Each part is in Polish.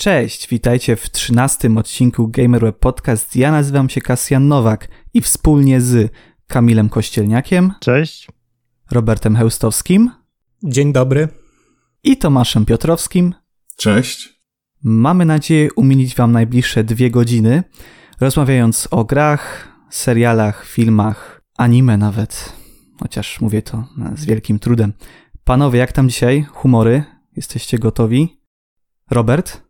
Cześć, witajcie w trzynastym odcinku GamerWeb Podcast. Ja nazywam się Kasjan Nowak i wspólnie z Kamilem Kościelniakiem, Cześć. Robertem Heustowskim Dzień dobry. i Tomaszem Piotrowskim Cześć. mamy nadzieję umilić Wam najbliższe dwie godziny, rozmawiając o grach, serialach, filmach, anime nawet, chociaż mówię to z wielkim trudem. Panowie, jak tam dzisiaj? Humory? Jesteście gotowi? Robert?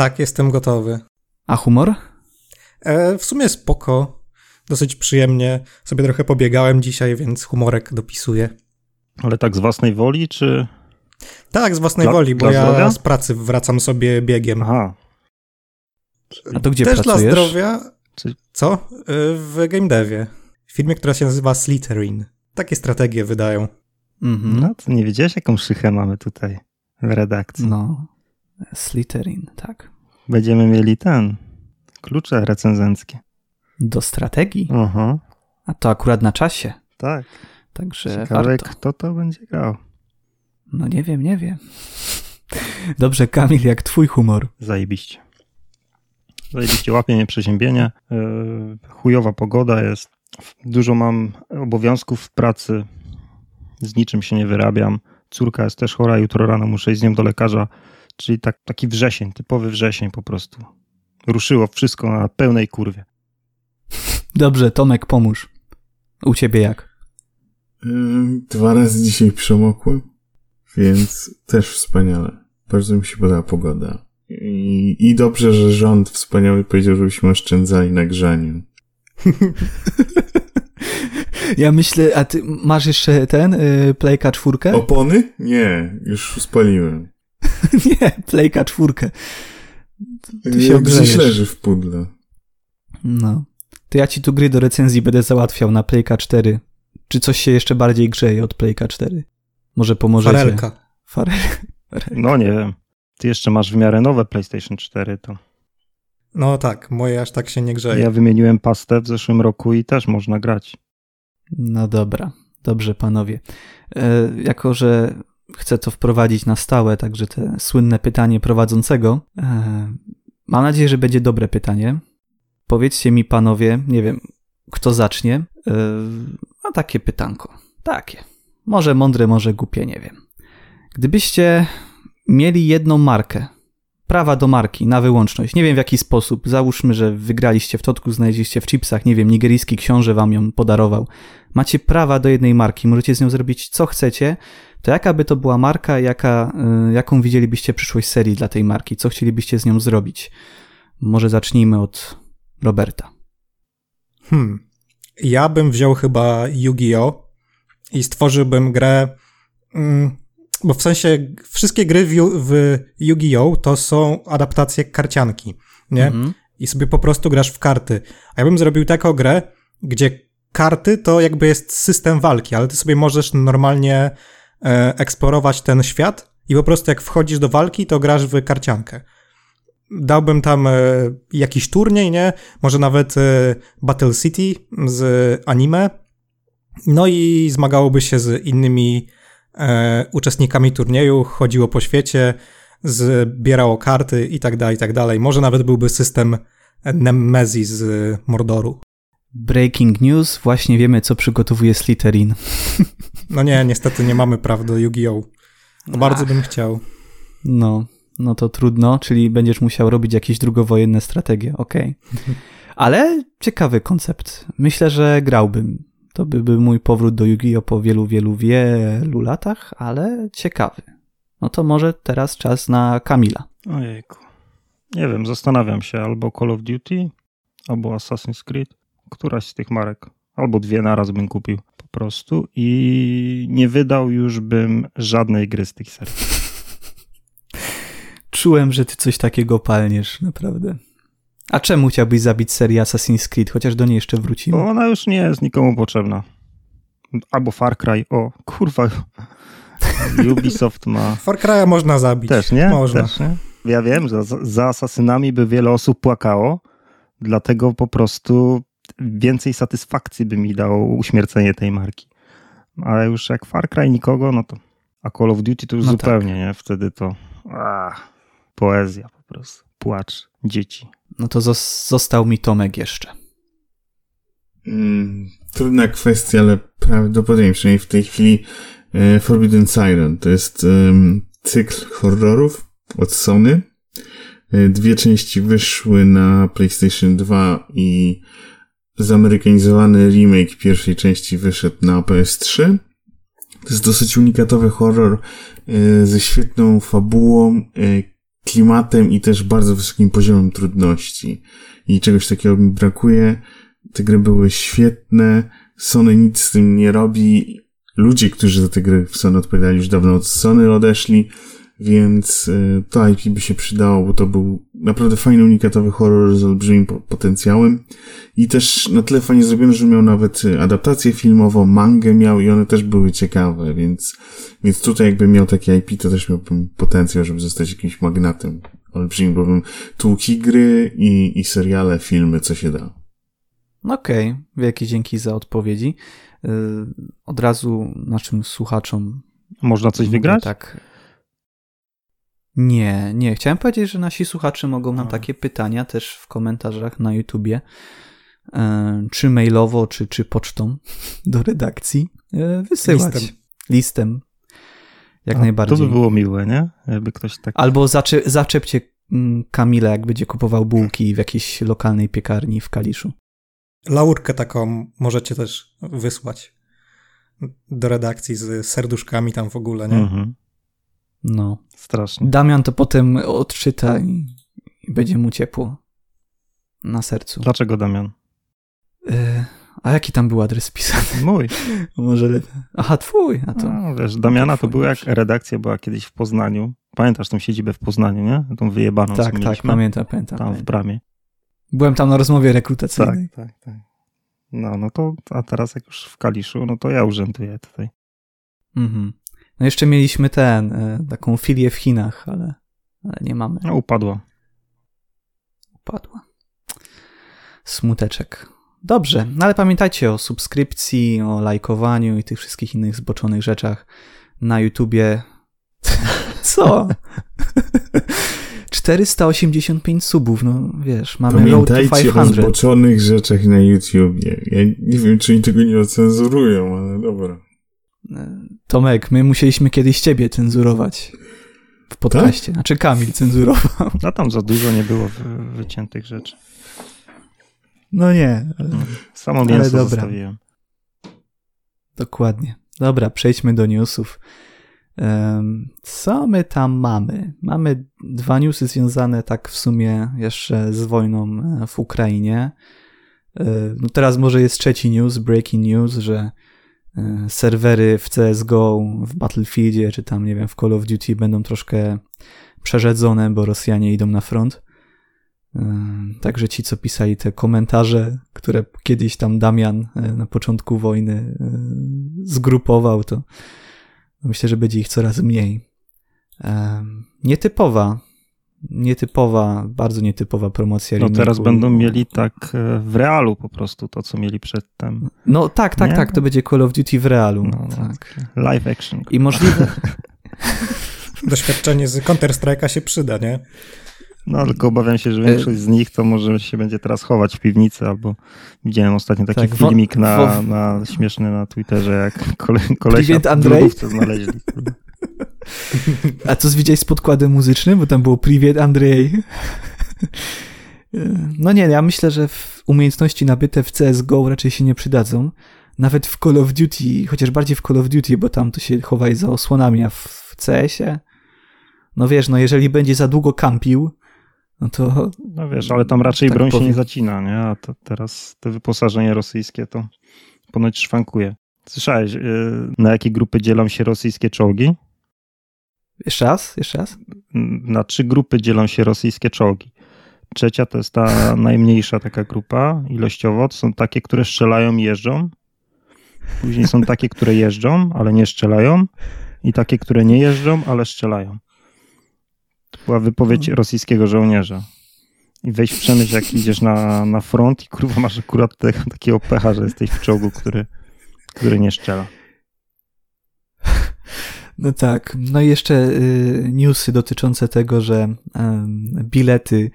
Tak, jestem gotowy. A humor? E, w sumie spoko. Dosyć przyjemnie. Sobie trochę pobiegałem dzisiaj, więc humorek dopisuję. Ale tak z własnej woli, czy... Tak, z własnej Dla- woli, bo ja zdrowia? z pracy wracam sobie biegiem. Aha. A to gdzie Też pracujesz? dla zdrowia. Czy- Co? E, W game devie. W firmie, która się nazywa Slytherin. Takie strategie wydają. Mhm. No to nie wiedziałeś, jaką szychę mamy tutaj w redakcji. No, Slytherin, tak. Będziemy mieli ten... Klucze recenzenckie. Do strategii. Aha. A to akurat na czasie. Tak. Także Ciekawe, warto. kto to będzie grał. No nie wiem, nie wiem. Dobrze, Kamil, jak twój humor? Zajebiście. Zajebiście łapie mnie przeziębienie. Yy, chujowa pogoda jest. Dużo mam obowiązków w pracy. Z niczym się nie wyrabiam. Córka jest też chora, jutro rano muszę iść z nią do lekarza. Czyli tak, taki wrzesień, typowy wrzesień po prostu. Ruszyło wszystko na pełnej kurwie. Dobrze, Tomek, pomóż. U ciebie jak? Ym, Dwa razy dzisiaj przemokłem, więc też wspaniale. Bardzo mi się podoba pogoda. I, I dobrze, że rząd wspaniały powiedział, żebyśmy oszczędzali na grzaniu. Ja myślę, a ty masz jeszcze ten, y, Playka czwórkę? Opony? Nie, już spaliłem. nie, Playka czwórkę. Ty się. Gdzieś leży w pudle. No. To ja ci tu gry do recenzji będę załatwiał na Playka 4. Czy coś się jeszcze bardziej grzeje od Playka 4? Może pomożecie? Farelka. Farel. No nie wiem. Ty jeszcze masz w miarę nowe PlayStation 4, to No tak, moje aż tak się nie grzeje. ja wymieniłem pastę w zeszłym roku i też można grać. No dobra, dobrze panowie. E, jako, że chcę to wprowadzić na stałe, także te słynne pytanie prowadzącego. E, mam nadzieję, że będzie dobre pytanie. Powiedzcie mi panowie, nie wiem, kto zacznie. E, a takie pytanko. Takie. Może mądre, może głupie, nie wiem. Gdybyście mieli jedną markę, prawa do marki na wyłączność, nie wiem w jaki sposób, załóżmy, że wygraliście w totku, znaleźliście w chipsach, nie wiem, nigeryjski książę wam ją podarował, macie prawa do jednej marki, możecie z nią zrobić co chcecie, to jaka by to była marka, jaka, y, jaką widzielibyście przyszłość serii dla tej marki, co chcielibyście z nią zrobić? Może zacznijmy od Roberta. Hmm. Ja bym wziął chyba Yu-Gi-Oh! i stworzyłbym grę. Mm, bo w sensie wszystkie gry w, w Yu-Gi-Oh! to są adaptacje karcianki, nie? Mhm. I sobie po prostu grasz w karty. A ja bym zrobił taką grę, gdzie karty to jakby jest system walki, ale ty sobie możesz normalnie eksplorować ten świat i po prostu jak wchodzisz do walki, to grasz w karciankę. Dałbym tam e, jakiś turniej, nie? Może nawet e, Battle City z anime. No i zmagałoby się z innymi e, uczestnikami turnieju, chodziło po świecie, zbierało karty i tak dalej, i tak dalej. Może nawet byłby system Nemezis z Mordoru. Breaking news, właśnie wiemy, co przygotowuje Slytherin. No nie, niestety nie mamy praw do Yu-Gi-Oh! No bardzo bym chciał. No, no to trudno, czyli będziesz musiał robić jakieś drugowojenne strategie, okej. Ale ciekawy koncept. Myślę, że grałbym. To by był mój powrót do Yu-Gi-Oh! po wielu, wielu, wielu latach, ale ciekawy. No to może teraz czas na Kamila. Ojejku. Nie wiem, zastanawiam się. Albo Call of Duty, albo Assassin's Creed. Któraś z tych marek. Albo dwie naraz bym kupił po prostu i nie wydał już bym żadnej gry z tych serii. Czułem, że ty coś takiego palniesz, naprawdę. A czemu chciałbyś zabić serię Assassin's Creed, chociaż do niej jeszcze wrócimy? Bo ona już nie jest nikomu potrzebna. Albo Far Cry. O, kurwa. Ubisoft ma... Far Cry'a można zabić. Też, nie? Można. Też, nie? Ja wiem, że za, za asasynami by wiele osób płakało, dlatego po prostu więcej satysfakcji by mi dało uśmiercenie tej marki. Ale już jak Far Cry nikogo, no to A Call of Duty to już No zupełnie, nie? Wtedy to ach, poezja po prostu. Płacz dzieci. No to zos- został mi Tomek jeszcze. Mm, trudna kwestia, ale prawdopodobnie, przynajmniej w tej chwili, e, Forbidden Siren. To jest em, cykl horrorów od Sony. E, Dwie części wyszły na PlayStation 2 i zamerykanizowany remake pierwszej części wyszedł na PS3. To jest dosyć unikatowy horror e, ze świetną fabułą, e, klimatem i też bardzo wysokim poziomem trudności. I czegoś takiego mi brakuje. Te gry były świetne. Sony nic z tym nie robi. Ludzie, którzy za te gry w Sony odpowiadali, już dawno od Sony odeszli, więc y, to IP by się przydało, bo to był naprawdę fajny, unikatowy horror z olbrzymim po- potencjałem. I też na tyle fajnie zrobione, że miał nawet y, adaptację filmową, mangę miał i one też były ciekawe, więc, więc tutaj jakby miał takie IP, to też miałbym potencjał, żeby zostać jakimś magnatem olbrzymim, bo bym tłuki gry i, i seriale, filmy, co się da. Okej, wielkie dzięki za odpowiedzi. Yy, Od razu naszym słuchaczom. Można coś wygrać? Tak. Nie, nie. Chciałem powiedzieć, że nasi słuchacze mogą nam A. takie pytania też w komentarzach na YouTubie, yy, czy mailowo, czy, czy pocztą do redakcji yy, wysyłać. Listem. Listem. Jak A, najbardziej. To by było miłe, nie? Jakby ktoś tak... Albo zacze, zaczepcie mm, Kamila, jak będzie kupował bułki w jakiejś lokalnej piekarni w Kaliszu. Laurkę taką możecie też wysłać do redakcji z serduszkami tam w ogóle, nie? Mhm. No. Strasznie. Damian to potem odczyta i, i będzie mu ciepło na sercu. Dlaczego Damian? E, a jaki tam był adres pisany? Mój. Może. Aha, twój. A to... No, wiesz, Damiana to było jak redakcja była kiedyś w Poznaniu. Pamiętasz tą siedzibę w Poznaniu, nie? Tą wyjebaną, tak, tak, mieliśmy pamiętam, pamiętam. tam w bramie. Byłem tam na rozmowie Tak, rekrutacyjnej. tak, tak. No, no to, a teraz jak już w Kaliszu, no to ja urzęduję tutaj. Mhm. No jeszcze mieliśmy ten, e, taką filię w Chinach, ale, ale nie mamy. No, upadła. Upadła. Smuteczek. Dobrze, no ale pamiętajcie o subskrypcji, o lajkowaniu i tych wszystkich innych zboczonych rzeczach na YouTubie. Co? 485 subów, no wiesz, mamy road to Pamiętajcie o 500. zboczonych rzeczach na YouTubie. Ja nie wiem, czy oni tego nie ocenzurują, ale dobra. Tomek, my musieliśmy kiedyś ciebie cenzurować w podcaście. Znaczy Kamil cenzurował. No tam za dużo nie było wy, wyciętych rzeczy. No nie, ale... Samo Ale mięso dobra. zostawiłem. Dokładnie. Dobra, przejdźmy do newsów. Co my tam mamy? Mamy dwa newsy związane tak w sumie jeszcze z wojną e, w Ukrainie. E, No teraz może jest trzeci news, breaking news, że serwery w CSGO, w Battlefieldzie, czy tam, nie wiem, w Call of Duty będą troszkę przerzedzone, bo Rosjanie idą na front. E, Także ci, co pisali te komentarze, które kiedyś tam Damian e, na początku wojny e, zgrupował, to myślę, że będzie ich coraz mniej. E, Nietypowa, nietypowa, bardzo nietypowa promocja No teraz będą mieli tak e, w realu po prostu to, co mieli przedtem. No tak, tak, Nie? tak, to będzie Call of Duty w realu. No, no, tak. Live action. I możliwe, Doświadczenie z Counter-Strike'a się przyda, nie? No tylko obawiam się, że większość z nich to może się będzie teraz chować w piwnicy, albo widziałem ostatnio taki Tak, filmik na, wo- na śmieszny na Twitterze, jak kole, kolesia Andrzej? znaleźli. A co widziałeś z podkładem muzycznym? Bo tam było Privet Andrzej. No nie, ja myślę, że w umiejętności nabyte w CSGO raczej się nie przydadzą. Nawet w Call of Duty, chociaż bardziej w Call of Duty, bo tam to się chowaj za osłonami, a w CS-ie, no wiesz, no jeżeli będzie za długo kampił, no to No wiesz, ale tam raczej Tak broń się powiem. nie zacina, nie? A teraz te wyposażenie rosyjskie to ponoć szwankuje. Słyszałeś, yy, na jakie grupy dzielą się rosyjskie czołgi? Jeszcze raz, jeszcze raz. Na trzy grupy dzielą się rosyjskie czołgi. Trzecia to jest ta najmniejsza taka grupa ilościowo. To są takie, które strzelają i jeżdżą. Później są takie, które jeżdżą, ale nie strzelają. I takie, które nie jeżdżą, ale strzelają. To była wypowiedź rosyjskiego żołnierza. I weź w przemyśl, jak idziesz na, na front i kurwa masz akurat te, takiego pecha, że jesteś w czołgu, który, który nie strzela. No tak. No i jeszcze y, newsy dotyczące tego, że bilety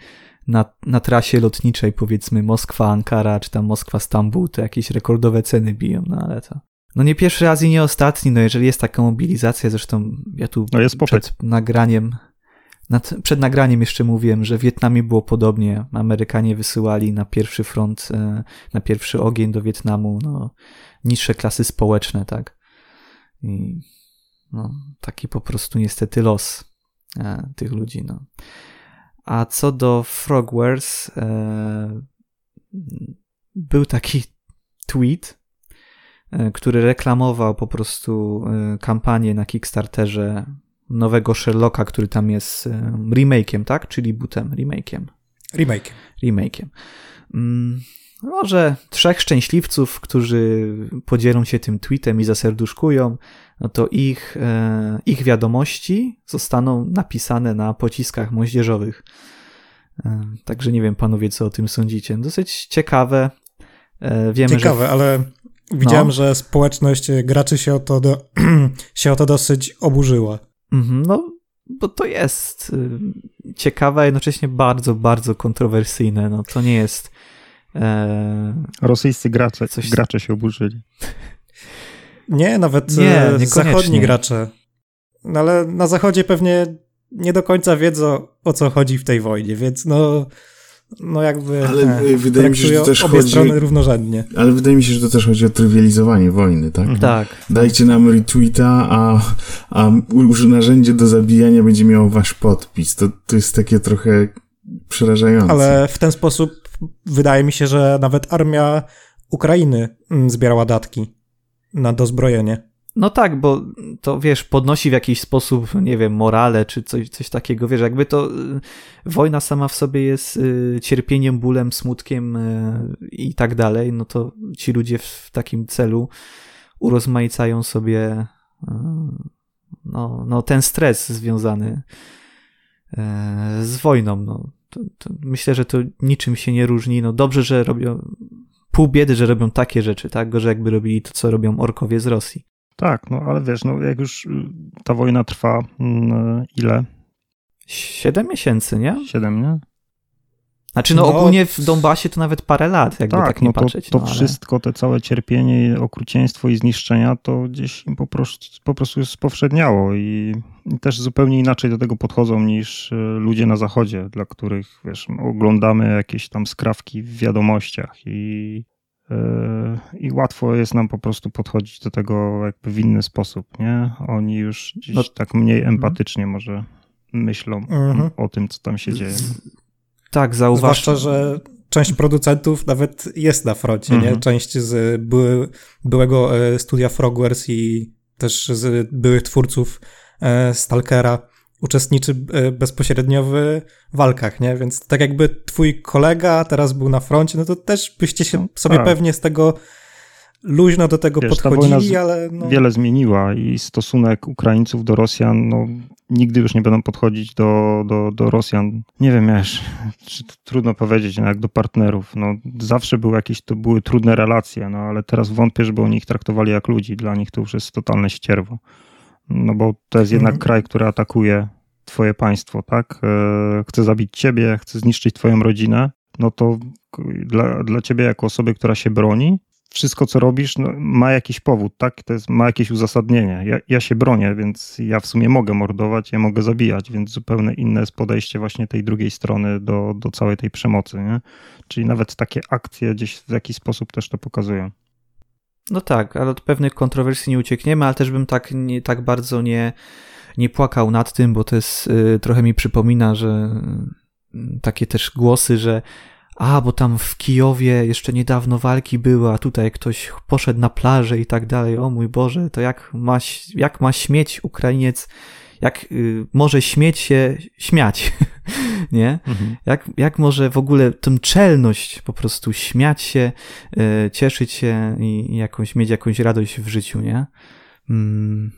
na, na trasie lotniczej, powiedzmy Moskwa-Ankara, czy tam Moskwa-Stambuł, to jakieś rekordowe ceny biją, no ale to... No nie pierwszy raz i nie ostatni, no jeżeli jest taka mobilizacja, zresztą ja tu no jest przed nagraniem nad, przed nagraniem jeszcze mówiłem, że w Wietnamie było podobnie. Amerykanie wysyłali na pierwszy front, e, na pierwszy ogień do Wietnamu no, niższe klasy społeczne, tak. I no, taki po prostu niestety los e, tych ludzi. No. A co do Frogwares, e, był taki tweet, e, który reklamował po prostu e, kampanię na Kickstarterze nowego Sherlocka, który tam jest remake'iem, tak? Czyli bootem, remake'iem. Remake. Remake'iem. Mm, może trzech szczęśliwców, którzy podzielą się tym tweetem i zaserduszkują, no to ich, e, ich wiadomości zostaną napisane na pociskach moździerzowych. E, także nie wiem, panowie, co o tym sądzicie. Dosyć ciekawe. E, wiemy, ciekawe, że... ale widziałem, no. że społeczność graczy się o to, do, się o to dosyć oburzyła. Mhm, no, bo to jest y, ciekawe, a jednocześnie bardzo, bardzo kontrowersyjne. No, to nie jest. E... Rosyjscy gracze, coś... gracze się oburzyli. Nie, nawet nie, e, zachodni gracze. No, ale na zachodzie pewnie nie do końca wiedzą o co chodzi w tej wojnie, więc no no jakby ale e, wydaje mi się, że to też obie chodzi, strony równorzędnie. Ale wydaje mi się, że to też chodzi o trywializowanie wojny, tak? Mhm. Tak. Dajcie nam retweeta, a, a narzędzie do zabijania będzie miało wasz podpis. To, to jest takie trochę przerażające. Ale w ten sposób wydaje mi się, że nawet armia Ukrainy mm, zbierała datki na dozbrojenie. No tak, bo to wiesz, podnosi w jakiś sposób, nie wiem, morale czy coś, coś takiego, wiesz, jakby to y, wojna sama w sobie jest y, cierpieniem, bólem, smutkiem y, i tak dalej, no to ci ludzie w takim celu urozmaicają sobie no, no ten stres związany z wojną, no. To, to myślę, że to niczym się nie różni, no dobrze, że robią pół biedy, że robią takie rzeczy, tak, gorzej jakby robili to, co robią orkowie z Rosji. Tak, no ale wiesz, no jak już y, ta wojna trwa mm, ile? Siedem miesięcy, nie? Siedem, nie? Znaczy, no, no, ogólnie w Donbasie to nawet parę lat, jakby tak, tak nie no to, patrzeć. To no, wszystko, ale... te całe cierpienie, okrucieństwo i zniszczenia, to gdzieś im po prostu, po prostu spowszedniało i, i też zupełnie inaczej do tego podchodzą niż y, ludzie na zachodzie, dla których, wiesz, oglądamy jakieś tam skrawki w wiadomościach i Yy, i łatwo jest nam po prostu podchodzić do tego jakby w inny sposób, nie? Oni już gdzieś no. tak mniej mhm. empatycznie może myślą mhm. o tym, co tam się dzieje. Tak, zauważ. Zwłaszcza, że część producentów nawet jest na froncie, nie? Mhm. Część z były, byłego e, studia Frogwares i też z byłych twórców e, Stalkera uczestniczy e, bezpośrednio w walkach, nie? Więc tak jakby twój kolega teraz był na froncie, no to też byście się sobie tak. pewnie z tego luźno do tego Wiesz, podchodzili, ale... No... Wiele zmieniła i stosunek Ukraińców do Rosjan, no nigdy już nie będą podchodzić do, do, do Rosjan. Nie wiem, wiesz, trudno powiedzieć, no, jak do partnerów. No, zawsze były jakieś, to były trudne relacje, no ale teraz wątpię, żeby oni ich traktowali jak ludzi. Dla nich to już jest totalne ścierwo. No bo to jest jednak mhm. kraj, który atakuje twoje państwo, tak? E, chce zabić ciebie, chce zniszczyć twoją rodzinę, no to dla, dla ciebie jako osoby, która się broni, wszystko co robisz no, ma jakiś powód, tak? To jest, ma jakieś uzasadnienie. Ja, ja się bronię, więc ja w sumie mogę mordować, ja mogę zabijać, więc zupełnie inne jest podejście właśnie tej drugiej strony do, do całej tej przemocy, nie? Czyli nawet takie akcje gdzieś w jakiś sposób też to pokazują. No tak, ale od pewnych kontrowersji nie uciekniemy, ale też bym tak, nie, tak bardzo nie, nie płakał nad tym, bo to jest, y, trochę mi przypomina, że y, takie też głosy, że a, bo tam w Kijowie jeszcze niedawno walki były, a tutaj ktoś poszedł na plażę i tak dalej. O mój Boże, to jak ma, jak ma śmieć Ukrainiec jak y, może śmieć się śmiać, nie? Mhm. Jak, jak może w ogóle tę czelność po prostu śmiać się, y, cieszyć się i, i, jakąś, mieć jakąś radość w życiu, nie? Mm,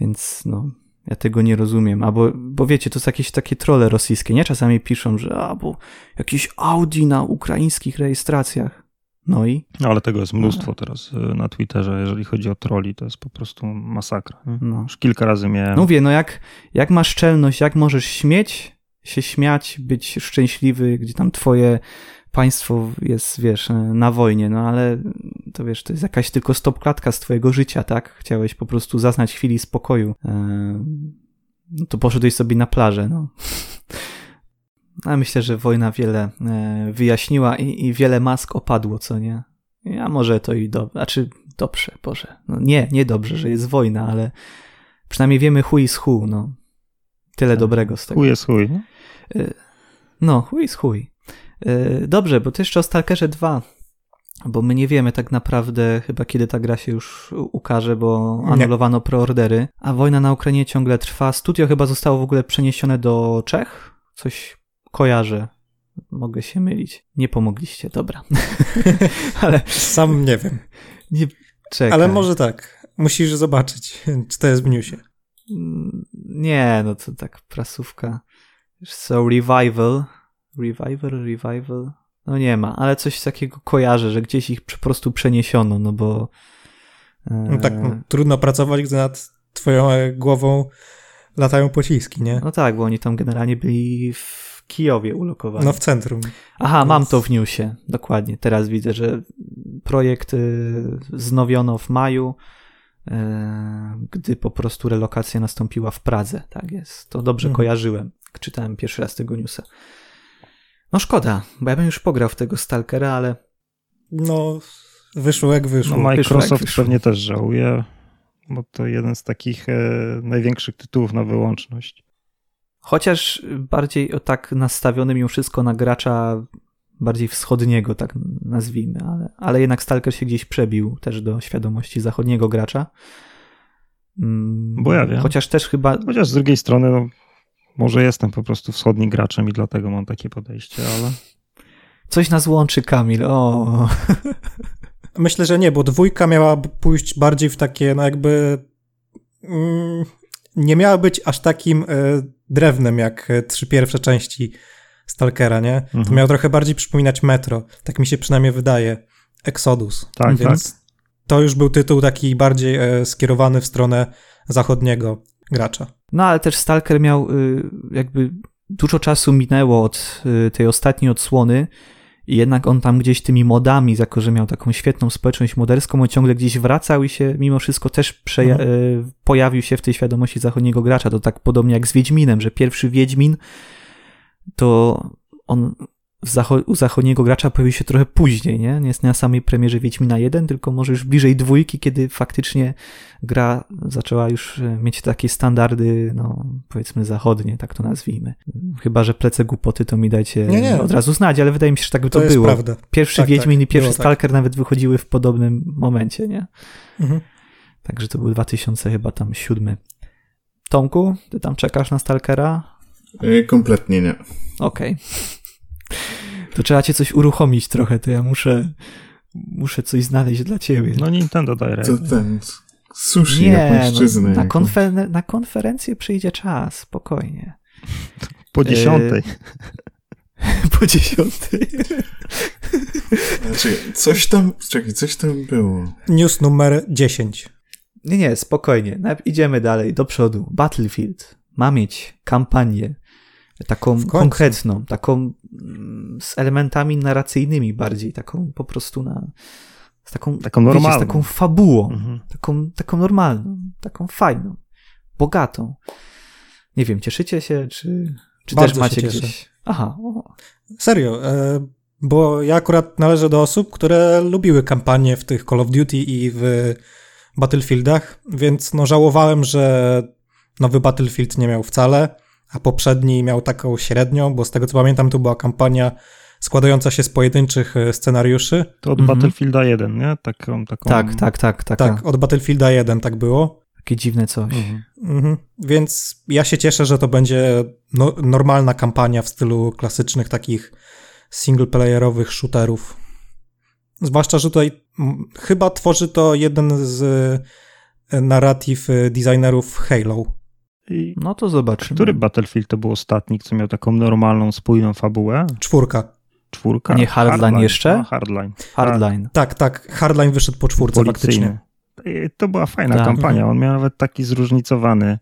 więc no, ja tego nie rozumiem. Albo, bo wiecie, to są jakieś takie trole rosyjskie, nie? Czasami piszą, że albo jakieś Audi na ukraińskich rejestracjach. No i? No, ale tego jest mnóstwo teraz y, na Twitterze, jeżeli chodzi o troli, to jest po prostu masakra. No. Już kilka razy miałem. No mówię, no jak, jak masz szczelność, jak możesz śmieć, się śmiać, być szczęśliwy, gdzie tam twoje państwo jest, wiesz, na wojnie, no ale to wiesz, to jest jakaś tylko stopklatka z twojego życia, tak? Chciałeś po prostu zaznać chwili spokoju. Eee, no to poszedłeś sobie na plażę, no. Ale myślę, że wojna wiele e, wyjaśniła i, i wiele mask opadło, co nie? A może to i dobrze, znaczy dobrze, Boże. No nie, nie dobrze, że jest wojna, ale przynajmniej wiemy chuj is hu, no. Tyle Tak. dobrego z tego. Chuj jest chuj. No, chuj jest chuj. Yy, Dobrze, bo to jeszcze o Stalkerze 2, bo my nie wiemy tak naprawdę chyba kiedy ta gra się już ukaże, bo Nie. anulowano preordery, a wojna na Ukrainie ciągle trwa. Studio chyba zostało w ogóle przeniesione do Czech? Coś kojarzę. Mogę się mylić. Nie pomogliście, dobra. Ale Sam nie wiem. nie, czekaj. Ale może tak. Musisz zobaczyć, czy to jest w newsie. Mm, Nie, no to tak prasówka. Co, revival. Revival, revival. No nie ma, ale coś takiego kojarzę, że gdzieś ich po prostu przeniesiono, no bo. e, No tak, no, trudno pracować, gdy nad twoją e, głową latają pociski, nie? No tak, bo oni tam generalnie byli w Kijowie ulokowani. No w centrum. Aha, mam więc- to w newsie, dokładnie. Teraz widzę, że projekt y, znowiono w maju, gdy po prostu relokacja nastąpiła w Pradze. Tak jest. To dobrze Mhm. kojarzyłem. Czytałem pierwszy raz tego newsa. No szkoda, bo ja bym już pograł w tego Stalkera, ale No, wyszło jak No, wyszło. Microsoft wyszło. pewnie też żałuje, bo to jeden z takich e, największych tytułów na wyłączność. chociaż bardziej o tak nastawiony mimo wszystko na gracza bardziej wschodniego, tak nazwijmy, ale, ale jednak Stalker się gdzieś przebił też do świadomości zachodniego gracza. Mm, Bo ja wiem. Chociaż też chyba Chociaż z drugiej strony, no, może jestem po prostu wschodnim graczem i dlatego mam takie podejście, ale coś nas łączy, Kamil. O, Myślę, że nie, bo dwójka miała pójść bardziej w takie, no jakby. Mm, nie miała być aż takim e, drewnem jak e, trzy pierwsze części Stalkera, nie? To Mhm. miało trochę bardziej przypominać Metro. Tak mi się przynajmniej wydaje. Exodus. Tak, Więc to już był tytuł taki bardziej e, skierowany w stronę zachodniego gracza. No ale też Stalker miał y, jakby dużo czasu minęło od y, tej ostatniej odsłony i jednak on tam gdzieś tymi modami, jako że miał taką świetną społeczność moderską, on ciągle gdzieś wracał i się mimo wszystko też przeja- Mhm. y, pojawił się w tej świadomości zachodniego gracza. To tak podobnie jak z Wiedźminem, że pierwszy Wiedźmin to on zacho- u zachodniego gracza pojawił się trochę później, nie? Nie jest na samej premierze Wiedźmina 1, tylko może już bliżej dwójki, kiedy faktycznie gra zaczęła już e, mieć takie standardy, no powiedzmy zachodnie, tak to nazwijmy. Chyba, że plece głupoty to mi dajcie Nie, nie. od razu znać, ale wydaje mi się, że tak by To, to, jest było. prawda. Pierwszy Tak, Wiedźmin tak, i pierwszy tak. Stalker nawet wychodziły w podobnym momencie, nie? Mhm. Także to był 2000 chyba tam siódmy. Tomku, ty tam czekasz na Stalkera? E, Kompletnie nie. Okej. To trzeba cię coś uruchomić trochę, to ja muszę muszę coś znaleźć dla ciebie. no Nintendo Direct. To ten sushi, Nie, japońszczyznę. no, na, konfer- na konferencję przyjdzie czas, spokojnie. Po dziesiątej. Po dziesiątej. Znaczy, coś tam, czekaj, coś tam było. News numer 10. Nie, nie, spokojnie. Idziemy dalej, do przodu. Battlefield ma mieć kampanię taką konkretną, taką mm, z elementami narracyjnymi bardziej, taką po prostu na z taką, Taką wiecie, normalną. z taką fabułą, Mhm. taką, taką normalną, taką fajną, bogatą. Nie wiem, cieszycie się, czy, czy Bardzo też macie cieszę. gdzieś... Aha, o, Serio, e, bo ja akurat należę do osób, które lubiły kampanię w tych Call of Duty i w Battlefieldach, więc no żałowałem, że nowy Battlefield nie miał wcale, a poprzedni miał taką średnią, bo z tego co pamiętam to była kampania składająca się z pojedynczych e, scenariuszy. To od Mhm. Battlefielda 1, nie? Taką, taką... tak, tak, tak, taka, Tak, od Battlefielda 1 tak było. takie dziwne coś. Mhm. Mhm. Więc ja się cieszę, że to będzie no, normalna kampania w stylu klasycznych takich singleplayerowych shooterów. Zwłaszcza, że tutaj chyba tworzy to jeden z e, narrative e, designerów Halo. I No to zobaczymy. który Battlefield to był ostatni, co miał taką normalną, spójną fabułę? Czwórka. czwórka. A nie Hardline jeszcze? No, hardline. Hardline. Tak, tak, Hardline wyszedł po czwórce Policyjny. faktycznie. To była fajna Tak. kampania. On miał nawet taki zróżnicowany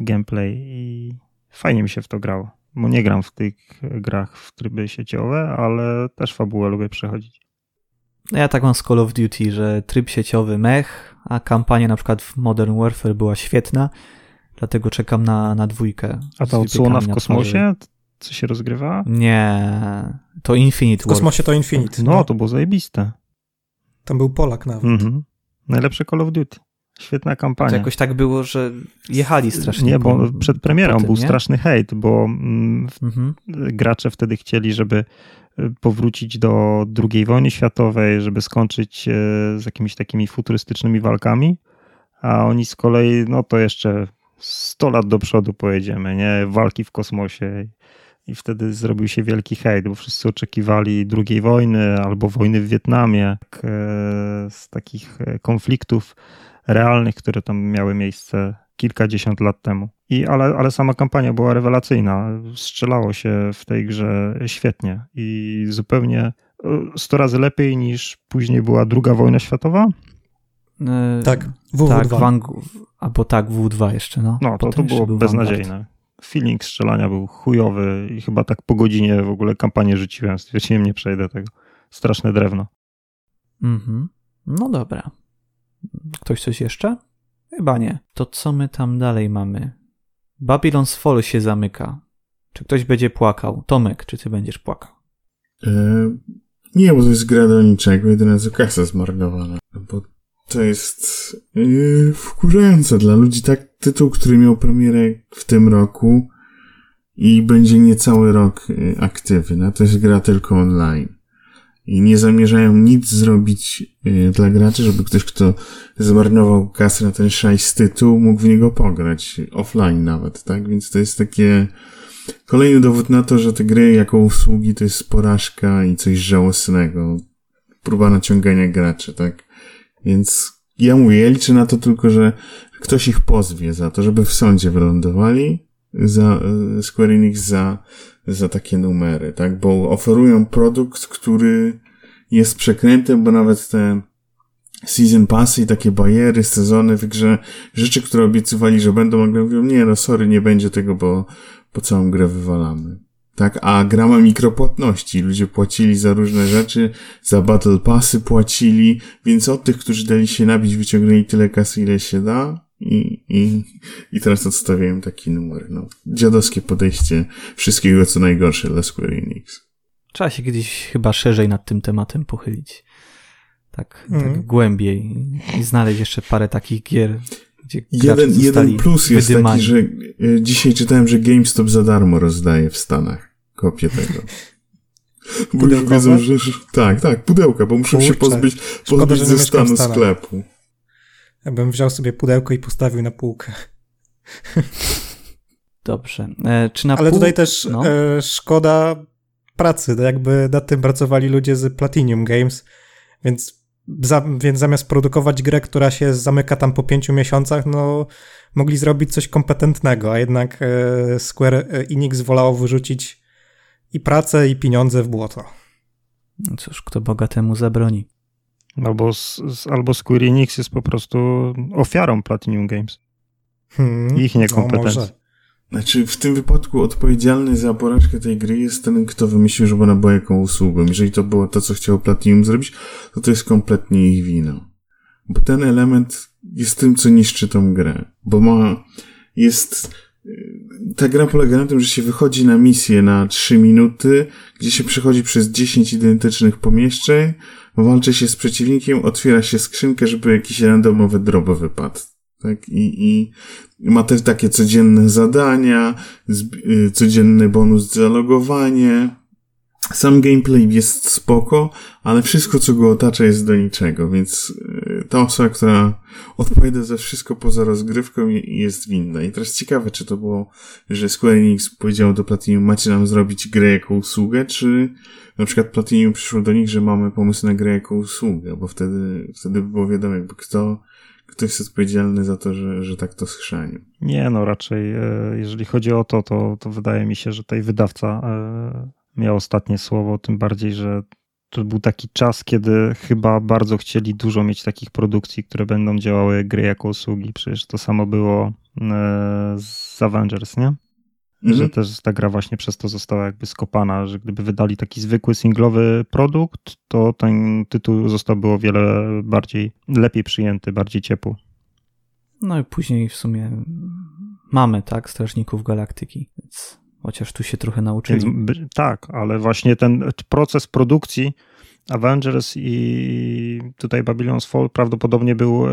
gameplay i fajnie mi się w to grało. Bo nie gram w tych grach w tryby sieciowe, ale też fabułę lubię przechodzić. No Ja tak mam z Call of Duty, że tryb sieciowy mech, a kampania na przykład w Modern Warfare była świetna, dlatego czekam na, na dwójkę. A ta odsłona w kosmosie, co się rozgrywa? Nie, to Infinite W kosmosie to Infinite. No, to było zajebiste. Tam był Polak nawet. Mhm. Najlepsze Call of Duty. Świetna To kampania. jakoś tak było, że jechali strasznie. Nie, bo przed premierą tym, był nie? straszny hejt, bo mm, Mhm. gracze wtedy chcieli, żeby y, powrócić do II wojny światowej, żeby skończyć e, z jakimiś takimi futurystycznymi walkami, a oni z kolei, no to jeszcze 100 lat do przodu pojedziemy, nie? Walki w kosmosie. I wtedy zrobił się wielki hejt, bo wszyscy oczekiwali II wojny albo wojny w Wietnamie, e, z takich e, konfliktów realnych, które tam miały miejsce kilkadziesiąt lat temu. I, ale, ale sama kampania była rewelacyjna. Strzelało się w tej grze świetnie i zupełnie e, 100 razy lepiej niż później była druga wojna światowa. E, Tak, WW2. Tak, Wang, albo tak, W2 jeszcze, no. No, to, to było był Vanguard. beznadziejne. Feeling strzelania był chujowy i chyba tak po godzinie w ogóle kampanię rzuciłem. Stwierdziłem, nie przejdę tego. Straszne drewno. Mhm. No dobra. Ktoś coś jeszcze? Chyba nie. To co my tam dalej mamy? Babylon's Fall się zamyka. Czy ktoś będzie płakał? Tomek, czy ty będziesz płakał? E, nie, bo to jest gra do niczego, jedyna co kasa zmarnowana. Bo to jest yy, wkurzające dla ludzi. Tak, tytuł, który miał premierę w tym roku i będzie niecały rok yy, aktywny. To jest gra tylko online. I nie zamierzają nic zrobić yy, dla graczy, żeby ktoś, kto zmarnował kasę na ten szajs tytuł, mógł w niego pograć. Offline nawet, tak? Więc to jest takie Kolejny dowód na to, że te gry jako usługi to jest porażka i coś żałosnego. Próba naciągania graczy, tak? Więc ja mówię, ja liczę na to tylko, że ktoś ich pozwie za to, żeby w sądzie wylądowali za e, Square Enix za, za takie numery, tak? Bo oferują produkt, który jest przekrętem, bo nawet te season passy i takie bariery, sezony w grze, rzeczy, które obiecywali, że będą, nagle mówią, nie no, sorry, nie będzie tego, bo po całą grę wywalamy. Tak, a gra ma mikropłatności. Ludzie płacili za różne rzeczy, za Battle Passy płacili, więc od tych, którzy dali się nabić, wyciągnęli tyle kasy, ile się da i, i, i teraz odstawiają taki numer. No, dziadowskie podejście wszystkiego, co najgorsze dla Square Enix. Trzeba się kiedyś chyba szerzej nad tym tematem pochylić. Tak, Mhm. tak głębiej i, znaleźć jeszcze parę takich gier, Jeden, jeden plus jest wydymani. taki, że y, dzisiaj czytałem, że GameStop za darmo rozdaje w Stanach kopię tego. Bo już wiedzą, że... Tak, tak, pudełka, bo muszą się Kurczę. pozbyć, Szkoda, pozbyć że nie ze stanu sklepu. Ja bym wziął sobie pudełko i postawił na półkę. Dobrze. E, czy na Ale pół... tutaj też no. e, szkoda pracy, to jakby nad tym pracowali ludzie z Platinum Games, więc, za, więc zamiast produkować grę, która się zamyka tam po pięciu miesiącach, no mogli zrobić coś kompetentnego, a jednak e, Square Enix wolało wyrzucić i pracę, i pieniądze w błoto. No Cóż, kto bogatemu zabroni. Albo, s- albo Square Enix jest po prostu ofiarą Platinum Games. Hmm, Ich niekompetencji. No. Znaczy, w tym wypadku odpowiedzialny za porażkę tej gry jest ten, kto wymyślił, żeby ona była jaką usługą. Jeżeli to było to, co chciało Platinum zrobić, to to jest kompletnie ich wina. Bo ten element jest tym, co niszczy tą grę. Bo ma, jest, ta gra polega na tym, że się wychodzi na misję na 3 minuty, gdzie się przechodzi przez 10 identycznych pomieszczeń, walczy się z przeciwnikiem, otwiera się skrzynkę, żeby jakiś randomowy drop wypadł. Tak, i, i ma też takie codzienne zadania, y, codzienny bonus za logowanie. Sam gameplay jest spoko, ale wszystko, co go otacza, jest do niczego, więc y, ta osoba, która odpowiada za wszystko poza rozgrywką, je- jest winna. I teraz ciekawe, czy to było, że Square Enix powiedział do Platinum, macie nam zrobić grę jako usługę, czy na przykład Platinum przyszło do nich, że mamy pomysł na grę jako usługę, bo wtedy, wtedy by było wiadomo, jakby kto, kto jest odpowiedzialny za to, że, że tak to schrzanił. Nie, no raczej e, jeżeli chodzi o to, to, to wydaje mi się, że tutaj wydawca e, miał ostatnie słowo, tym bardziej, że to był taki czas, kiedy chyba bardzo chcieli dużo mieć takich produkcji, które będą działały gry jako usługi. Przecież to samo było e, z Avengers, nie? Mhm. Że też ta gra właśnie przez to została jakby skopana, że gdyby wydali taki zwykły singlowy produkt, to ten tytuł zostałby o wiele bardziej, lepiej przyjęty, bardziej ciepły. No i później w sumie mamy, tak, Strażników Galaktyki, więc chociaż tu się trochę nauczyli. Więc, tak, ale właśnie ten proces produkcji Avengers i tutaj Babylon's Fall prawdopodobnie był, e,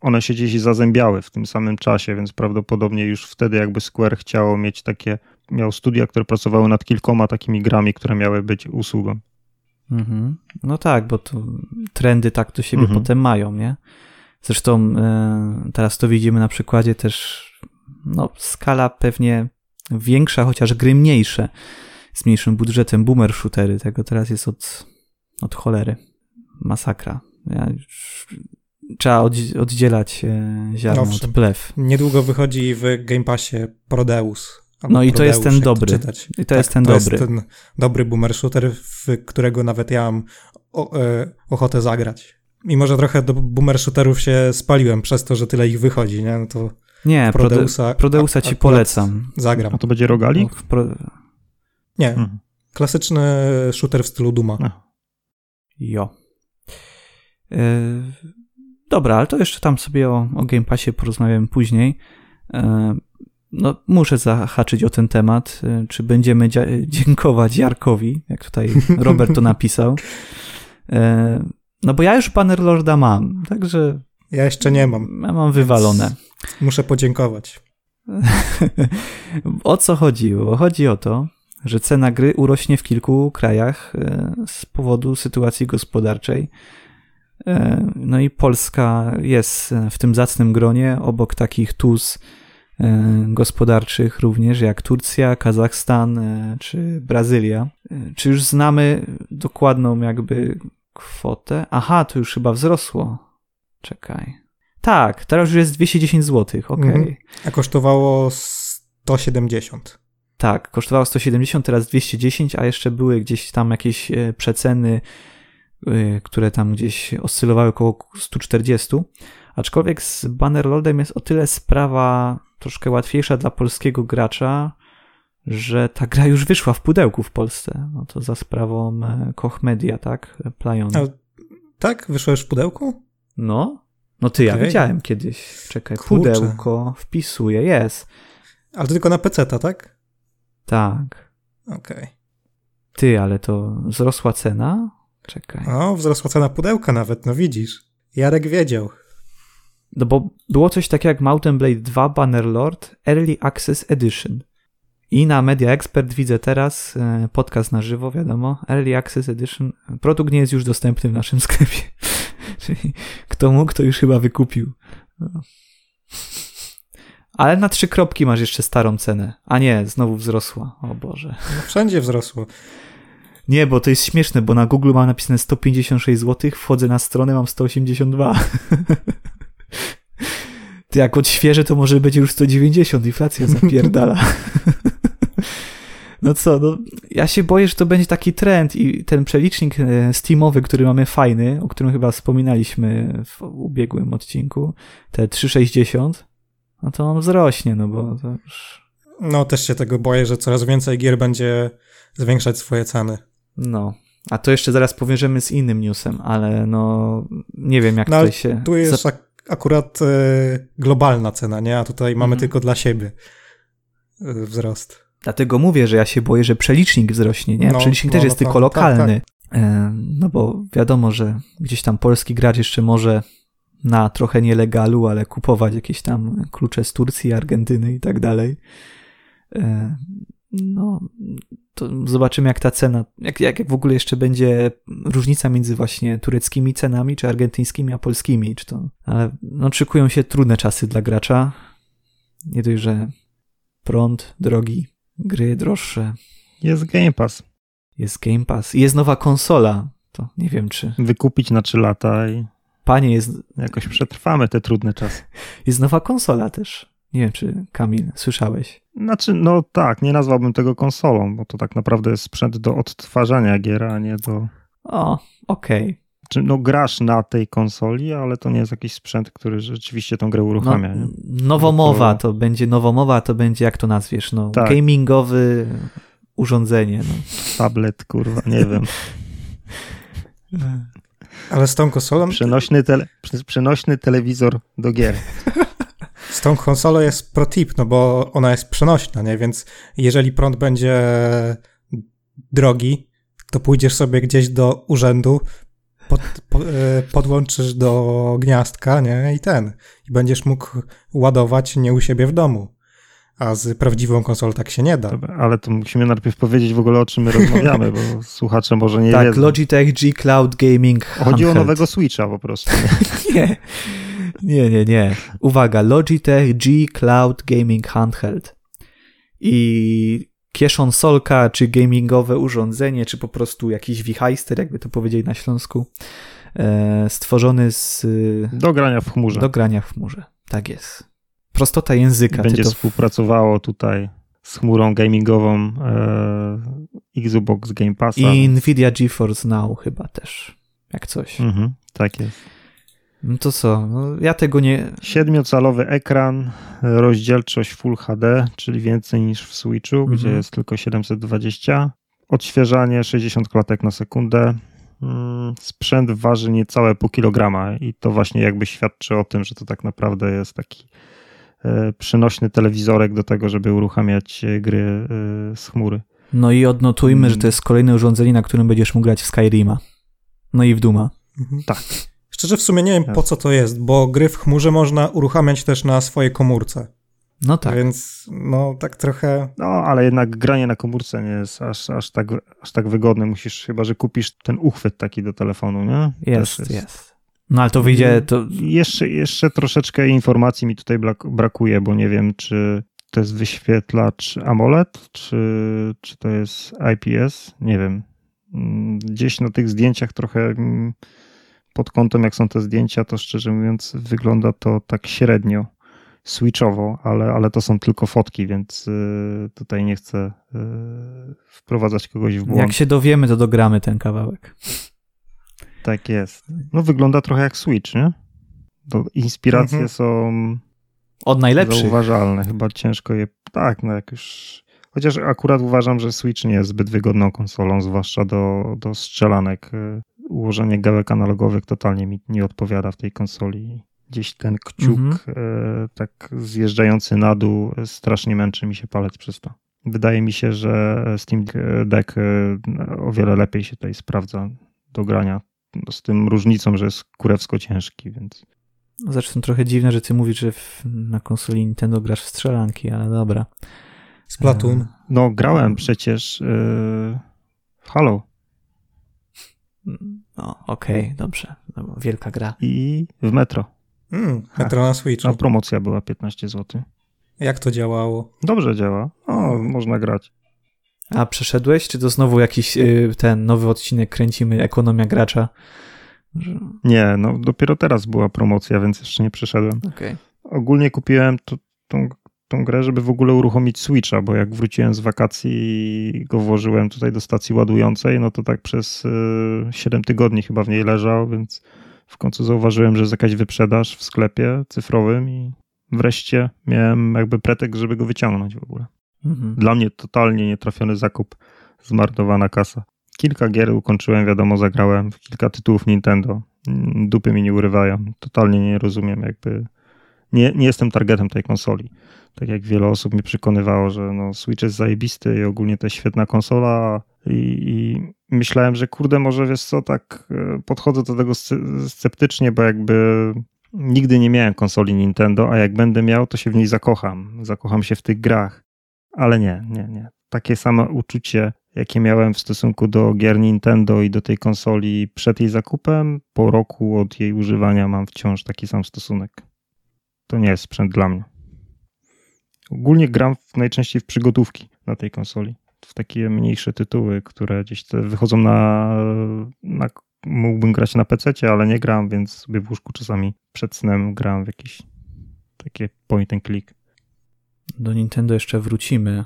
one się gdzieś zazębiały w tym samym czasie, więc prawdopodobnie już wtedy jakby Square chciało mieć takie, miał studia, które pracowały nad kilkoma takimi grami, które miały być usługą. Mhm. No tak, bo to trendy tak do siebie mhm. potem mają, nie? Zresztą e, teraz to widzimy na przykładzie też, no skala pewnie większa, chociaż gry mniejsze, z mniejszym budżetem, boomer shootery, tego teraz jest od, od cholery. Masakra. Ja trzeba oddzielać e, ziarno Owszem. od plew. Niedługo wychodzi w Game Passie Prodeus. No i to jest ten dobry. I to tak, jest ten to dobry. Jest ten dobry boomer shooter, w którego nawet ja mam o, e, ochotę zagrać. Mimo, że trochę do boomer shooterów się spaliłem przez to, że tyle ich wychodzi, nie? No to nie, Prodeusa, Prodeusa ci polecam. Zagram. A to będzie rogalik? No, pro... Nie. Mhm. Klasyczny shooter w stylu Duma. Jo. Yy, dobra, ale to jeszcze tam sobie o, o Game Passie porozmawiamy później. Yy, no, muszę zahaczyć o ten temat. Yy, czy będziemy dziękować Jarkowi, jak tutaj Robert to napisał. No bo ja już Bannerlorda mam, także... Ja jeszcze nie mam. Ja mam wywalone. Muszę podziękować. o co chodziło? Chodzi o to, że cena gry urośnie w kilku krajach e, z powodu sytuacji gospodarczej. E, no i Polska jest w tym zacnym gronie, obok takich tuz e, gospodarczych również jak Turcja, Kazachstan czy Brazylia. Czy już znamy dokładną jakby kwotę? Aha, to już chyba wzrosło. Czekaj. Tak, teraz już jest 210 zł, ok. Mhm. A kosztowało 170. Tak, kosztowało 170, teraz 210, a jeszcze były gdzieś tam jakieś e, przeceny, e, które tam gdzieś oscylowały około 140. Aczkolwiek z Bannerlordem jest o tyle sprawa troszkę łatwiejsza dla polskiego gracza, że ta gra już wyszła w pudełku w Polsce. No to za sprawą e, Koch Media, tak? Playon. tak? Wyszła już w pudełku? No. No ty, okay. ja widziałem kiedyś. Czekaj, Kurczę. pudełko wpisuje, jest. Ale to tylko na PC, tak? Tak. Okej. Okay. Ty, ale to wzrosła cena? Czekaj. O, wzrosła cena pudełka nawet, no widzisz. Jarek wiedział. No bo było coś takiego jak Mountain Blade 2 Bannerlord Early Access Edition. I na Media Expert widzę teraz e, podcast na żywo, wiadomo, Early Access Edition. Produkt nie jest już dostępny w naszym sklepie. Czyli kto mógł, to już chyba wykupił. No. Ale na trzy kropki masz jeszcze starą cenę. A nie, znowu wzrosła. O Boże. No wszędzie wzrosło. Nie, bo to jest śmieszne, bo na Google mam napisane 156 zł, wchodzę na stronę, mam 182. Ty jak odświeżę, to może będzie już 190, inflacja zapierdala. No co, no, ja się boję, że to będzie taki trend i ten przelicznik e, Steamowy, który mamy fajny, o którym chyba wspominaliśmy w ubiegłym odcinku, te 360, no to on wzrośnie, no bo to już... No też się tego boję, że coraz więcej gier będzie zwiększać swoje ceny. No, a to jeszcze zaraz powiążemy z innym newsem, ale no nie wiem jak no, tutaj się... Tu jest ak akurat y, globalna cena, nie? A tutaj mamy mhm. tylko dla siebie y, wzrost. Dlatego mówię, że ja się boję, że przelicznik wzrośnie, nie? No, przelicznik no, też jest no, tylko lokalny. Tak, tak. No bo wiadomo, że gdzieś tam polski gracz jeszcze może na trochę nielegalu, ale kupować jakieś tam klucze z Turcji, Argentyny i tak dalej. E, no, to zobaczymy, jak ta cena, jak, jak, jak w ogóle jeszcze będzie różnica między właśnie tureckimi cenami, czy argentyńskimi, a polskimi, czy to, ale no, szykują się trudne czasy dla gracza. Nie dość, że prąd drogi, gry droższe. Jest Game Pass. Jest Game Pass. Jest nowa konsola. To nie wiem, czy. Wykupić na 3 lata i. Panie, jest. Jakoś przetrwamy te trudne czasy. Jest nowa konsola też. Nie wiem, czy Kamil, słyszałeś? Znaczy, no tak, nie nazwałbym tego konsolą, bo to tak naprawdę jest sprzęt do odtwarzania gier, a nie do... O, okej. Czy, no grasz na tej konsoli, ale to nie jest jakiś sprzęt, który rzeczywiście tą grę uruchamia, nie? Nowomowa No to będzie nowomowa, to będzie jak to nazwiesz, no Tak. gamingowy urządzenie. No. Tablet, kurwa, nie wiem. Ale z tą konsolą, Przenośny, tele, przenośny telewizor do gier. z tą konsolą jest pro tip, no bo ona jest przenośna, nie? Więc jeżeli prąd będzie drogi, to pójdziesz sobie gdzieś do urzędu, pod, po, e, podłączysz do gniazdka, nie? I ten. I będziesz mógł ładować nie u siebie w domu. A z prawdziwą konsolą tak się nie da. Dobra, ale to musimy najpierw powiedzieć w ogóle o czym my rozmawiamy, bo słuchacze może nie tak, wiedzą. Logitech G Cloud Gaming Chodzi o handheld. nowego Switcha po prostu. Nie, nie, nie, nie. Uwaga, Logitech G Cloud Gaming Handheld. I kieszonsolka, czy gamingowe urządzenie, czy po prostu jakiś wichajster, jakby to powiedzieli na Śląsku, e, stworzony z, y, Do grania w chmurze. do grania w chmurze. Tak jest. Prostota języka. Będzie to współpracowało tutaj z chmurą gamingową e, Xbox Game Passa. I Nvidia GeForce Now chyba też, jak coś. Mhm, tak jest. No to co, no, ja tego nie... Siedmiocalowy ekran, rozdzielczość Full HD, czyli więcej niż w Switchu, Mhm. gdzie jest tylko 720. Odświeżanie 60 klatek na sekundę. Mm, Sprzęt waży niecałe pół kilograma i to właśnie jakby świadczy o tym, że to tak naprawdę jest taki e, przenośny telewizorek do tego, żeby uruchamiać e, gry e, z chmury. No i odnotujmy, Mm. że to jest kolejne urządzenie, na którym będziesz mógł grać w Skyrima. No i w Duma. Mhm. Tak. Szczerze w sumie nie wiem po co to jest, bo gry w chmurze można uruchamiać też na swojej komórce. No tak. Więc no tak trochę. No, ale jednak granie na komórce nie jest aż, aż, tak, aż tak wygodne. Musisz, chyba że kupisz ten uchwyt taki do telefonu, nie? Jest, Też jest, No ale to wyjdzie, to Jeszcze, jeszcze troszeczkę informacji mi tutaj brak- brakuje, bo nie wiem, czy to jest wyświetlacz AMOLED, czy, czy to jest IPS. Nie wiem. Mm, Gdzieś na tych zdjęciach trochę mm, pod kątem, jak są te zdjęcia, to szczerze mówiąc wygląda to tak średnio switchowo, ale, ale to są tylko fotki, więc y, tutaj nie chcę y, wprowadzać kogoś w błąd. jak się dowiemy, to dogramy ten kawałek. Tak jest. No wygląda trochę jak Switch, nie? To inspiracje Mhm. są Od najlepszych. zauważalne. Chyba ciężko je... Tak, no jak już... Chociaż akurat uważam, że Switch nie jest zbyt wygodną konsolą, zwłaszcza do, do strzelanek. Ułożenie gałek analogowych totalnie mi nie odpowiada w tej konsoli. Gdzieś ten kciuk Mhm. y, tak zjeżdżający na dół strasznie męczy mi się palec przez to. Wydaje mi się, że Steam Deck y, o wiele lepiej się tutaj sprawdza do grania. Z tym różnicą, że jest kurewsko ciężki, więc Zresztą trochę dziwne, że ty mówisz, że w, na konsoli Nintendo grasz w strzelanki, ale dobra. Splatoon. No, grałem przecież yy, w Halo No, okej, dobrze. No, wielka gra. i w Metro. Mm, Metro na Switchu. A promocja była 15 zł. Jak to działało? Dobrze działa. O, można grać. A przeszedłeś, czy to znowu jakiś y, ten nowy odcinek kręcimy, ekonomia gracza? Nie, no dopiero teraz była promocja, więc jeszcze nie przeszedłem. Okej. Ogólnie kupiłem to, tą, tą grę, żeby w ogóle uruchomić Switcha, bo jak wróciłem z wakacji i go włożyłem tutaj do stacji ładującej, no to tak przez y, 7 tygodni chyba w niej leżał, więc w końcu zauważyłem, że jest jakaś wyprzedaż w sklepie cyfrowym i wreszcie miałem jakby pretekst, żeby go wyciągnąć w ogóle. Mhm. Dla mnie totalnie nietrafiony zakup, zmarnowana kasa. Kilka gier ukończyłem, wiadomo, zagrałem, w kilka tytułów Nintendo. Mm, Dupy mi nie urywają. Totalnie nie rozumiem, jakby. Nie, nie jestem targetem tej konsoli. Tak jak wiele osób mi przekonywało, że no, Switch jest zajebisty i ogólnie to jest świetna konsola. I, I myślałem, że kurde, może wiesz co, tak e, podchodzę do tego sce- sceptycznie, bo jakby nigdy nie miałem konsoli Nintendo, a jak będę miał, to się w niej zakocham. Zakocham się w tych grach. Ale nie, nie, nie. Takie samo uczucie, jakie miałem w stosunku do gier Nintendo i do tej konsoli przed jej zakupem, po roku od jej używania mam wciąż taki sam stosunek. To nie jest sprzęt dla mnie. Ogólnie gram w, najczęściej w przygotówki na tej konsoli. W takie mniejsze tytuły, które gdzieś wychodzą na, na. Mógłbym grać na PC, ale nie gram, więc sobie w łóżku czasami przed snem gram w jakieś takie point and click. Do Nintendo jeszcze wrócimy.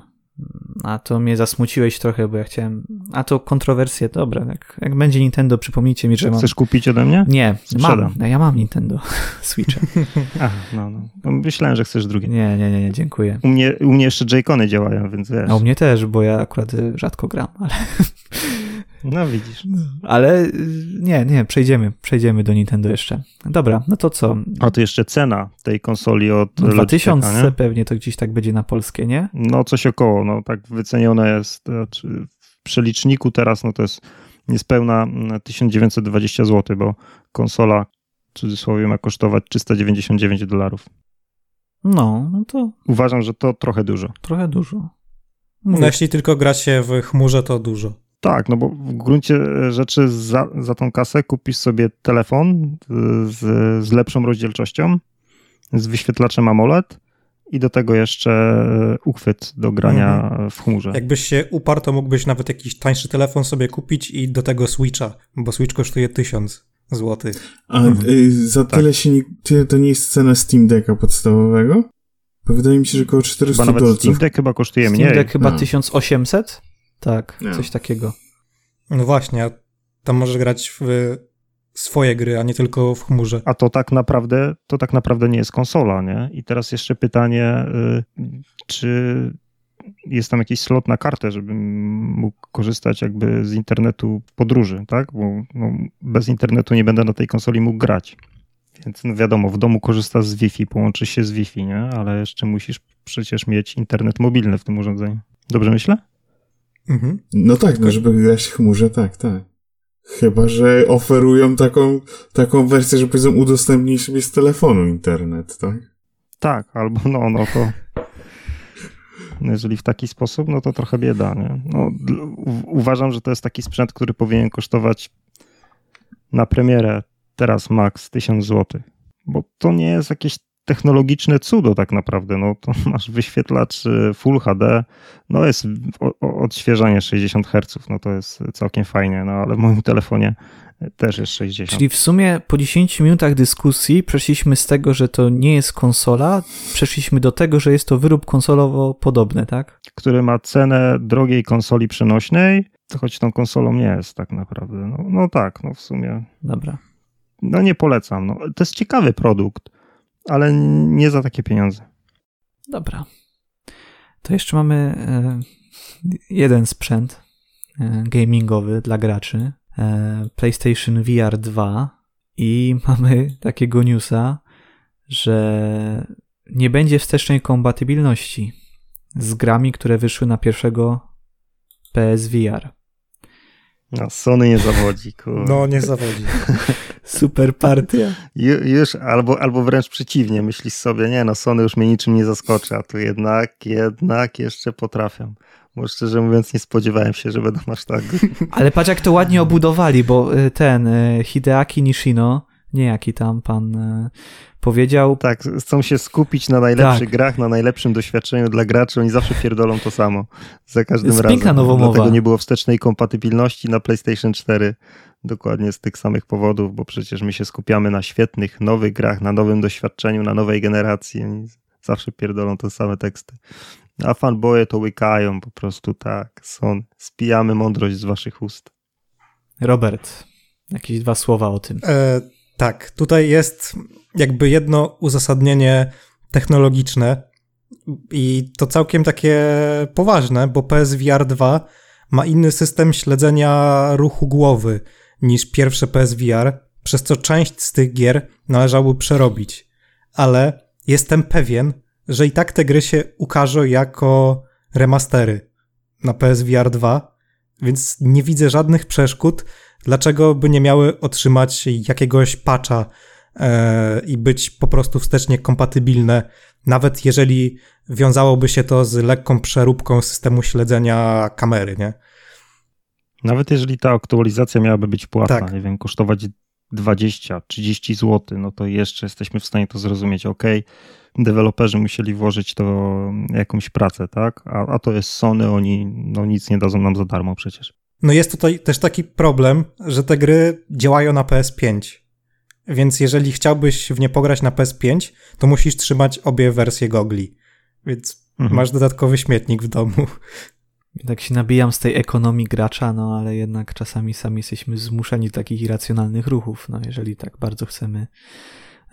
A to mnie zasmuciłeś trochę, bo ja chciałem. A to kontrowersje, dobra. Jak, jak będzie Nintendo, przypomnijcie mi, że mam. Chcesz kupić ode mnie? Nie, Sprzedam. mam. Ja mam Nintendo Switcha. Aha, no, no. no. Myślałem, że chcesz drugie. Nie, nie, nie, nie, dziękuję. U mnie, u mnie jeszcze J-Cony działają, więc wiesz. A u mnie też, bo ja akurat y, rzadko gram, ale. No widzisz. Ale y, nie, nie, przejdziemy, przejdziemy do Nintendo jeszcze. Dobra, no to co? A to jeszcze cena tej konsoli od No, Logitecha, 2000 nie? pewnie to gdzieś tak będzie na polskie, nie? No coś około, no tak wycenione jest, znaczy w przeliczniku teraz no to jest niespełna mm, 1920 zł, bo konsola w cudzysłowie ma kosztować 399 dolarów. No, no to Uważam, że to trochę dużo. trochę dużo. No jeśli tylko gra się w chmurze, to dużo. Tak, no bo w gruncie rzeczy za, za tą kasę kupisz sobie telefon z, z lepszą rozdzielczością, z wyświetlaczem AMOLED i do tego jeszcze uchwyt do grania w chmurze. Jakbyś się uparł, to mógłbyś nawet jakiś tańszy telefon sobie kupić i do tego Switcha, bo Switch kosztuje 1000 zł. A y, za Tak. tyle się nie, tyle to nie jest cena Steam Decka podstawowego? Bo wydaje mi się, że około 400 Chyba nawet Steam dolców. Deck chyba kosztuje Steam mniej. Deck chyba No. 1800? Tak, No. coś takiego. No właśnie, a tam możesz grać w swoje gry, a nie tylko w chmurze. A to tak naprawdę, to tak naprawdę nie jest konsola, nie? I teraz jeszcze pytanie, y, czy jest tam jakiś slot na kartę, żebym mógł korzystać jakby z internetu w podróży, tak? Bo no, bez internetu nie będę na tej konsoli mógł grać. Więc no wiadomo, w domu korzystasz z Wi-Fi, połączysz się z Wi-Fi, nie? Ale jeszcze musisz przecież mieć internet mobilny w tym urządzeniu. Dobrze myślę? Mhm. No tak, no żeby grać w chmurze, tak, tak. Chyba, że oferują taką, taką wersję, że powiedzą udostępnij sobie z telefonu internet, tak? Tak, albo no, no to. No jeżeli w taki sposób, no to trochę bieda. Nie? No, uważam, że to jest taki sprzęt, który powinien kosztować na premierę teraz max 1000 zł. Bo to nie jest jakieś technologiczne cudo tak naprawdę. No to masz wyświetlacz y, Full HD, no jest odświeżanie 60 Hz, no to jest całkiem fajnie, no ale w moim telefonie też jest 60. Czyli w sumie po 10 minutach dyskusji przeszliśmy z tego, że to nie jest konsola, przeszliśmy do tego, że jest to wyrób konsolowo podobny, tak? który ma cenę drogiej konsoli przenośnej, to choć tą konsolą nie jest tak naprawdę. No, no tak, no w sumie. Dobra. No nie polecam. No. To jest ciekawy produkt, ale nie za takie pieniądze. Dobra. To jeszcze mamy e, jeden sprzęt e, gamingowy dla graczy. E, PlayStation VR 2 i mamy takiego newsa, że nie będzie wstecznej kompatybilności z grami, które wyszły na pierwszego PSVR. No, Sony nie zawodzi. Kurde. No, nie zawodzi. Super partia. Ju- Już, albo, albo wręcz przeciwnie, myślisz sobie, nie no, Sony już mnie niczym nie zaskoczy, a tu jednak, jednak jeszcze potrafią. Bo szczerze mówiąc nie spodziewałem się, że będą aż tak Ale patrz jak to ładnie obudowali, bo y, ten y, Hideaki Nishino, nie jaki tam pan y, powiedział, Tak, chcą się skupić na najlepszych Tak. grach, na najlepszym doświadczeniu dla graczy. Oni zawsze pierdolą to samo. Za każdym Jest razem. piękna nowomowa. Dlatego nie było wstecznej kompatybilności na PlayStation 4. Dokładnie z tych samych powodów, bo przecież my się skupiamy na świetnych, nowych grach, na nowym doświadczeniu, na nowej generacji. Oni zawsze pierdolą te same teksty. A fanboye to łykają po prostu tak. Są, spijamy mądrość z waszych ust. Robert, jakieś dwa słowa o tym. E, tak, tutaj jest jakby jedno uzasadnienie technologiczne i to całkiem takie poważne, bo PSVR 2 ma inny system śledzenia ruchu głowy niż pierwsze PSVR, przez co część z tych gier należałoby przerobić. Ale jestem pewien, że i tak te gry się ukażą jako remastery na PSVR 2, więc nie widzę żadnych przeszkód, dlaczego by nie miały otrzymać jakiegoś patcha e, i być po prostu wstecznie kompatybilne, nawet jeżeli wiązałoby się to z lekką przeróbką systemu śledzenia kamery, nie? Nawet jeżeli ta aktualizacja miałaby być płatna, Tak. nie wiem, kosztować 20, 30 zł, no to jeszcze jesteśmy w stanie to zrozumieć. Ok, deweloperzy musieli włożyć to jakąś pracę, tak? A, a to jest Sony, oni no nic nie dadzą nam za darmo przecież. No jest tutaj też taki problem, że te gry działają na PS5. Więc jeżeli chciałbyś w nie pograć na PS5, to musisz trzymać obie wersje gogli. Więc Mhm. Masz dodatkowy śmietnik w domu. Tak się nabijam z tej ekonomii gracza, no ale jednak czasami sami jesteśmy zmuszeni do takich irracjonalnych ruchów, no jeżeli tak bardzo chcemy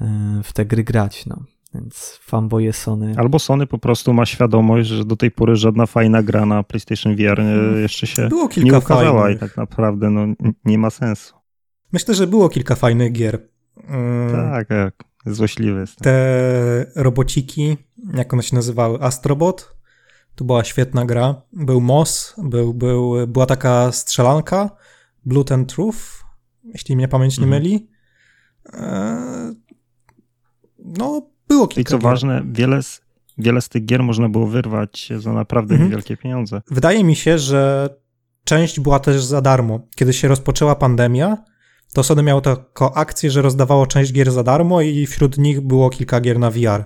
e, w te gry grać, no. Więc fanboye Sony. Albo Sony po prostu ma świadomość, że do tej pory żadna fajna gra na PlayStation VR hmm. jeszcze się nie ukazała fajnych. i tak naprawdę no, nie ma sensu. Myślę, że było kilka fajnych gier. Hmm. Tak, tak. Złośliwy jest. Te robociki, jak one się nazywały? Astrobot? To była świetna gra. Był MOS, był, był, była taka strzelanka, Blood and Truth, jeśli mnie pamięć nie mhm. myli. Eee, no, było kilka I co gier. ważne, wiele z, wiele z tych gier można było wyrwać za naprawdę mhm. niewielkie pieniądze. Wydaje mi się, że część była też za darmo. Kiedy się rozpoczęła pandemia, to Sony miało taką akcję, że rozdawało część gier za darmo i wśród nich było kilka gier na VR.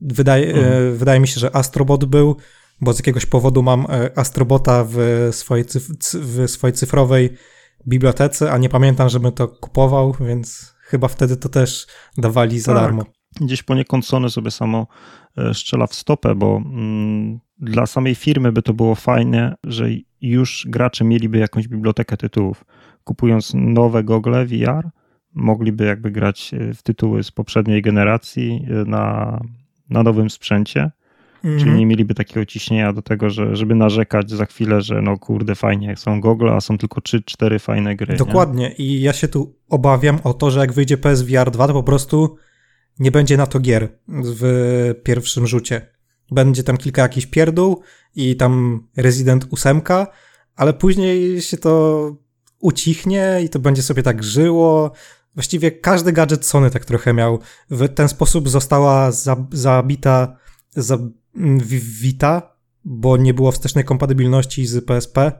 Wydaje, mhm. e, wydaje mi się, że Astrobot był, bo z jakiegoś powodu mam e, Astrobota w swojej, w swojej cyfrowej bibliotece, a nie pamiętam, żebym to kupował, więc chyba wtedy to też dawali za tak. darmo. Gdzieś poniekąd Sony sobie samo e, strzela w stopę, bo mm, dla samej firmy by to było fajne, że już gracze mieliby jakąś bibliotekę tytułów. Kupując nowe gogle VR, mogliby jakby grać w tytuły z poprzedniej generacji na, na nowym sprzęcie Mhm. Czyli nie mieliby takiego ciśnienia do tego, że, żeby narzekać za chwilę, że no kurde, fajnie, są gogle, a są tylko 3-4 fajne gry. Dokładnie. Nie? I ja się tu obawiam o to, że jak wyjdzie PSVR 2, to po prostu nie będzie na to gier w pierwszym rzucie. Będzie tam kilka jakichś pierdół i tam Resident 8, ale później się to ucichnie i to będzie sobie tak żyło. Właściwie każdy gadżet Sony tak trochę miał. W ten sposób została zabita, Vita, bo nie było wstecznej kompatybilności z PSP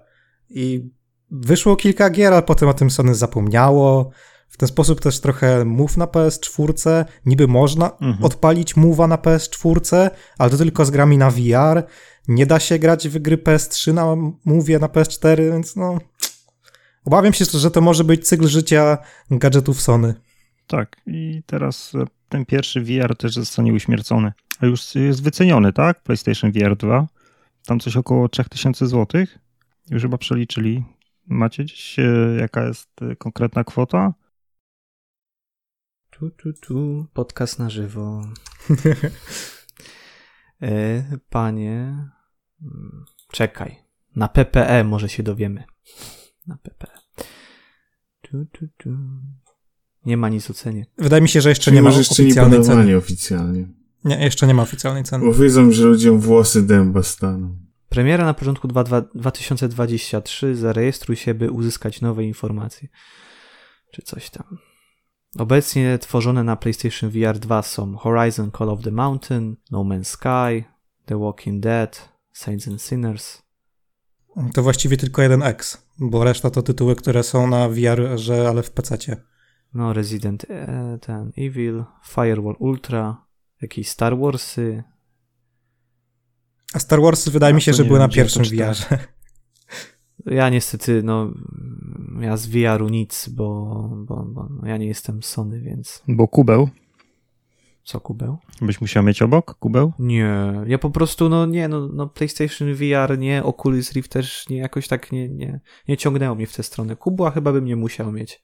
i wyszło kilka gier, a potem o tym Sony zapomniało. W ten sposób też trochę Move na PS4, niby można mhm. odpalić Move'a na PS4, ale to tylko z grami na VR. Nie da się grać w gry PS3 na Move na PS4, więc no... Obawiam się, że to może być cykl życia gadżetów Sony. Tak, i teraz ten pierwszy VR też zostanie uśmiercony. A już jest wyceniony, tak? PlayStation VR 2. Tam coś około 3000 zł. Już chyba przeliczyli. Macie gdzieś e, jaka jest e, konkretna kwota? Tu, tu, tu. Podcast na żywo. e, panie, mm, czekaj. Na PPE może się dowiemy. Na PPE. Tu, tu, tu. Nie ma nic o cenie. Wydaje mi się, że jeszcze Czyli nie ma jeszcze oficjalnej nie ceny. oficjalnie. Nie, jeszcze nie ma oficjalnej ceny. Bo wiedzą, że ludziom włosy dęba staną. Premiera na początku 2023. Zarejestruj się, by uzyskać nowe informacje. Czy coś tam. Obecnie tworzone na PlayStation VR 2 są Horizon Call of the Mountain, No Man's Sky, The Walking Dead, Saints and Sinners. To właściwie tylko jeden X, bo reszta to tytuły, które są na VR, że ale w PC. No, Resident e, ten Evil, Firewall Ultra, jakieś Star Warsy. A Star Warsy wydaje A mi się, że były na pierwszym VR. Ja niestety, no, ja z VR-u nic, bo, bo, bo no, ja nie jestem Sony, więc. Bo kubeł. Co kubeł? Byś musiał mieć obok kubeł? Nie, ja po prostu, no nie, no, no PlayStation VR, nie, Oculus Rift też nie, jakoś tak nie, nie, nie ciągnęło mnie w tę stronę. Kubła chyba bym nie musiał mieć.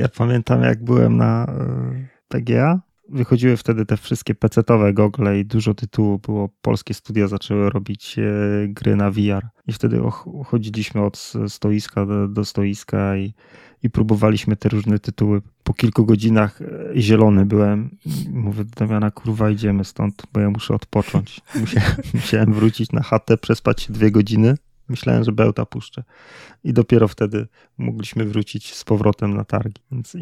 Ja pamiętam, jak byłem na e, PGA, wychodziły wtedy te wszystkie PC-owe gogle i dużo tytułów było. Polskie studia zaczęły robić e, gry na VR. I wtedy chodziliśmy od stoiska do, do stoiska i, i próbowaliśmy te różne tytuły. Po kilku godzinach e, zielony byłem. Mówię do Damiana, kurwa, idziemy stąd, bo ja muszę odpocząć. Musiałem, musiałem wrócić na chatę, przespać się dwie godziny. Myślałem, że bełta puszczę. I dopiero wtedy mogliśmy wrócić z powrotem na targi. Więc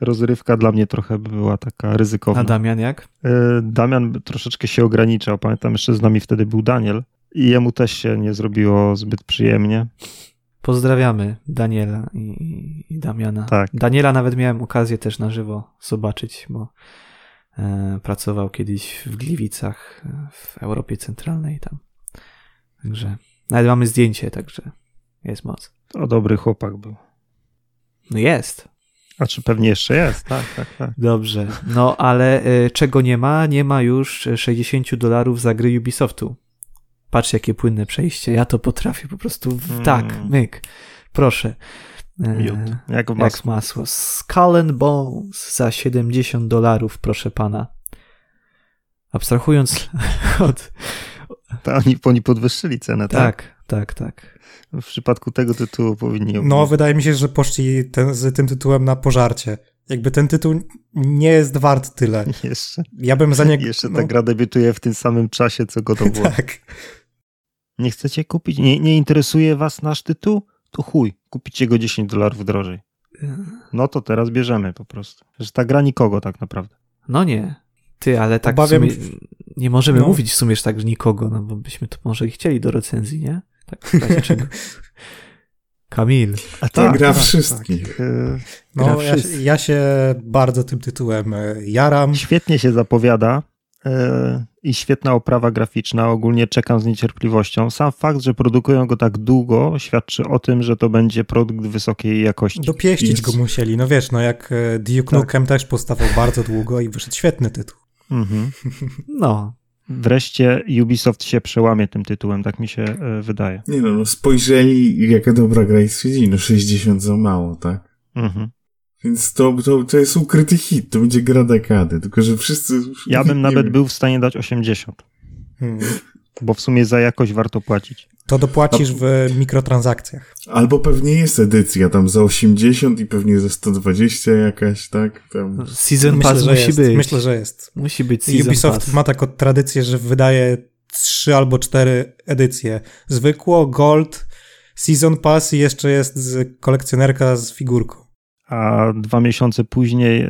rozrywka dla mnie trochę była taka ryzykowna. A Damian jak? E, Damian troszeczkę się ograniczał. Pamiętam, jeszcze z nami wtedy był Daniel i jemu też się nie zrobiło zbyt przyjemnie. Pozdrawiamy Daniela i, i Damiana. Tak. Daniela nawet miałem okazję też na żywo zobaczyć, bo e, pracował kiedyś w Gliwicach w Europie Centralnej tam. Także nawet mamy zdjęcie, także jest moc. To dobry chłopak był. No jest. A czy pewnie jeszcze jest, tak, tak, tak. Dobrze. No ale y, czego nie ma? Nie ma już 60 dolarów za gry Ubisoftu. Patrz, jakie płynne przejście. Ja to potrafię po prostu. W... Mm. Tak, myk. Proszę. E, Miód. Jak w Jak masło. masło. Skull and Bones za 70 dolarów, proszę pana. Abstrahując od. Ta, oni, oni podwyższyli cenę, tak? Tak, tak, tak. W przypadku tego tytułu powinni No, wydaje mi się, że poszli ten, z tym tytułem na pożarcie. Jakby ten tytuł nie jest wart tyle. jeszcze, Ja bym za niego... jeszcze no, ta gra debiutuje w tym samym czasie, co God of War. Tak. Nie chcecie kupić? Nie, nie interesuje was nasz tytuł? To chuj, kupicie go 10 dolarów drożej. No to teraz bierzemy po prostu. Że ta gra nikogo tak naprawdę. No nie. Ty, ale tak Obawiam w sumie nie możemy No. mówić w sumie że tak że nikogo, no bo byśmy to może i chcieli do recenzji, nie? Tak, czego. Kamil. A Ta gra wszystkich. E, No, Gra ja, się- wszyscy. ja się bardzo tym tytułem e, jaram. Świetnie się zapowiada e, i świetna oprawa graficzna. Ogólnie czekam z niecierpliwością. Sam fakt, że produkują go tak długo, świadczy o tym, że to będzie produkt wysokiej jakości. Dopieścić Jest. go musieli. No wiesz, no jak Duke Tak. Nukem też powstawał bardzo długo i wyszedł świetny tytuł. Mhm. No. Wreszcie Ubisoft się przełamie tym tytułem, tak mi się e, wydaje. Nie no, no spojrzeli, jaka dobra gra i stwierdzili, no 60 za mało, tak? Mhm. Więc to, to, to jest ukryty hit, to będzie gra dekady, tylko że wszyscy... Ja bym nawet wiem. był w stanie dać 80, Hmm. bo w sumie za jakość warto płacić. To dopłacisz w mikrotransakcjach. Albo pewnie jest edycja tam za 80 i pewnie za 120 jakaś, tak? Tam... Season Myślę, Pass musi jest. być. Myślę, że jest. Musi być Season Ubisoft Pass. ma taką tradycję, że wydaje trzy albo cztery edycje. Zwykło, Gold, Season Pass i jeszcze jest z kolekcjonerka z figurką. A dwa miesiące później e,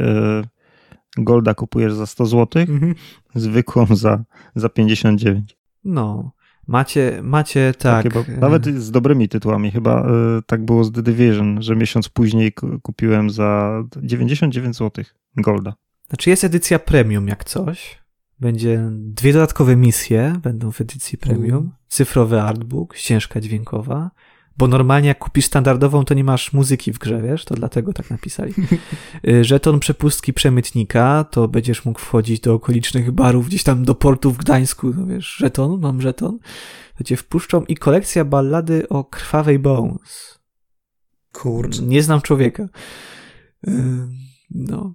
Golda kupujesz za 100 zł, Mhm. zwykłą za, za 59. No. Macie, macie tak. Chyba, nawet z dobrymi tytułami. Chyba e, tak było z The Division, że miesiąc później ku- kupiłem za 99 zł Golda. Znaczy jest edycja premium jak coś. Będzie dwie dodatkowe misje, będą w edycji premium. Mm. Cyfrowy artbook, ścieżka dźwiękowa. Bo normalnie jak kupisz standardową, to nie masz muzyki w grze, wiesz? To dlatego tak napisali. Y, Żeton przepustki przemytnika, to będziesz mógł wchodzić do okolicznych barów, gdzieś tam do portu w Gdańsku, no wiesz, żeton, mam żeton. To cię wpuszczą i kolekcja ballady o krwawej Bones. Kurczę. Nie znam człowieka. Ym, No.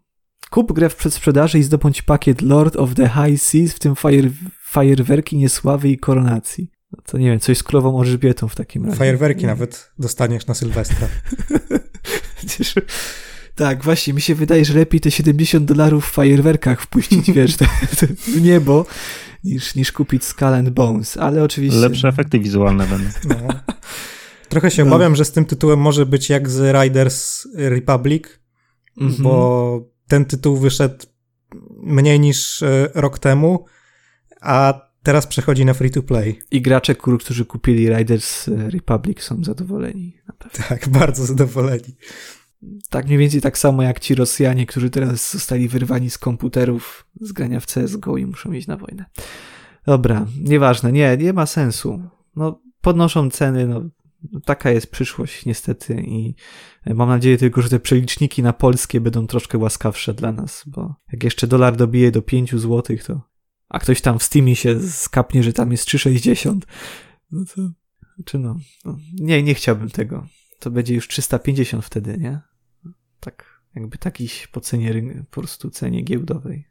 Kup grę w przedsprzedaży i zdobądź pakiet Lord of the High Seas, w tym fajer, fajerwerki niesławy i koronacji. No to nie wiem, coś z królową Elżbietą w takim razie. Fajerwerki nawet dostaniesz na Sylwestra. Tak, właśnie, mi się wydaje, że lepiej te 70 dolarów w fajerwerkach wpuścić, wiesz, te, te w niebo, niż, niż kupić Skull and Bones, ale oczywiście... Lepsze efekty wizualne będą. No. Trochę się No. obawiam, że z tym tytułem może być jak z Riders Republic, Mhm. bo ten tytuł wyszedł mniej niż e, rok temu, a teraz przechodzi na free to play. I gracze, którzy kupili Riders Republic są zadowoleni. Tak, bardzo zadowoleni. Tak mniej więcej tak samo jak ci Rosjanie, którzy teraz zostali wyrwani z komputerów z grania w CSGO i muszą iść na wojnę. Dobra, nieważne, nie, nie ma sensu. No, podnoszą ceny, no, taka jest przyszłość niestety i mam nadzieję tylko, że te przeliczniki na polskie będą troszkę łaskawsze dla nas, bo jak jeszcze dolar dobije do 5 zł, to a ktoś tam w Steamie się skapnie, że tam jest 3,60, no to, czy no, no, nie, nie chciałbym tego. To będzie już 350 wtedy, nie? Tak, jakby takiś po cenie, ryn- po prostu cenie giełdowej.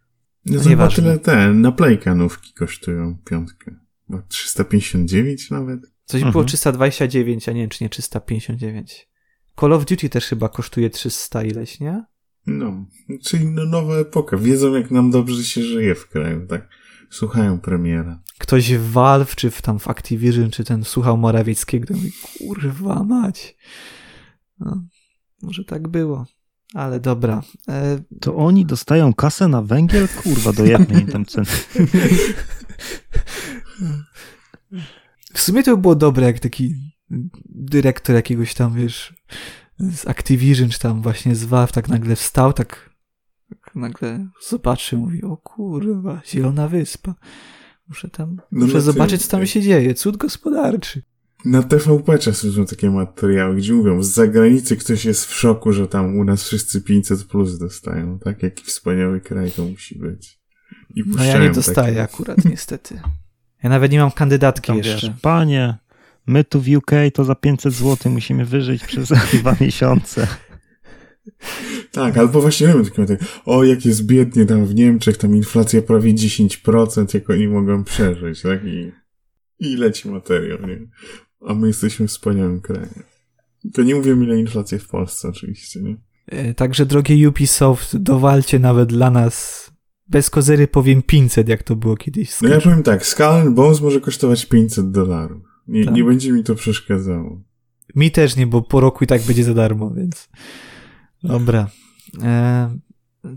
No No chyba tyle te, na Playka nówki kosztują piątkę. Chyba 359 nawet. Coś Mhm. było 329, a nie wiem, czy nie 359. Call of Duty też chyba kosztuje 300 ileś, nie? No, czyli no, nowa epoka. Wiedzą, jak nam dobrze się żyje w kraju, tak? Słuchają premiera. Ktoś w Valve, czy w, tam w Activision, czy ten słuchał Morawieckiego, to mówi, kurwa mać. No, może tak było. Ale dobra. E, To oni dostają kasę na węgiel? Kurwa, dojebnie im tam ceny. W sumie to by było dobre, jak taki dyrektor jakiegoś tam, wiesz, z Activision, czy tam właśnie z Valve, tak nagle wstał, tak nagle zobaczył, mówi, o kurwa, zielona wyspa. Muszę tam, No muszę zobaczyć, co tam się dzieje. Cud gospodarczy. Na TVP czasem są takie materiały, gdzie mówią, z zagranicy ktoś jest w szoku, że tam u nas wszyscy 500 plus dostają, tak? Jaki wspaniały kraj to musi być. I No ja nie dostaję takie- akurat, niestety. Ja nawet nie mam kandydatki Tam, jeszcze. wiesz, panie, my tu w UK to za 500 zł musimy wyżyć przez dwa miesiące. Tak, albo właśnie mamy takie tak, o jak jest biednie tam w Niemczech, tam inflacja prawie 10%, jak oni mogą przeżyć, tak? I, i leci materiał, nie? A my jesteśmy wspaniałym kraju. To nie mówimy ile inflacja w Polsce oczywiście, nie? E, Także drogie Ubisoft, dowalcie nawet dla nas. Bez kozery powiem 500, jak to było kiedyś. No ja powiem tak, Skull Bones może kosztować 500 dolarów. Nie, Tak. nie będzie mi to przeszkadzało. Mi też nie, bo po roku i tak będzie za darmo, więc. Dobra. E,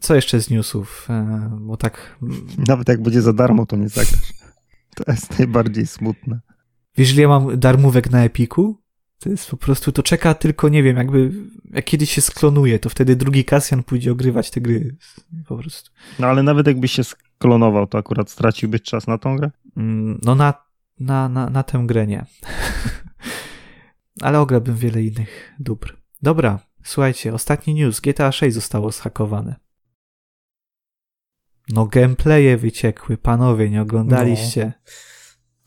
co jeszcze z newsów? E, bo tak. Nawet jak będzie za darmo, to nie zagrasz. To jest najbardziej smutne. Wiesz, ile ja mam darmówek na Epiku? To jest po prostu, to czeka tylko, nie wiem, jakby, jak kiedyś się sklonuje, to wtedy drugi Kasjan pójdzie ogrywać te gry. Po prostu. No ale nawet jakbyś się sklonował, to akurat straciłbyś czas na tą grę? Mm, No na, na, na, na tę grę nie. Ale ograłbym wiele innych dóbr. Dobra, słuchajcie, ostatni news. GTA 6 zostało zhakowane. No gameplaye wyciekły, panowie, nie oglądaliście.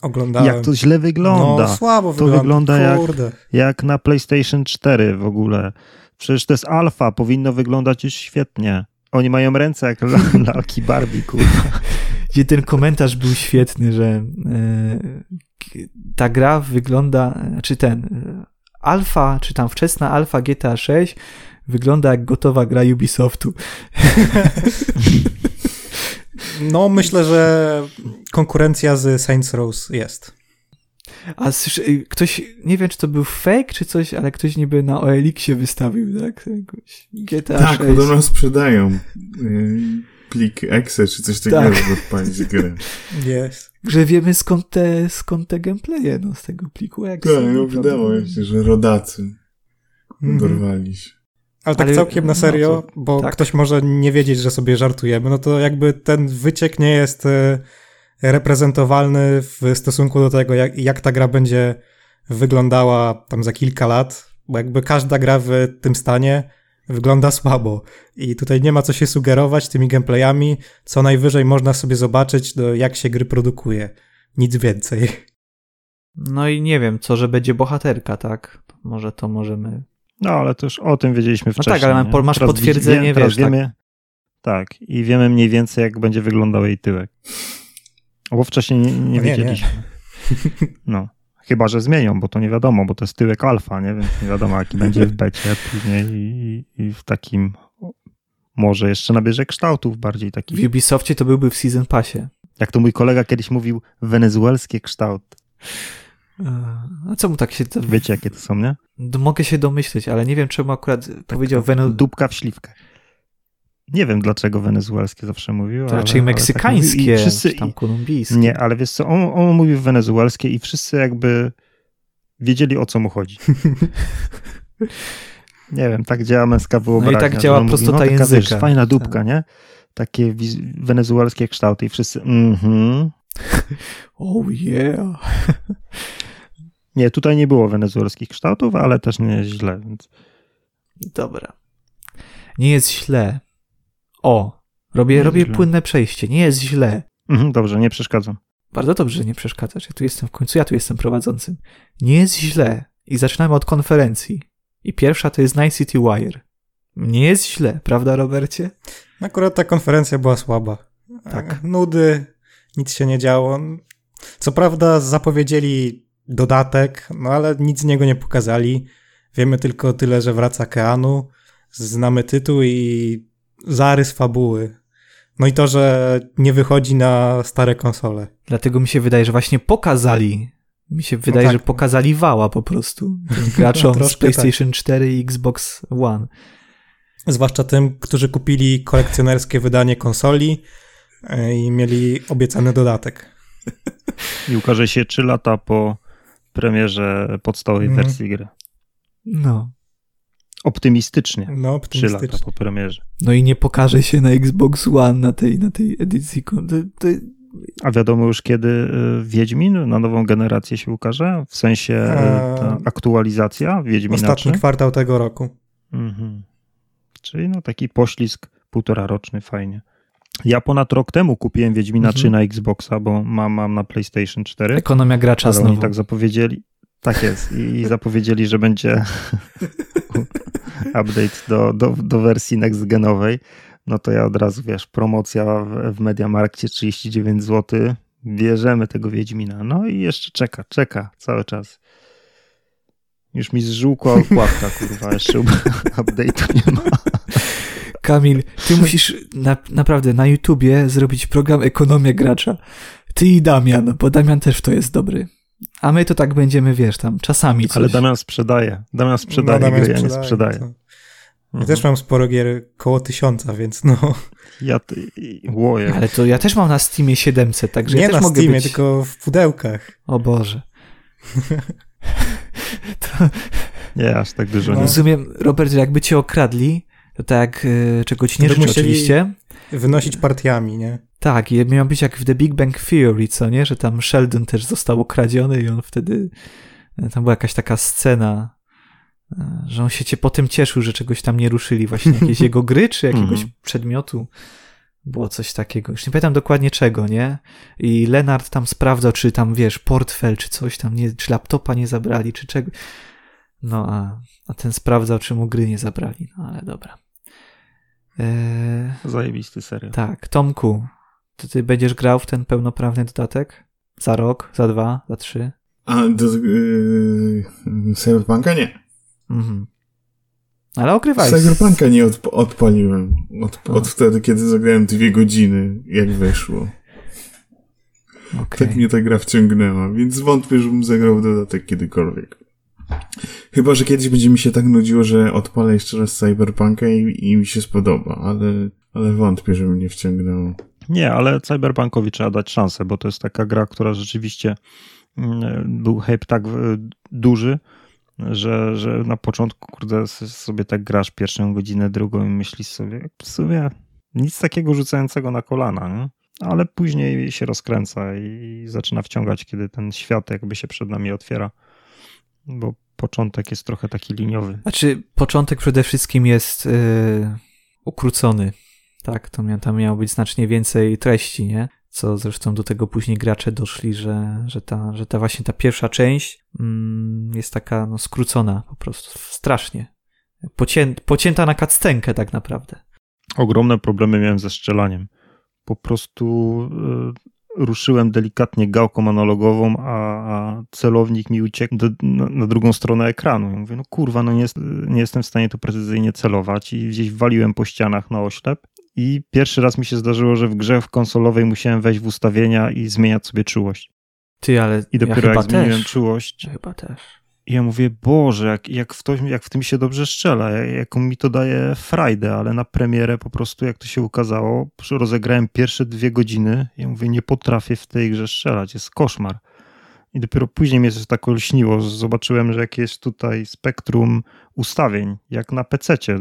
Oglądałem. Jak to źle wygląda. No, słabo To wygląda. wygląda jak-. Jak na PlayStation 4 w ogóle. Przecież to jest alfa, powinno wyglądać już świetnie. Oni mają ręce jak la- lalki Barbie, kurwa. Gdzie ten komentarz był świetny, że e, ta gra wygląda, czy ten e, alfa, czy tam wczesna alfa GTA 6 wygląda jak gotowa gra Ubisoftu. No, myślę, że konkurencja z Saints Row jest. A słyszę, y, ktoś, nie wiem czy to był fake czy coś, ale ktoś niby na OLX-ie wystawił, tak? Jakoś GTA Tak, 6. podobno sprzedają yy, plik exe czy coś takiego, Tak. żeby odpalić grę. Jest. Że wiemy skąd te, skąd te gameplaye, no, z tego pliku Excel. Tak, no wydało się, że rodacy Mhm. dorwali się. Ale tak Ale- całkiem na no serio, co? bo Tak. ktoś może nie wiedzieć, że sobie żartujemy, no to jakby ten wyciek nie jest e, reprezentowalny w stosunku do tego, jak, jak ta gra będzie wyglądała tam za kilka lat, bo jakby każda gra w tym stanie wygląda słabo i tutaj nie ma co się sugerować tymi gameplayami, co najwyżej można sobie zobaczyć, no, jak się gry produkuje. Nic więcej. No i nie wiem, co, że będzie bohaterka, tak? Może to możemy... No ale to już o tym wiedzieliśmy No wcześniej. tak, ale nie? masz Teraz potwierdzenie, wie- teraz wiesz, tak. wiemy, tak. i wiemy mniej więcej, jak będzie wyglądał jej tyłek. Bo wcześniej nie, nie No nie, nie. wiedzieliśmy. No. Chyba, że zmienią, bo to nie wiadomo, bo to jest tyłek alfa, nie? Więc nie wiadomo, jaki będzie w becie później i, i w takim może jeszcze nabierze kształtów bardziej W takich. Ubisoftie to byłby w Season Passie. Jak to mój kolega kiedyś mówił, wenezuelskie kształt. E, A co mu tak się... To... Wiecie, jakie to są, nie? Mogę się domyśleć, ale nie wiem, czemu akurat powiedział Wenu... Dupka w śliwkę. Nie wiem, dlaczego wenezuelskie zawsze mówił. Ale- raczej ale tak meksykańskie, mówił. I wszyscy, tam kolumbijskie. Nie, ale wiesz co, on, on mówił wenezuelskie i wszyscy jakby wiedzieli, o co mu chodzi. nie wiem, tak działa męska wyobraźnia. tak że działa on mówi, prostota no, taka, języka. Wiesz, fajna dupka, Tak. nie? Takie wenezuelskie kształty i wszyscy mhm. Oh yeah. Nie, tutaj nie było wenezuelskich kształtów, ale też nie jest źle, więc Dobra. Nie jest źle. O, robię, Nie robię płynne przejście. Nie jest źle. mhm, dobrze, nie przeszkadzam. Bardzo dobrze, że nie przeszkadzasz. Ja tu jestem w końcu, ja tu jestem prowadzącym. Nie jest źle. I zaczynamy od konferencji. I pierwsza to jest Night City Wire. Nie jest źle, prawda, Robercie? Akurat ta konferencja była słaba. Tak. E, Nudy, nic się nie działo. Co prawda zapowiedzieli dodatek, no ale nic z niego nie pokazali. Wiemy tylko tyle, że wraca Keanu, znamy tytuł i zarys fabuły. No i to, że nie wychodzi na stare konsole. Dlatego mi się wydaje, że właśnie pokazali. Mi się wydaje, tak. że pokazali wała po prostu. Graczom z Troszkę PlayStation 4 i Xbox One. Zwłaszcza tym, którzy kupili kolekcjonerskie wydanie konsoli e, i mieli obiecany dodatek. I ukaże się 3 lata po premierze podstawowej Mhm. wersji gry. No. Optymistycznie. No, 3 lata optymistycznie. po premierze. No i nie pokaże się na Xbox One na tej, na tej edycji. To, to, A wiadomo już kiedy y, Wiedźmin na nową generację się ukaże? W sensie y, ta Eee, aktualizacja Wiedźmina Ostatni 3? kwartał tego roku. Mhm. Czyli no taki poślizg półtora roczny, fajnie. Ja ponad rok temu kupiłem Wiedźmina Mhm. 3 na Xboxa, bo mam, mam na PlayStation 4. Ekonomia gracza Ale oni znowu. tak zapowiedzieli. Tak jest. I zapowiedzieli, że będzie update do, do, do wersji next genowej. No to ja od razu, wiesz, promocja w, w Mediamarkcie 39 zł. Bierzemy tego Wiedźmina. No i jeszcze czeka, czeka cały czas. Już mi zżółkła okładka, kurwa, jeszcze update'u nie ma. Kamil, ty musisz na, naprawdę na YouTubie zrobić program Ekonomia gracza. Ty i Damian, bo Damian też w to jest dobry. A my to tak będziemy, wiesz, tam czasami coś. Ale Damian sprzedaje. Damian sprzedaje No, Damian gry, ja nie sprzedaje, sprzedaję. to- Ja Mhm. też mam sporo gier koło tysiąca, więc no. Ja, łoje. Ale to ja też mam na Steamie 700, także nie ja też na mogę Steamie, być... tylko w pudełkach. O Boże. to, Nie, aż tak dużo No. nie. Rozumiem, Robert, że jakby cię okradli, to tak e, czego ci nie To oczywiście. Wynosić partiami, nie? Tak, i miał być jak w The Big Bang Theory, co nie? Że tam Sheldon też został okradziony i on wtedy... e, Tam była jakaś taka scena, e, że on się cię potem cieszył, że czegoś tam nie ruszyli, właśnie jakieś jego gry, czy jakiegoś Mhm. przedmiotu. Było coś takiego. Już nie pamiętam dokładnie czego, nie? I Lenart tam sprawdzał, czy tam, wiesz, portfel, czy coś tam, nie, czy laptopa nie zabrali, czy czego. No, a, a ten sprawdzał, czy mu gry nie zabrali. No, ale dobra. Eee, Zajebisty serial. tak, Tomku, to ty będziesz grał w ten pełnoprawny dodatek? Za rok, za dwa, za trzy? A do yy, Cyberpunka nie. Mhm. Ale ogrywaj. Cyberpunka nie odp- odpaliłem. Od, od wtedy, kiedy zagrałem dwie godziny, jak weszło. Okej. Tak mnie ta gra wciągnęła, więc wątpię, żebym zagrał w dodatek kiedykolwiek. Chyba, że kiedyś będzie mi się tak nudziło, że odpalę jeszcze raz Cyberpunka i, i mi się spodoba, ale, ale wątpię, że mnie wciągnęło. Nie, ale Cyberpunkowi trzeba dać szansę, bo to jest taka gra, która rzeczywiście mm, był hype tak e, duży, że, że na początku, kurde, sobie tak grasz pierwszą godzinę, drugą i myślisz sobie, w sumie nic takiego rzucającego na kolana, nie? Ale później się rozkręca i zaczyna wciągać, kiedy ten świat jakby się przed nami otwiera, bo początek jest trochę taki liniowy. Znaczy, początek przede wszystkim jest yy, ukrócony. Tak, to mia, tam miało być znacznie więcej treści, nie? Co zresztą do tego później gracze doszli, że, że, ta, że ta właśnie ta pierwsza część mm, jest taka no, skrócona po prostu strasznie. Pocię, pocięta na kactenkę tak naprawdę. ogromne problemy miałem ze strzelaniem. Po prostu y, ruszyłem delikatnie gałką analogową, a, a celownik mi uciekł do, na, na drugą stronę ekranu. Ja mówię, no kurwa, no nie, nie jestem w stanie tu precyzyjnie celować i gdzieś waliłem po ścianach na oślep. I pierwszy raz mi się zdarzyło, że w grze w konsolowej musiałem wejść w ustawienia i zmieniać sobie czułość. Ty, ale I ja dopiero chyba jak zmieniłem też. czułość, Chyba też. I ja mówię, Boże, jak, jak, w to, jak w tym się dobrze strzela, jak- jaką mi to daje frajdę, ale na premierę po prostu, jak to się ukazało, rozegrałem pierwsze dwie godziny, ja mówię, nie potrafię w tej grze strzelać, jest koszmar. I dopiero później mnie coś tak olśniło, zobaczyłem, że jakie jest tutaj spektrum ustawień, jak na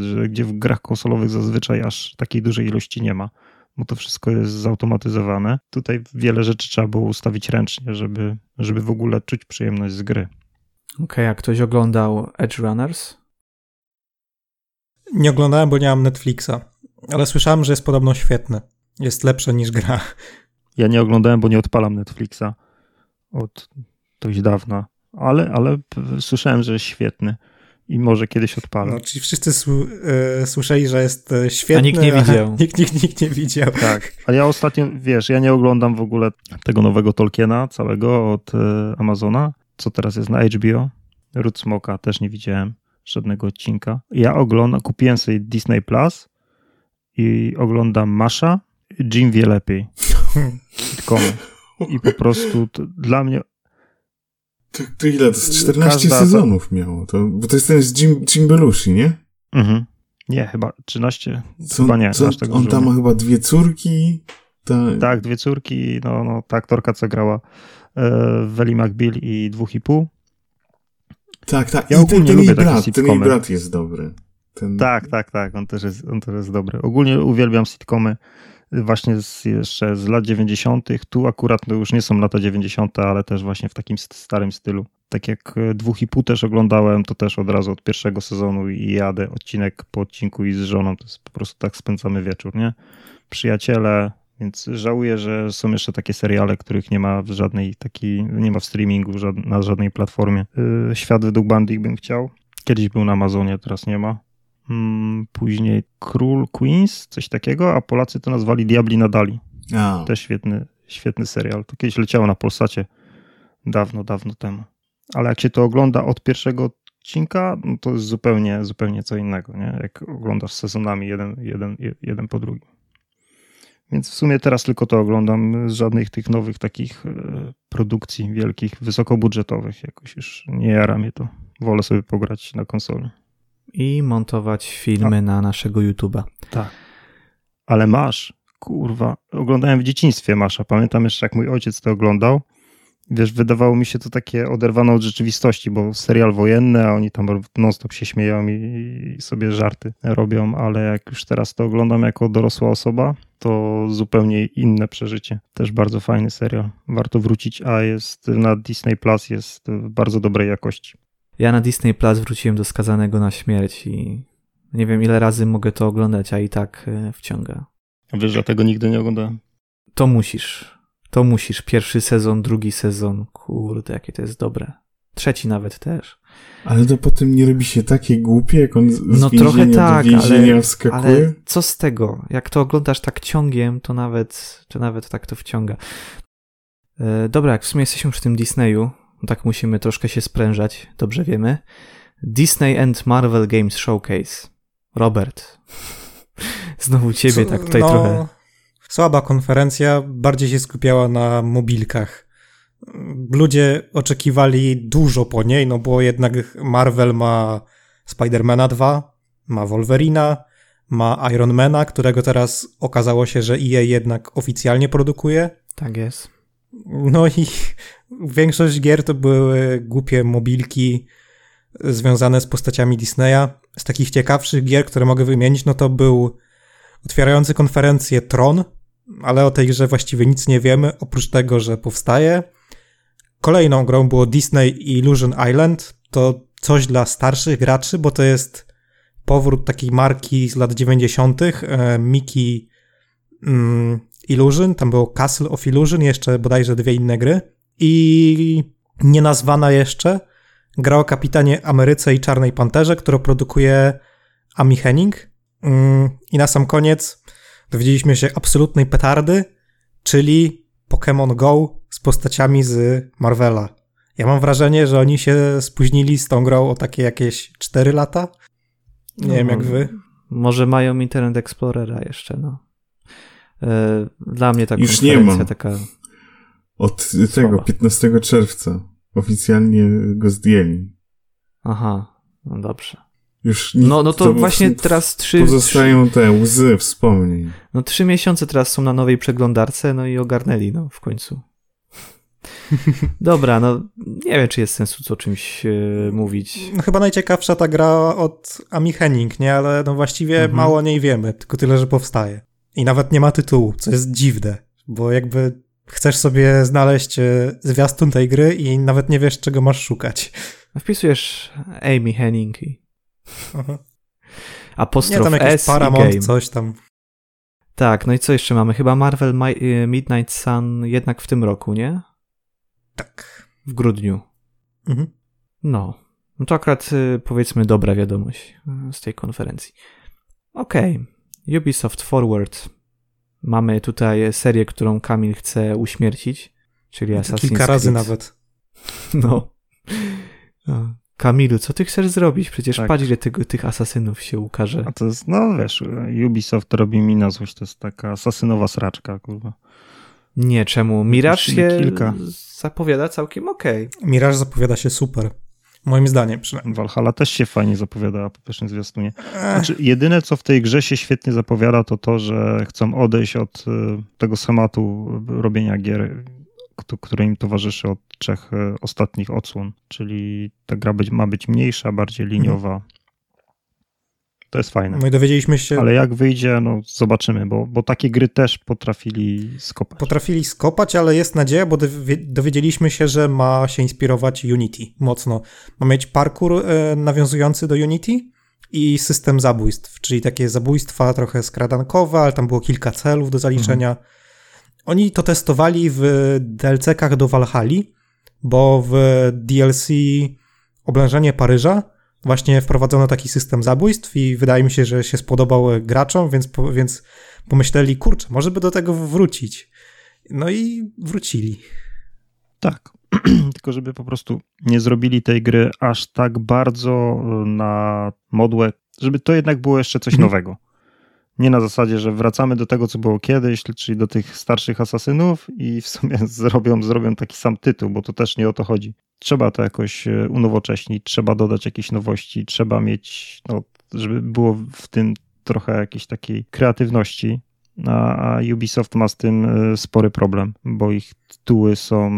że gdzie w grach konsolowych zazwyczaj aż takiej dużej ilości nie ma, bo to wszystko jest zautomatyzowane. Tutaj wiele rzeczy trzeba było ustawić ręcznie, żeby, żeby w ogóle czuć przyjemność z gry. Okej, a ktoś oglądał Edge Runners? Nie oglądałem, bo nie mam Netflixa, ale słyszałem, że jest podobno świetny. Jest lepsze niż gra. Ja nie oglądałem, bo nie odpalam Netflixa od dość dawna, ale, ale słyszałem, że jest świetny i może kiedyś odpalę. No, czyli wszyscy słu- e, słyszeli, że jest e, świetny, A nikt nie widział. Nikt, nikt, nikt nie widział. Tak, ale ja ostatnio, wiesz, ja nie oglądam w ogóle tego nowego Tolkiena całego od e, Amazona, co teraz jest na HBO. Root Smoka też nie widziałem żadnego odcinka. Ja oglądam, kupiłem sobie Disney Plus i oglądam Masza. Jim wie lepiej. Sitcomy. I po prostu to, dla mnie To, to ile? To jest 14 Każda- sezonów miało. To, bo to jest ten z Jim, Jim Belushi, nie? Mhm. Nie, chyba 13. Co, chyba nie, co, on tam ma chyba dwie córki. Ta, Tak, dwie córki, no, no ta aktorka, co grała e, w Ellie McBeal i dwóch i pół. tak, tak. Ja I ten, ten lubię brat, ten jej brat jest dobry. Ten, Tak, tak, tak, on też jest, on też jest dobry. Ogólnie uwielbiam sitcomy właśnie z, jeszcze z lat 90. Tu akurat no już nie są lata 90., ale też właśnie w takim st- starym stylu. Tak jak e, dwóch i pół też oglądałem, to też od razu od pierwszego sezonu i jadę odcinek po odcinku i z żoną, to jest po prostu tak spędzamy wieczór, nie? Przyjaciele, więc żałuję, że są jeszcze takie seriale, których nie ma w żadnej takiej, nie ma w streamingu na żadnej platformie. Y, Świat według Bandik bym chciał. Kiedyś był na Amazonie, teraz nie ma. Mm, później Król Queens, coś takiego, a Polacy to nazwali Diabli na Dali. A, Też świetny, świetny serial. To kiedyś leciało na Polsacie dawno, dawno temu. Ale jak się to ogląda od pierwszego odcinka, no to jest zupełnie, zupełnie co innego, nie? Jak oglądasz sezonami jeden, jeden, jeden po drugim. Więc w sumie teraz tylko to oglądam. Z żadnych tych nowych takich e, produkcji wielkich, wysokobudżetowych jakoś już nie jara mnie to. Wolę sobie pograć na konsoli. I montować filmy na naszego YouTube'a. Tak. Ale masz, kurwa, oglądałem w dzieciństwie Masza. Pamiętam jeszcze, jak mój ojciec to oglądał. Wiesz, wydawało mi się to takie oderwane od rzeczywistości, bo serial wojenny, a oni tam non-stop się śmieją i, i sobie żarty robią, ale jak już teraz to oglądam jako dorosła osoba, to zupełnie inne przeżycie. Też bardzo fajny serial. Warto wrócić, a jest na Disney Plus, jest w bardzo dobrej jakości. Ja na Disney Plus wróciłem do Skazanego na śmierć i nie wiem ile razy mogę to oglądać, a i tak e, wciąga. Wiesz, że tego nigdy nie oglądałem? To musisz. To musisz. Pierwszy sezon, drugi sezon. Kurde, jakie to jest dobre. Trzeci nawet też. ale to potem nie robi się takie głupie, jak on z No trochę tak, do więzienia ale, wskakuje. ale co z tego? Jak to oglądasz tak ciągiem, to nawet, to nawet tak to wciąga. E, dobra, jak w sumie jesteśmy przy tym Disneyu, tak musimy troszkę się sprężać, dobrze wiemy. Disney and Marvel Games Showcase. Robert. Znowu ciebie Co- tak tutaj no, trochę. Słaba konferencja, bardziej się skupiała na mobilkach. Ludzie oczekiwali dużo po niej, no bo jednak Marvel ma Spidermana 2, ma Wolverina, ma Ironmana, którego teraz okazało się, że EA jednak oficjalnie produkuje. Tak jest. No i większość gier to były głupie mobilki związane z postaciami Disneya. Z takich ciekawszych gier, które mogę wymienić, no to był otwierający konferencję Tron, ale o tej grze właściwie nic nie wiemy, oprócz tego, że powstaje. Kolejną grą było Disney Illusion Island. To coś dla starszych graczy, bo to jest powrót takiej marki z lat 90. e, Mickey mm, Illusion, tam było Castle of Illusion, jeszcze bodajże dwie inne gry. I nienazwana jeszcze gra o kapitanie Ameryce i Czarnej Panterze, którą produkuje Amy Henning. Mm, I na sam koniec dowiedzieliśmy się absolutnej petardy, czyli Pokémon Go z postaciami z Marvela. Ja mam wrażenie, że oni się spóźnili z tą grą o takie jakieś 4 lata. Nie No, wiem jak wy. Może mają Internet Explorera jeszcze, no. E, Dla mnie ta Już nie konferencja ma. taka... Od tego, Słaba. 15 czerwca. Oficjalnie go zdjęli. Aha, no dobrze. Już nikt, No, no to, właśnie w- teraz trzy, Pozostają te łzy wspomnień. no trzy miesiące teraz są na nowej przeglądarce, no i ogarnęli, no w końcu. Dobra, no nie wiem, czy jest sensu o czymś e, mówić. No, chyba najciekawsza ta gra od Amy Henning, nie? Ale no właściwie Mhm. mało o niej wiemy, tylko tyle, że powstaje. I nawet nie ma tytułu, co jest dziwne, bo jakby chcesz sobie znaleźć e, zwiastun tej gry i nawet nie wiesz, czego masz szukać. Wpisujesz Amy Henning i Aha. Nie, apostrof tam S jakiś i Paramount, coś tam. Tak, no i co jeszcze mamy? Chyba Marvel Mi- e, Midnight Sun jednak w tym roku, nie? Tak. W grudniu. Mhm. No. No to akurat y, powiedzmy dobra wiadomość y, z tej konferencji. Okej. Ubisoft Forward. Mamy tutaj serię, którą Kamil chce uśmiercić, czyli Assassin's Kilka razy Creed. nawet. No. Kamilu, co ty chcesz zrobić? Przecież Tak. patrz, ile tego, tych asasynów się ukaże. A to jest, no wiesz, Ubisoft robi mi na złość, to jest taka asasynowa sraczka, kurwa. Nie, czemu? Mirage Musimy się kilka. zapowiada całkiem okej. Mirage zapowiada się super. Moim zdaniem przynajmniej. Valhalla też się fajnie zapowiadała po pierwszym zwiastunie. Znaczy, jedyne, co w tej grze się świetnie zapowiada, to to, że chcą odejść od y, tego schematu robienia gier, k- które im towarzyszy od trzech y, ostatnich odsłon. Czyli ta gra być, ma być mniejsza, bardziej liniowa. To jest fajne. no i dowiedzieliśmy się, Ale jak wyjdzie, no zobaczymy, bo, bo takie gry też potrafili skopać. potrafili skopać, ale jest nadzieja, bo dowie- dowiedzieliśmy się, że ma się inspirować Unity mocno. Ma mieć parkour e, nawiązujący do Unity i system zabójstw, czyli takie zabójstwa trochę skradankowe, ale tam było kilka celów do zaliczenia. Mhm. Oni to testowali w DLC-kach do Valhalla, bo w DLC Oblężenie Paryża właśnie wprowadzono taki system zabójstw i wydaje mi się, że się spodobał graczom, więc, więc pomyśleli, kurczę, może by do tego wrócić. No i wrócili. Tak. Tylko żeby po prostu nie zrobili tej gry aż tak bardzo na modłę, żeby to jednak było jeszcze coś mhm. nowego. Nie na zasadzie, że wracamy do tego, co było kiedyś, czyli do tych starszych asasynów i w sumie zrobią, zrobią taki sam tytuł, bo to też nie o to chodzi. Trzeba to jakoś e, unowocześnić, trzeba dodać jakieś nowości, trzeba mieć, no, żeby było w tym trochę jakiejś takiej kreatywności, a Ubisoft ma z tym e, spory problem, bo ich tytuły są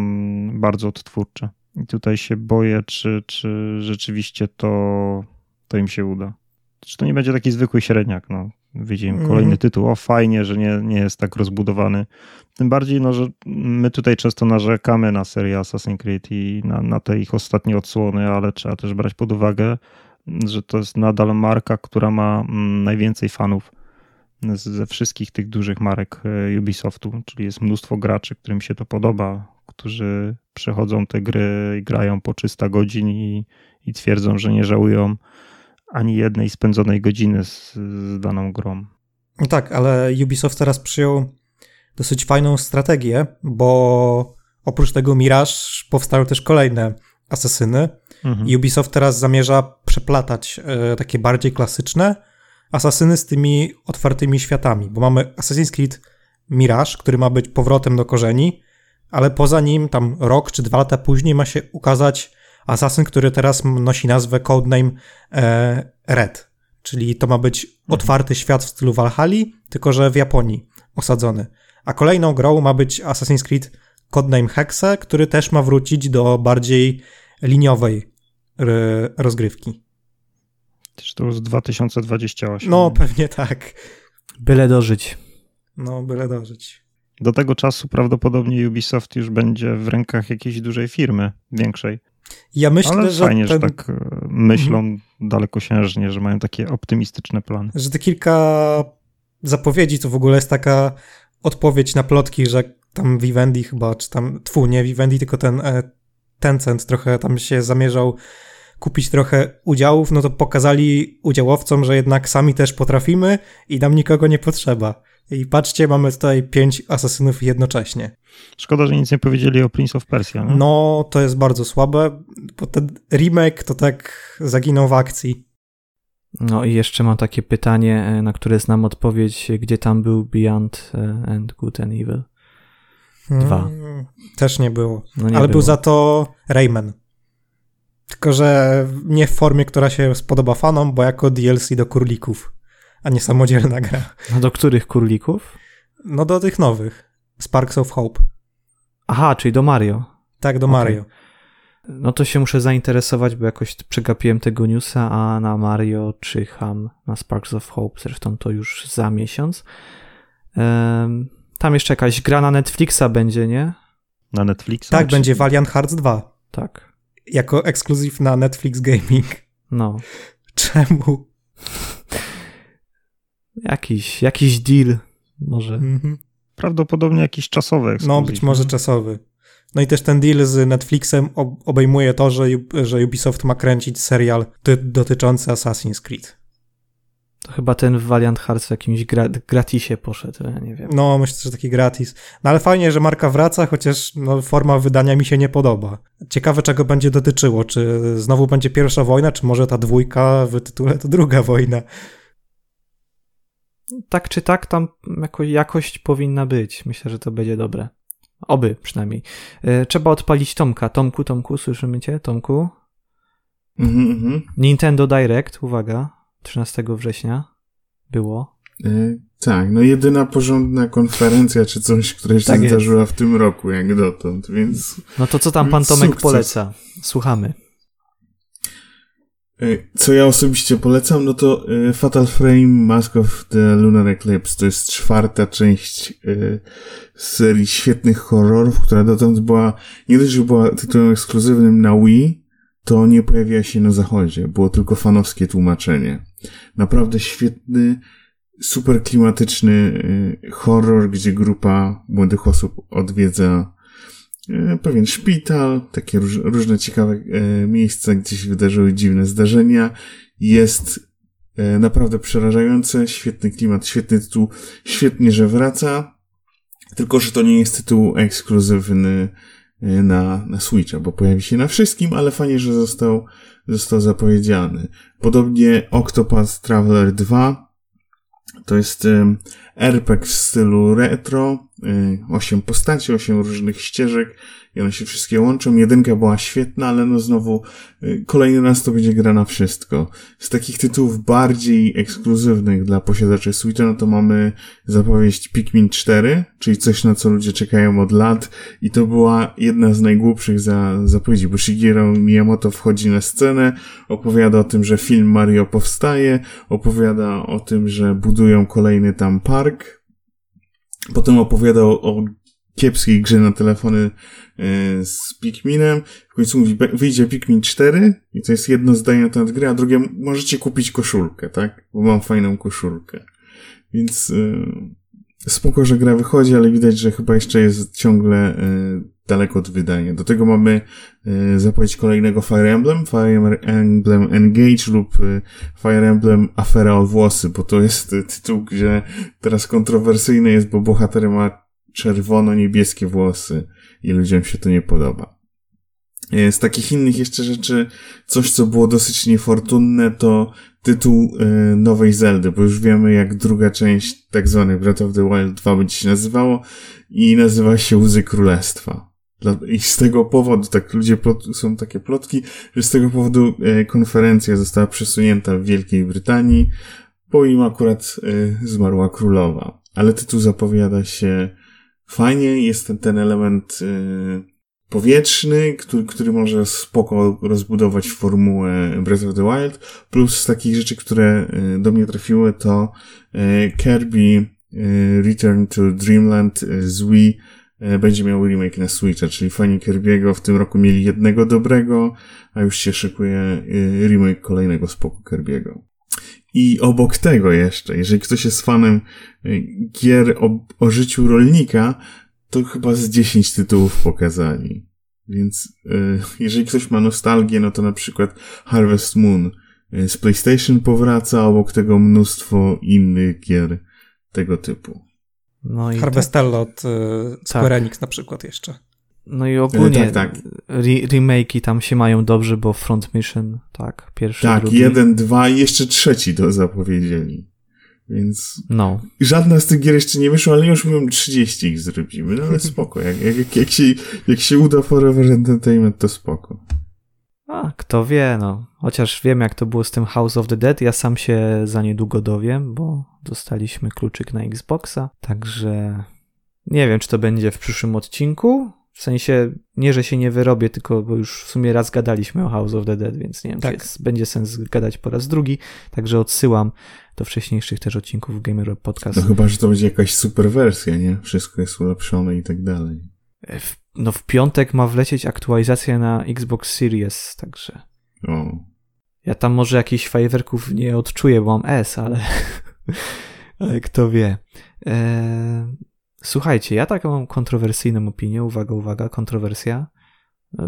bardzo odtwórcze. I tutaj się boję, czy, czy rzeczywiście to, to im się uda. Czy to nie będzie taki zwykły średniak, no. Widzimy kolejny mm. tytuł, o fajnie, że nie, nie jest tak rozbudowany. Tym bardziej, no, że my tutaj często narzekamy na serię Assassin's Creed i na, na te ich ostatnie odsłony, ale trzeba też brać pod uwagę, że to jest nadal marka, która ma mm, najwięcej fanów ze wszystkich tych dużych marek e, Ubisoftu, czyli jest mnóstwo graczy, którym się to podoba, którzy przechodzą te gry i grają po 300 godzin i, i twierdzą, że nie żałują ani jednej spędzonej godziny z, z daną grą. No tak, ale Ubisoft teraz przyjął dosyć fajną strategię, bo oprócz tego Mirage powstały też kolejne asesyny. Mhm. Ubisoft teraz zamierza przeplatać e, takie bardziej klasyczne asasyny z tymi otwartymi światami, bo mamy Assassin's Creed Mirage, który ma być powrotem do korzeni, ale poza nim tam rok czy dwa lata później ma się ukazać Assassin, który teraz nosi nazwę codename e, Red, czyli to ma być mhm. otwarty świat w stylu Valhalla, tylko że w Japonii osadzony. A kolejną grą ma być Assassin's Creed codename Hexe, który też ma wrócić do bardziej liniowej rozgrywki. Też to jest 2028. No, pewnie tak. Byle dożyć. No, byle dożyć. Do tego czasu prawdopodobnie Ubisoft już będzie w rękach jakiejś dużej firmy, większej. Ja myślę, Ale że. Fajnie, ten... że tak e, myślą mhm. dalekosiężnie, że mają takie optymistyczne plany. Że te kilka zapowiedzi to w ogóle jest taka odpowiedź na plotki, że tam Vivendi chyba, czy tam, tfu, nie Vivendi, tylko ten e, Tencent trochę tam się zamierzał kupić trochę udziałów, no to pokazali udziałowcom, że jednak sami też potrafimy i nam nikogo nie potrzeba. I patrzcie, mamy tutaj pięć asasynów jednocześnie. Szkoda, że nic nie powiedzieli o Prince of Persia. Nie? No, to jest bardzo słabe, bo ten remake to tak zaginął w akcji. No i jeszcze mam takie pytanie, e, na które znam odpowiedź, gdzie tam był Beyond e, and Good and Evil? Dwa. Hmm, też nie było. No nie Ale było. był za to Rayman. Tylko, że nie w formie, która się spodoba fanom, bo jako DLC do kurlików, a nie samodzielna gra. No do których kurlików? No do tych nowych. Sparks of Hope. Aha, czyli do Mario. Tak, do okay. Mario. No to się muszę zainteresować, bo jakoś przegapiłem tego newsa, a na Mario czyham na Sparks of Hope, zresztą to już za miesiąc. Um, tam jeszcze jakaś gra na Netflixa będzie, nie? Na Netflixa? Tak, czy... będzie Valiant Hearts 2. Tak. Jako ekskluzyw na Netflix Gaming. No. Czemu? Jakiś, jakiś deal może. Mhm. Prawdopodobnie jakiś czasowy. No, być może czasowy. No i też ten deal z Netflixem obejmuje to, że, że Ubisoft ma kręcić serial dotyczący Assassin's Creed. To chyba ten Valiant Hearts w jakimś gra gratisie poszedł, ja nie wiem. No, myślę, że taki gratis. No ale fajnie, że marka wraca, chociaż no, forma wydania mi się nie podoba. Ciekawe, czego będzie dotyczyło. Czy znowu będzie pierwsza wojna, czy może ta dwójka w tytule to druga wojna. Tak czy tak, tam jako jakość powinna być. Myślę, że to będzie dobre. Oby przynajmniej. E, trzeba odpalić Tomka. Tomku, Tomku, słyszymy cię? Tomku? Mhm, mhm. Nintendo Direct, uwaga, 13 września było. E, tak, no jedyna porządna konferencja czy coś, która się tak zdarzyła jest. w tym roku, jak dotąd, więc... No to co tam pan Tomek sukces. poleca? Słuchamy. E, co ja osobiście polecam, no to e, Fatal Frame Mask of the Lunar Eclipse. To jest czwarta część e, serii świetnych horrorów, która dotąd była, nie dość, że była tytułem ekskluzywnym na Wii, to nie pojawiła się na zachodzie, było tylko fanowskie tłumaczenie. Naprawdę świetny, super klimatyczny y, horror, gdzie grupa młodych osób odwiedza y, pewien szpital, takie róż, różne ciekawe y, miejsca, gdzie się wydarzyły dziwne zdarzenia. Jest naprawdę przerażające, świetny klimat, świetny tytuł, świetnie, że wraca. Tylko, że to nie jest tytuł ekskluzywny na, na Switcha, bo pojawi się na wszystkim, ale fajnie, że został, został zapowiedziany. Podobnie Octopath Traveler 2 to jest RPG w stylu retro, y, osiem postaci, osiem różnych ścieżek i one się wszystkie łączą. Jedynka była świetna, ale no znowu y, kolejny raz to będzie gra na wszystko. Z takich tytułów bardziej ekskluzywnych dla posiadaczy Switcha, no to mamy zapowiedź Pikmin 4, czyli coś na co ludzie czekają od lat i to była jedna z najgłupszych za, zapowiedzi, bo Shigeru Miyamoto wchodzi na scenę, opowiada o tym, że film Mario powstaje, opowiada o tym, że budują kolejny tam park, Potem opowiadał o kiepskiej grze na telefony e, z Pikminem. W końcu mówi, wyjdzie Pikmin 4 i to jest jedno zdanie na temat gry, a drugie możecie kupić koszulkę, tak? Bo mam fajną koszulkę. Więc yy, spoko, że gra wychodzi, ale widać, że chyba jeszcze jest ciągle yy, daleko od wydania. Do tego mamy yy, zapowiedź kolejnego Fire Emblem, Fire Emblem Engage lub yy, Fire Emblem Afera o włosy, bo to jest tytuł, gdzie teraz kontrowersyjny jest, bo bohater ma czerwono-niebieskie włosy i ludziom się to nie podoba. E, z takich innych jeszcze rzeczy, coś co było dosyć niefortunne, to tytuł e, nowej Zeldy, bo już wiemy jak druga część tak zwany Breath of the Wild 2 będzie się nazywało i nazywa się Łzy Królestwa. I z tego powodu, tak ludzie plot, są takie plotki, że z tego powodu e, konferencja została przesunięta w Wielkiej Brytanii, bo im akurat zmarła królowa. Ale tytuł zapowiada się fajnie, jest ten, ten element y, powietrzny, który, który może spoko rozbudować formułę Breath of the Wild, plus z takich rzeczy, które do mnie trafiły, to Kirby Return to Dreamland z Wii będzie miał remake na Switcha, czyli fani Kirby'ego w tym roku mieli jednego dobrego, a już się szykuje remake kolejnego spoko Kirby'ego. I obok tego jeszcze, jeżeli ktoś jest fanem y, gier o, o życiu rolnika, to chyba z 10 tytułów pokazali. Więc jeżeli ktoś ma nostalgię, no to na przykład Harvest Moon z PlayStation powraca, obok tego mnóstwo innych gier tego typu. No i Harvestello od Square tak. Enix na przykład jeszcze. No i ogólnie tak, tak. Re remake'i tam się mają dobrze, bo Front Mission, tak, pierwszy, Tak, drugi. jeden, dwa i jeszcze trzeci to zapowiedzieli. Więc no. żadna z tych gier jeszcze nie wyszła, ale już mówią 30 ich zrobimy, no ale spoko. Jak, jak, jak, się, jak się uda Forever Entertainment, to spoko. A, kto wie, no. Chociaż wiem, jak to było z tym House of the Dead. Ja sam się za niedługo dowiem, bo dostaliśmy kluczyk na Xboxa. Także nie wiem, czy to będzie w przyszłym odcinku, w sensie, nie, że się nie wyrobię, tylko bo już w sumie raz gadaliśmy o House of the Dead, więc nie wiem, tak. czy jest, będzie sens gadać po raz drugi. Także odsyłam do wcześniejszych też odcinków Gamer Podcast. No chyba, że to będzie jakaś super wersja, nie? Wszystko jest ulepszone i tak dalej. E, w, no w piątek ma wlecieć aktualizacja na Xbox Series, także... O. Ja tam może jakichś fajerwerków nie odczuję, bo mam S, ale... ale kto wie. Eee, Słuchajcie, ja taką mam kontrowersyjną opinię, uwaga, uwaga, kontrowersja, yy,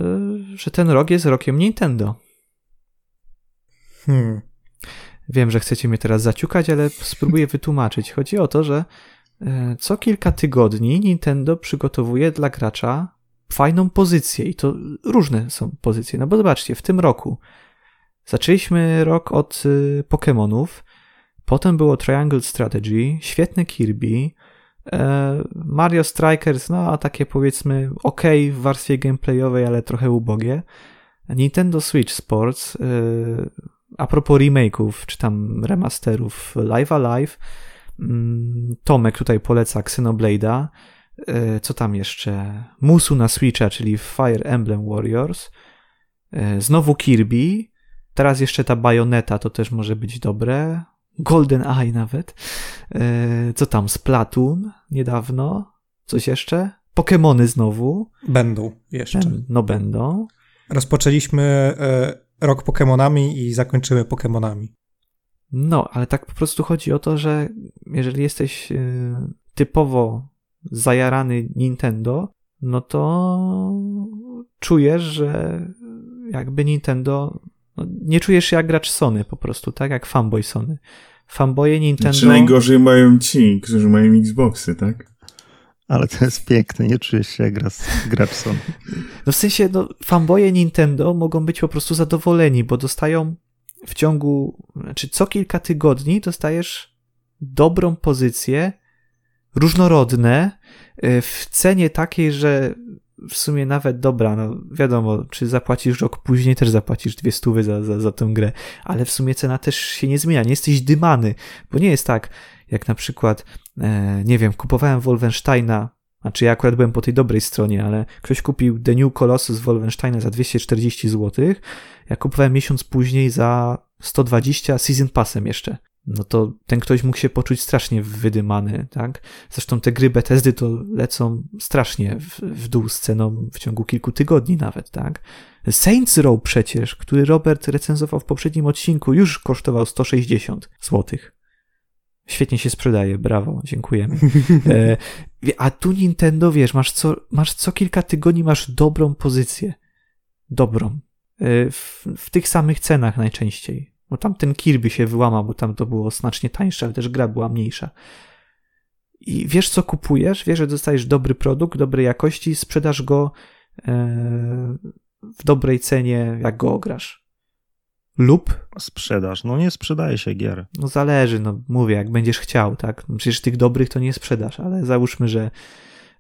że ten rok jest rokiem Nintendo. Hmm. Wiem, że chcecie mnie teraz zaciukać, ale spróbuję wytłumaczyć. Chodzi o to, że co kilka tygodni Nintendo przygotowuje dla gracza fajną pozycję i to różne są pozycje. No bo zobaczcie, w tym roku zaczęliśmy rok od yy, Pokémonów, potem było Triangle Strategy, świetne Kirby, E, Mario Strikers, no a takie powiedzmy ok w warstwie gameplayowej, ale trochę ubogie. Nintendo Switch Sports, e, a propos remake'ów, czy tam remasterów Live Alive, Tomek tutaj poleca Xenoblade'a, e, co tam jeszcze? Musu na Switcha, czyli Fire Emblem Warriors, znowu Kirby, teraz jeszcze ta Bayonetta, to też może być dobre, Golden Eye nawet. E, co tam, Splatoon niedawno. Coś jeszcze? Pokémony znowu. Będą jeszcze. No będą. Rozpoczęliśmy e, rok Pokémonami i zakończymy Pokémonami. No, ale tak po prostu chodzi o to, że jeżeli jesteś e, typowo zajarany Nintendo, no to czujesz, że jakby Nintendo. No, nie czujesz się jak gracz Sony po prostu, tak? Jak fanboy Sony. Fanboye Nintendo. Czy znaczy, najgorzej mają ci, którzy mają Xboxy, tak? Ale to jest piękne, nie czujesz się jak gracz Sony. No w sensie, no, fanboye Nintendo mogą być po prostu zadowoleni, bo dostają w ciągu, znaczy co kilka tygodni dostajesz dobrą pozycję, różnorodne, y, w cenie takiej, że w sumie nawet dobra, no wiadomo, czy zapłacisz rok później, też zapłacisz dwie stówy za, za, za tę grę, ale w sumie cena też się nie zmienia, nie jesteś dymany, bo nie jest tak, jak na przykład, e, nie wiem, kupowałem Wolfensteina, znaczy ja akurat byłem po tej dobrej stronie, ale ktoś kupił The New Colossus Wolfensteina za 240 zł, ja kupowałem miesiąc później za 120 Season Passem jeszcze no to ten ktoś mógł się poczuć strasznie wydymany, tak? Zresztą te gry Bethesdy to lecą strasznie w, w dół z ceną w ciągu kilku tygodni nawet, tak? Saints Row przecież, który Robert recenzował w poprzednim odcinku, już kosztował 160 zł. Świetnie się sprzedaje, brawo, dziękujemy. A tu Nintendo, wiesz, masz co, masz co kilka tygodni masz dobrą pozycję. Dobrą. E, w, w tych samych cenach najczęściej. Bo tam ten Kirby się wyłamał, bo tam to było znacznie tańsze, ale też gra była mniejsza. I wiesz, co kupujesz, wiesz, że dostajesz dobry produkt, dobrej jakości, sprzedasz go e, w dobrej cenie, jak go ograsz. Lub. Sprzedaż. No nie sprzedaje się gier. No zależy, no mówię, jak będziesz chciał, tak? Przecież tych dobrych to nie sprzedasz, ale załóżmy, że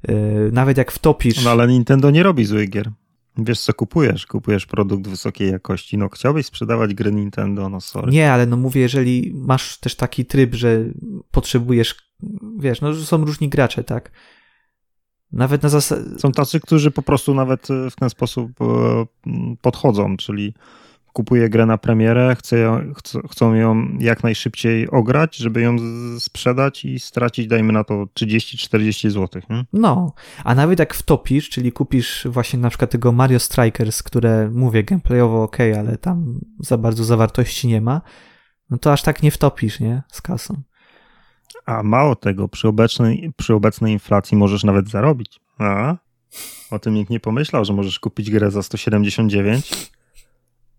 e, nawet jak wtopisz. No ale Nintendo nie robi złych gier. Wiesz co kupujesz? Kupujesz produkt wysokiej jakości. No chciałbyś sprzedawać gry Nintendo, no sorry. Nie, ale no mówię, jeżeli masz też taki tryb, że potrzebujesz, wiesz, no są różni gracze, tak? Nawet na zasadzie... Są tacy, którzy po prostu nawet w ten sposób e, podchodzą, czyli kupuje grę na premierę, chce ją, chcą ją jak najszybciej ograć, żeby ją sprzedać i stracić, dajmy na to, 30-40 zł. Hmm? No, a nawet jak wtopisz, czyli kupisz właśnie na przykład tego Mario Strikers, które mówię gameplayowo ok, ale tam za bardzo zawartości nie ma, no to aż tak nie wtopisz, nie? Z kasą. A mało tego, przy obecnej, przy obecnej inflacji możesz nawet zarobić. A? O tym nikt nie pomyślał, że możesz kupić grę za 179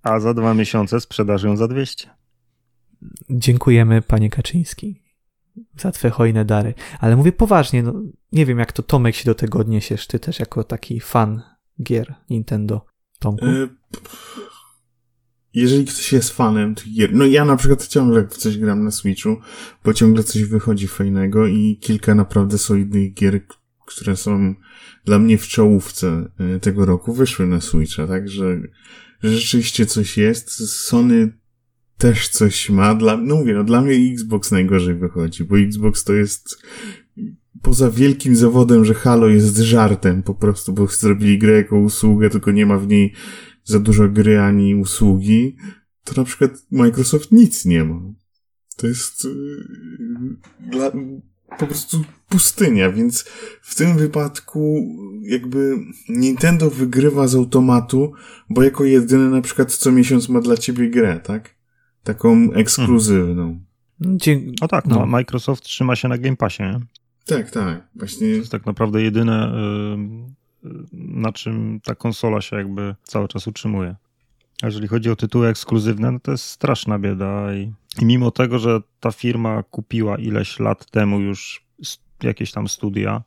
a za dwa miesiące sprzedaż ją za 200. Dziękujemy, panie Kaczyński, za twoje hojne dary. Ale mówię poważnie, no, nie wiem, jak to Tomek się do tego odniesiesz, ty też jako taki fan gier Nintendo. Tomku? E, jeżeli ktoś jest fanem tych gier, no ja na przykład ciągle w coś gram na Switchu, bo ciągle coś wychodzi fajnego i kilka naprawdę solidnych gier, które są dla mnie w czołówce e, tego roku, wyszły na Switcha, także że rzeczywiście coś jest. Sony też coś ma. Dla, no mówię, no dla mnie Xbox najgorzej wychodzi, bo Xbox to jest poza wielkim zawodem, że Halo jest żartem po prostu, bo zrobili grę jako usługę, tylko nie ma w niej za dużo gry ani usługi, to na przykład Microsoft nic nie ma. To jest yy, dla, po prostu pustynia, więc w tym wypadku jakby Nintendo wygrywa z automatu, bo jako jedyny na przykład co miesiąc ma dla ciebie grę, tak? Taką ekskluzywną. Hmm. No tak, no. Microsoft trzyma się na Game Passie, nie? Tak, tak. Właśnie... To jest tak naprawdę jedyne, na czym ta konsola się jakby cały czas utrzymuje. A jeżeli chodzi o tytuły ekskluzywne, no to jest straszna bieda i, i mimo tego, że ta firma kupiła ileś lat temu już jakieś tam studia,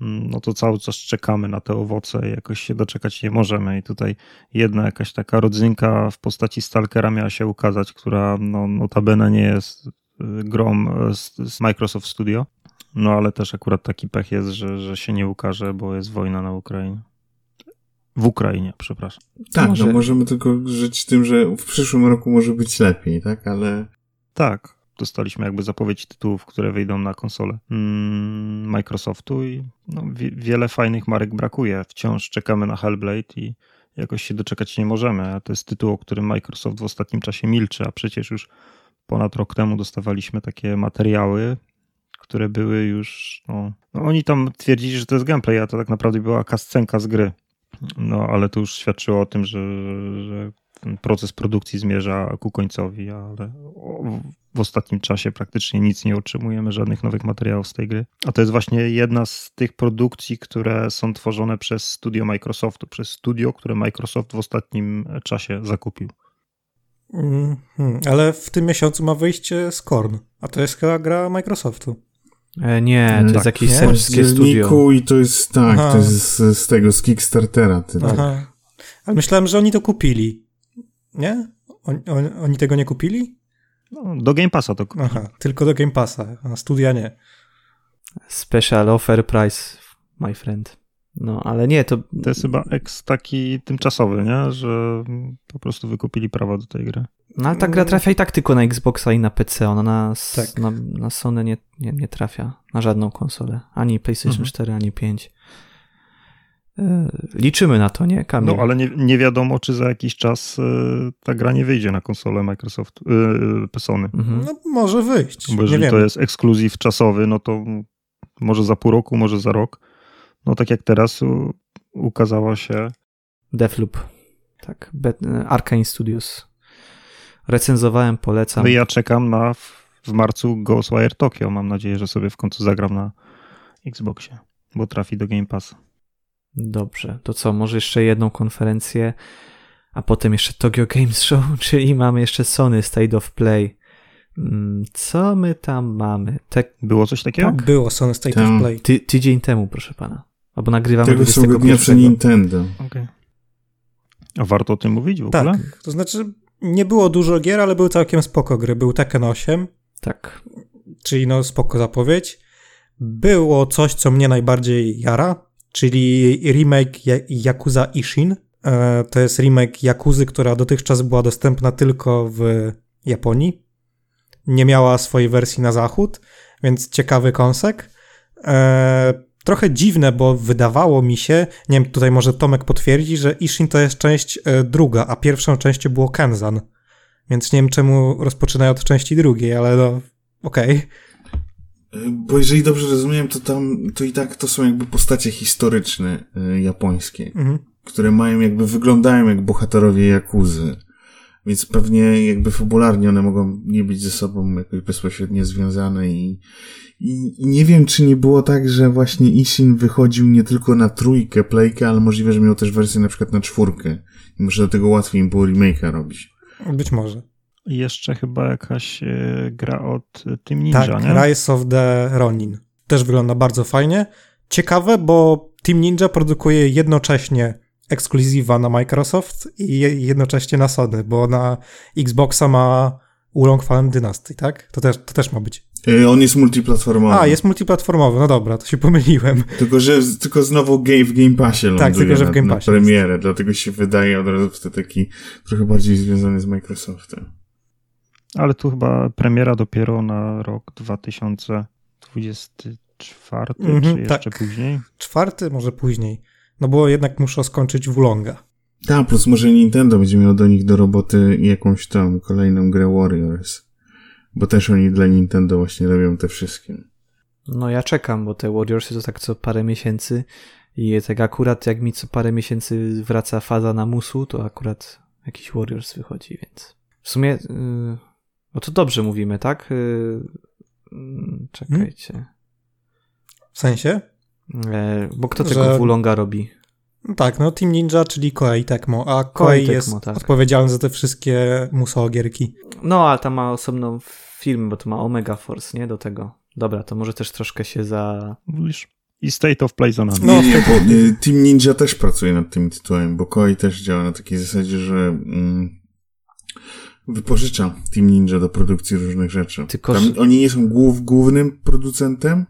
mm, no to cały czas czekamy na te owoce i jakoś się doczekać nie możemy. I tutaj jedna jakaś taka rodzynka w postaci Stalkera miała się ukazać, która no, notabene nie jest y, grom z, z Microsoft Studio. No ale też akurat taki pech jest, że, że się nie ukaże, bo jest wojna na Ukrainie. W Ukrainie, przepraszam. Tak, może... no możemy tylko żyć tym, że w przyszłym roku może być lepiej, tak? Ale. Tak, dostaliśmy jakby zapowiedź tytułów, które wyjdą na konsolę mm, Microsoftu i no, wiele fajnych marek brakuje. Wciąż czekamy na Hellblade i jakoś się doczekać nie możemy, a to jest tytuł, o którym Microsoft w ostatnim czasie milczy, a przecież już ponad rok temu dostawaliśmy takie materiały, które były już, no, no oni tam twierdzili, że to jest gameplay, a to tak naprawdę była kascenka z gry. No, ale to już świadczyło o tym, że, że ten proces produkcji zmierza ku końcowi, ale w ostatnim czasie praktycznie nic nie otrzymujemy, żadnych nowych materiałów z tej gry. A to jest właśnie jedna z tych produkcji, które są tworzone przez studio Microsoftu, przez studio, które Microsoft w ostatnim czasie zakupił. Mm, ale w tym miesiącu ma wyjście Scorn, a to jest chyba gra Microsoftu. E, nie, to tak, jest jakieś serbskie studio. I to jest, tak, Aha. to jest z, z, tego, z Kickstartera. Ty, tak. Ale myślałem, że oni to kupili. Nie? Oni, oni, oni tego nie kupili? No, do Game Passa to kupili. Aha, tylko do Game Passa, a studia nie. Special offer price, my friend. No, ale nie, to... To jest chyba ex taki tymczasowy, nie? Że po prostu wykupili prawa do tej gry. No, ale ta gra trafia i tak tylko na Xboxa i na PC. Ona na, tak. na, na Sony nie, nie, nie trafia. Na żadną konsolę. Ani PlayStation mhm. 4, ani 5. E, liczymy na to, nie, Kamil? No, ale nie, nie wiadomo, czy za jakiś czas e, ta gra nie wyjdzie na konsolę Microsoftu, yy, Sony. Mhm. No, może wyjść. Bo jeżeli to jest ekskluzyw czasowy, no to może za pół roku, może za rok. No tak jak teraz u, ukazała się... Deathloop. Tak, Arkane Studios. Recenzowałem, polecam. No ja czekam na w marcu Ghostwire Tokyo. Mam nadzieję, że sobie w końcu zagram na Xboxie, bo trafi do Game Pass. Dobrze, to co, może jeszcze jedną konferencję, a potem jeszcze Tokyo Games Show, czyli mamy jeszcze Sony State of Play. Mm, co my tam mamy? Te... Było coś takiego? Tak, było Sony State tam. of Play. Ty, tydzień temu, proszę pana. Albo nagrywamy Tego samego dnia przy Nintendo. Okay. A warto o tym mówić w ogóle? Tak, to znaczy nie było dużo gier, ale były całkiem spoko gry. Był Tekken 8. Tak. Czyli no spoko zapowiedź. Było coś, co mnie najbardziej jara, czyli remake Yakuza Ishin. E, to jest remake Yakuzy, która dotychczas była dostępna tylko w Japonii. Nie miała swojej wersji na zachód, więc ciekawy konsek. E, trochę dziwne, bo wydawało mi się, nie wiem, tutaj może Tomek potwierdzi, że Ishin to jest część e, druga, a pierwszą częścią było Kenzan. Więc nie wiem, czemu rozpoczynają od części drugiej, ale no, okej. Okay. Bo jeżeli dobrze rozumiem, to tam, to i tak to są jakby postacie historyczne y, japońskie, mhm. które mają jakby, wyglądają jak bohaterowie Jakuzy. Więc pewnie jakby fabularnie one mogą nie być ze sobą jakoś bezpośrednio związane i, i, i nie wiem, czy nie było tak, że właśnie Ishin wychodził nie tylko na trójkę playkę, ale możliwe, że miał też wersję na przykład na czwórkę. I może do tego łatwiej im było remake'a robić. Być może. Jeszcze chyba jakaś e, gra od Team Ninja, tak, nie? Rise of the Ronin. Też wygląda bardzo fajnie. Ciekawe, bo Team Ninja produkuje jednocześnie ekskluzywa na Microsoft i jednocześnie na Sony, bo na Xboxa ma Ulong Fallen Dynasty, tak? To też, to też ma być. E, on jest multiplatformowy. A, jest multiplatformowy, no dobra, to się pomyliłem. Tylko, że tylko znowu game, w Game Passie ląduje tak, tylko, że w Game Passie na premierę, jest. dlatego się wydaje od razu wtedy taki trochę bardziej związany z Microsoftem. Ale tu chyba premiera dopiero na rok 2024, mhm, czy jeszcze tak. później? Czwarty, może później. No bo jednak muszę skończyć Wulonga. Tak, plus może Nintendo będzie miał do nich do roboty jakąś tam kolejną grę Warriors. Bo też oni dla Nintendo właśnie robią te wszystkie. No ja czekam, bo te Warriors to tak co parę miesięcy i tak akurat jak mi co parę miesięcy wraca faza na musu, to akurat jakiś Warriors wychodzi, więc w sumie yy, no to dobrze mówimy, tak? Yy, czekajcie. Hmm? W sensie? E, bo kto Że... tego Wulonga robi? Tak, no Team Ninja, czyli Koei Tecmo, a Koei, Koei jest tak. odpowiedzialny za te wszystkie musogierki. No, a tam ma osobną film, bo to ma Omega Force, nie? Do tego. Dobra, to może też troszkę się za... Mówisz? I State of Play za nami. No, nie, bo y, Team Ninja też pracuje nad tym tytułem, bo Koei też działa na takiej zasadzie, że mm, wypożycza Team Ninja do produkcji różnych rzeczy. Tylko, Tam, oni nie są głów, głównym producentem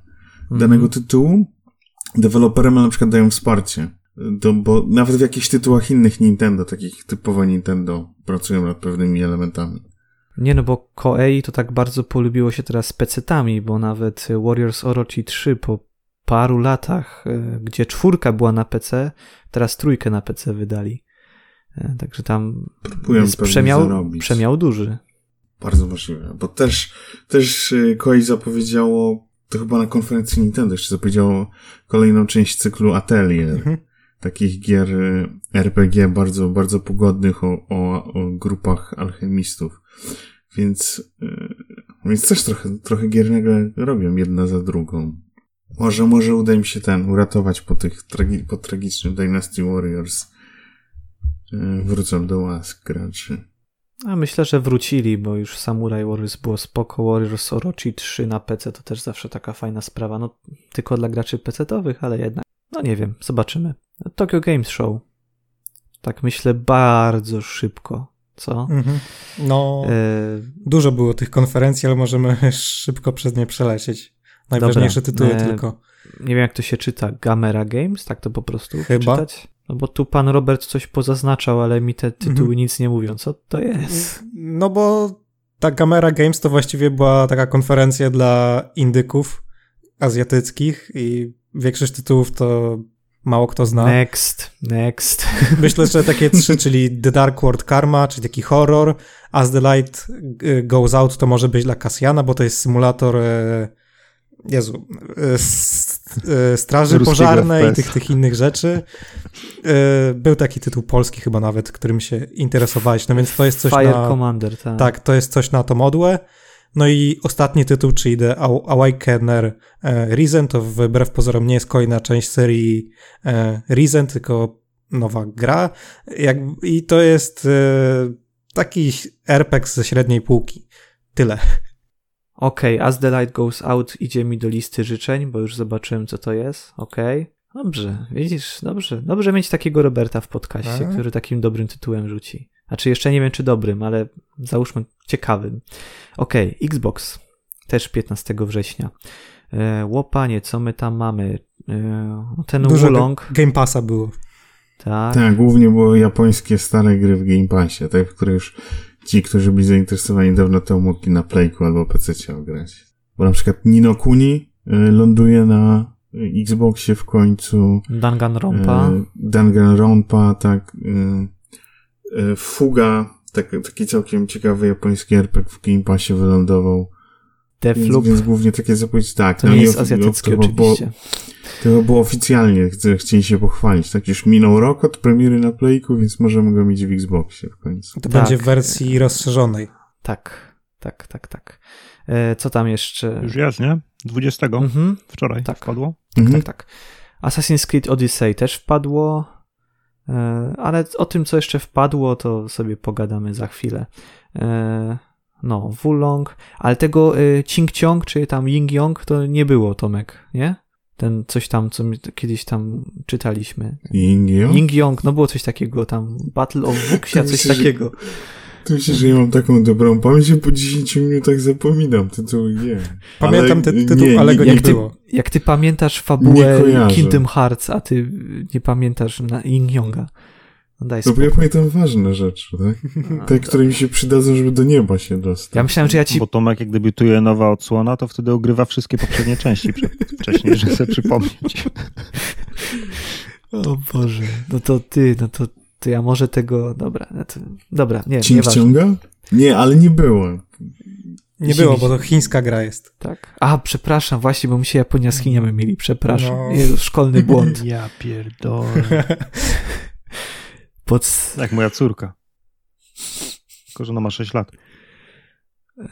mm. danego tytułu. Deweloperem na przykład dają wsparcie. To, bo nawet w jakichś tytułach innych Nintendo, takich typowo Nintendo, pracują nad pewnymi elementami. Nie no, bo Koei to tak bardzo polubiło się teraz z pecetami, bo nawet Warriors Orochi 3 po paru latach, e, gdzie czwórka była na PC, teraz trójkę na PC wydali. E, także tam Próbują jest przemiał, przemiał duży. Bardzo możliwe, bo też, też e, Koei zapowiedziało, to chyba na konferencji Nintendo jeszcze zapowiedziało kolejną część cyklu Atelier. Mhm. takich gier y, RPG bardzo, bardzo pogodnych o, o, o grupach alchemistów. Więc, y, więc też trochę, trochę gier nagle robią jedna za drugą. Może, może uda im się ten uratować po tych tragi, po tragicznym Dynasty Warriors. Y, wrócą do łask graczy. A myślę, że wrócili, bo już Samurai Warriors było spoko, Warriors Orochi 3 na PC to też zawsze taka fajna sprawa. No tylko dla graczy PC-owych, ale jednak. No nie wiem, zobaczymy. Tokyo Games Show. Tak myślę bardzo szybko, co? Mhm. No, E, dużo było tych konferencji, ale możemy szybko przez nie przelecieć. Najważniejsze Dobra, tytuły e, tylko. nie wiem jak to się czyta, Gamera Games, tak to po prostu Chyba. czytać? No bo tu pan Robert coś pozaznaczał, ale mi te tytuły Mhm. nic nie mówią. Co to jest? No bo ta Gamera Games to właściwie była taka konferencja dla indyków azjatyckich i większość tytułów to mało kto zna. Next, next. Myślę, że takie trzy, czyli The Dark World Karma, czyli taki horror, As the Light y, Goes Out to może być dla Kasjana, bo to jest symulator e, Jezu, e, e, straży Ruskiego pożarnej i tych, tych innych rzeczy. E, Był taki tytuł polski chyba nawet, którym się interesowałeś, no więc to jest coś Fire na... Commander, tak. Tak, to jest coś na to modłę. No i ostatni tytuł, czyli The Aw- Awakener Reason, to wbrew pozorom nie jest kolejna część serii Reason, tylko nowa gra. Jak, I to jest taki RPG ze średniej półki. Tyle. Okej, As the Light Goes Out idzie mi do listy życzeń, bo już zobaczyłem, co to jest. Okej. Dobrze, widzisz, dobrze. Dobrze mieć takiego Roberta w podcaście, A? który takim dobrym tytułem rzuci. Znaczy, jeszcze nie wiem, czy dobrym, ale załóżmy ciekawym. Okej, Xbox. Też 15 września. E, łopanie, co my tam mamy? E, ten Dużo Wulong. Ga- Game Passa było. Tak. Tak, głównie były japońskie stare gry w Game Passie, tak, w które już ci, którzy byli zainteresowani dawno temu mogli na Playku albo PC ograć. Bo na przykład Nino Kuni y, ląduje na Xboxie w końcu. Danganronpa. Y, Danganronpa, tak. y, Fuga, tak, taki całkiem ciekawy japoński RPG w Game Passie wylądował. Więc, Deathloop. więc głównie takie zapowiedzi, tak. To no nie jest azjatyckie to chyba było- oczywiście. to było oficjalnie, chcieli się pochwalić. Tak, już minął rok od premiery na Playku, więc możemy go mieć w Xboxie w końcu. To Tak. będzie w wersji rozszerzonej. Tak, tak, tak, tak. E, co tam jeszcze? Już jest, nie? 20. Mhm. Wczoraj Tak. wpadło. Mhm. Tak, tak. Assassin's Creed Odyssey też wpadło, e, ale o tym, co jeszcze wpadło, to sobie pogadamy za chwilę. No, Wulong, ale tego Ching Chong, czy tam Ying Yong, to nie było, Tomek, nie? Ten coś tam, co my kiedyś tam czytaliśmy. Ying-Yong? Ying Yong, no było coś takiego tam, Battle of Wuxia, coś Myślę, że- takiego. To myślę, że ja mam taką dobrą pamięć, że po 10 minutach zapominam tytuły gier. Pamiętam ten nie, tytuł, nie, ale go nie, nie ty, było. jak ty pamiętasz fabułę Nie. Kingdom Hearts, a ty nie pamiętasz na Ying Yonga. No daj No bo ja pamiętam ważne rzeczy, tak? A, Te, które mi się przydadzą, żeby do nieba się dostać. Ja myślałem, że ja ci Bo Tomek, jak debiutuje nowa odsłona, to wtedy ogrywa wszystkie poprzednie części wcześniej, żeby sobie przypomnieć. O Boże, no to ty, no to, to ja może tego, dobra, no to, dobra, nie, Cing nie ważne, ciąga? Nie, ale nie było. Nie było, bo to chińska gra jest. tak? A, przepraszam, właśnie, bo my się Japonia z Chiniami mieli, przepraszam, No. Jezu, szkolny błąd. Ja pierdolę. Pod, Jak moja córka. Tylko, że ona ma 6 lat.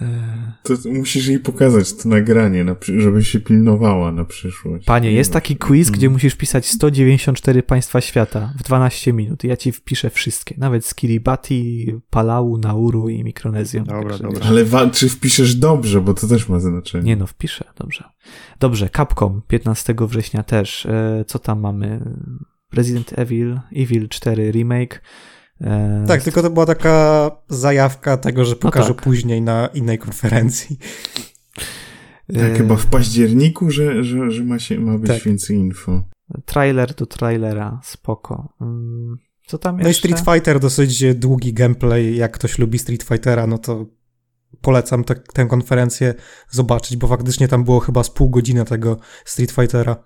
e, To musisz jej pokazać to nagranie, żeby się pilnowała na przyszłość. panie, jest taki quiz, gdzie Mm. musisz pisać 194 państwa świata w 12 minut i ja ci wpiszę wszystkie, nawet z Kiribati, Palau, Nauru i Mikronezją. Dobra, Także dobra. Ale wa- czy wpiszesz dobrze, bo to też ma znaczenie. Nie no, wpiszę, dobrze. Dobrze, Capcom 15 września też. E, co tam mamy? Resident Evil, Evil 4 Remake. E, Tak, tylko to była taka zajawka tego, że pokażą tak. później na innej konferencji. e, Tak, chyba w październiku, że, że, że ma, się, ma być Tak. więcej info. Trailer do trailera, spoko. Mm, Co tam No i jeszcze? Street Fighter, dosyć długi gameplay. Jak ktoś lubi Street Fightera, no to polecam te, tę konferencję zobaczyć, bo faktycznie tam było chyba z pół godziny tego Street Fightera.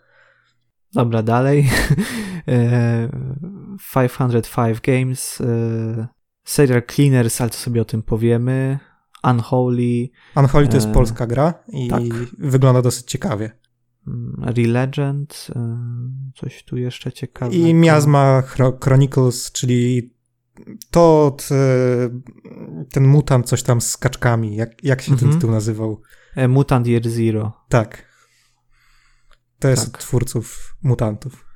Dobra, dalej. E, 505 Games, e, Serial Cleaners, ale to sobie o tym powiemy. Unholy, Unholy to jest Eee, polska gra i tak. wygląda dosyć ciekawie. mm, Relegend, e, coś tu jeszcze ciekawego. I Miasma Chronicles, czyli to ten mutant coś tam z kaczkami. Jak, jak się mhm. ten tytuł nazywał? Mutant Year Zero. Tak. To jest tak. twórców mutantów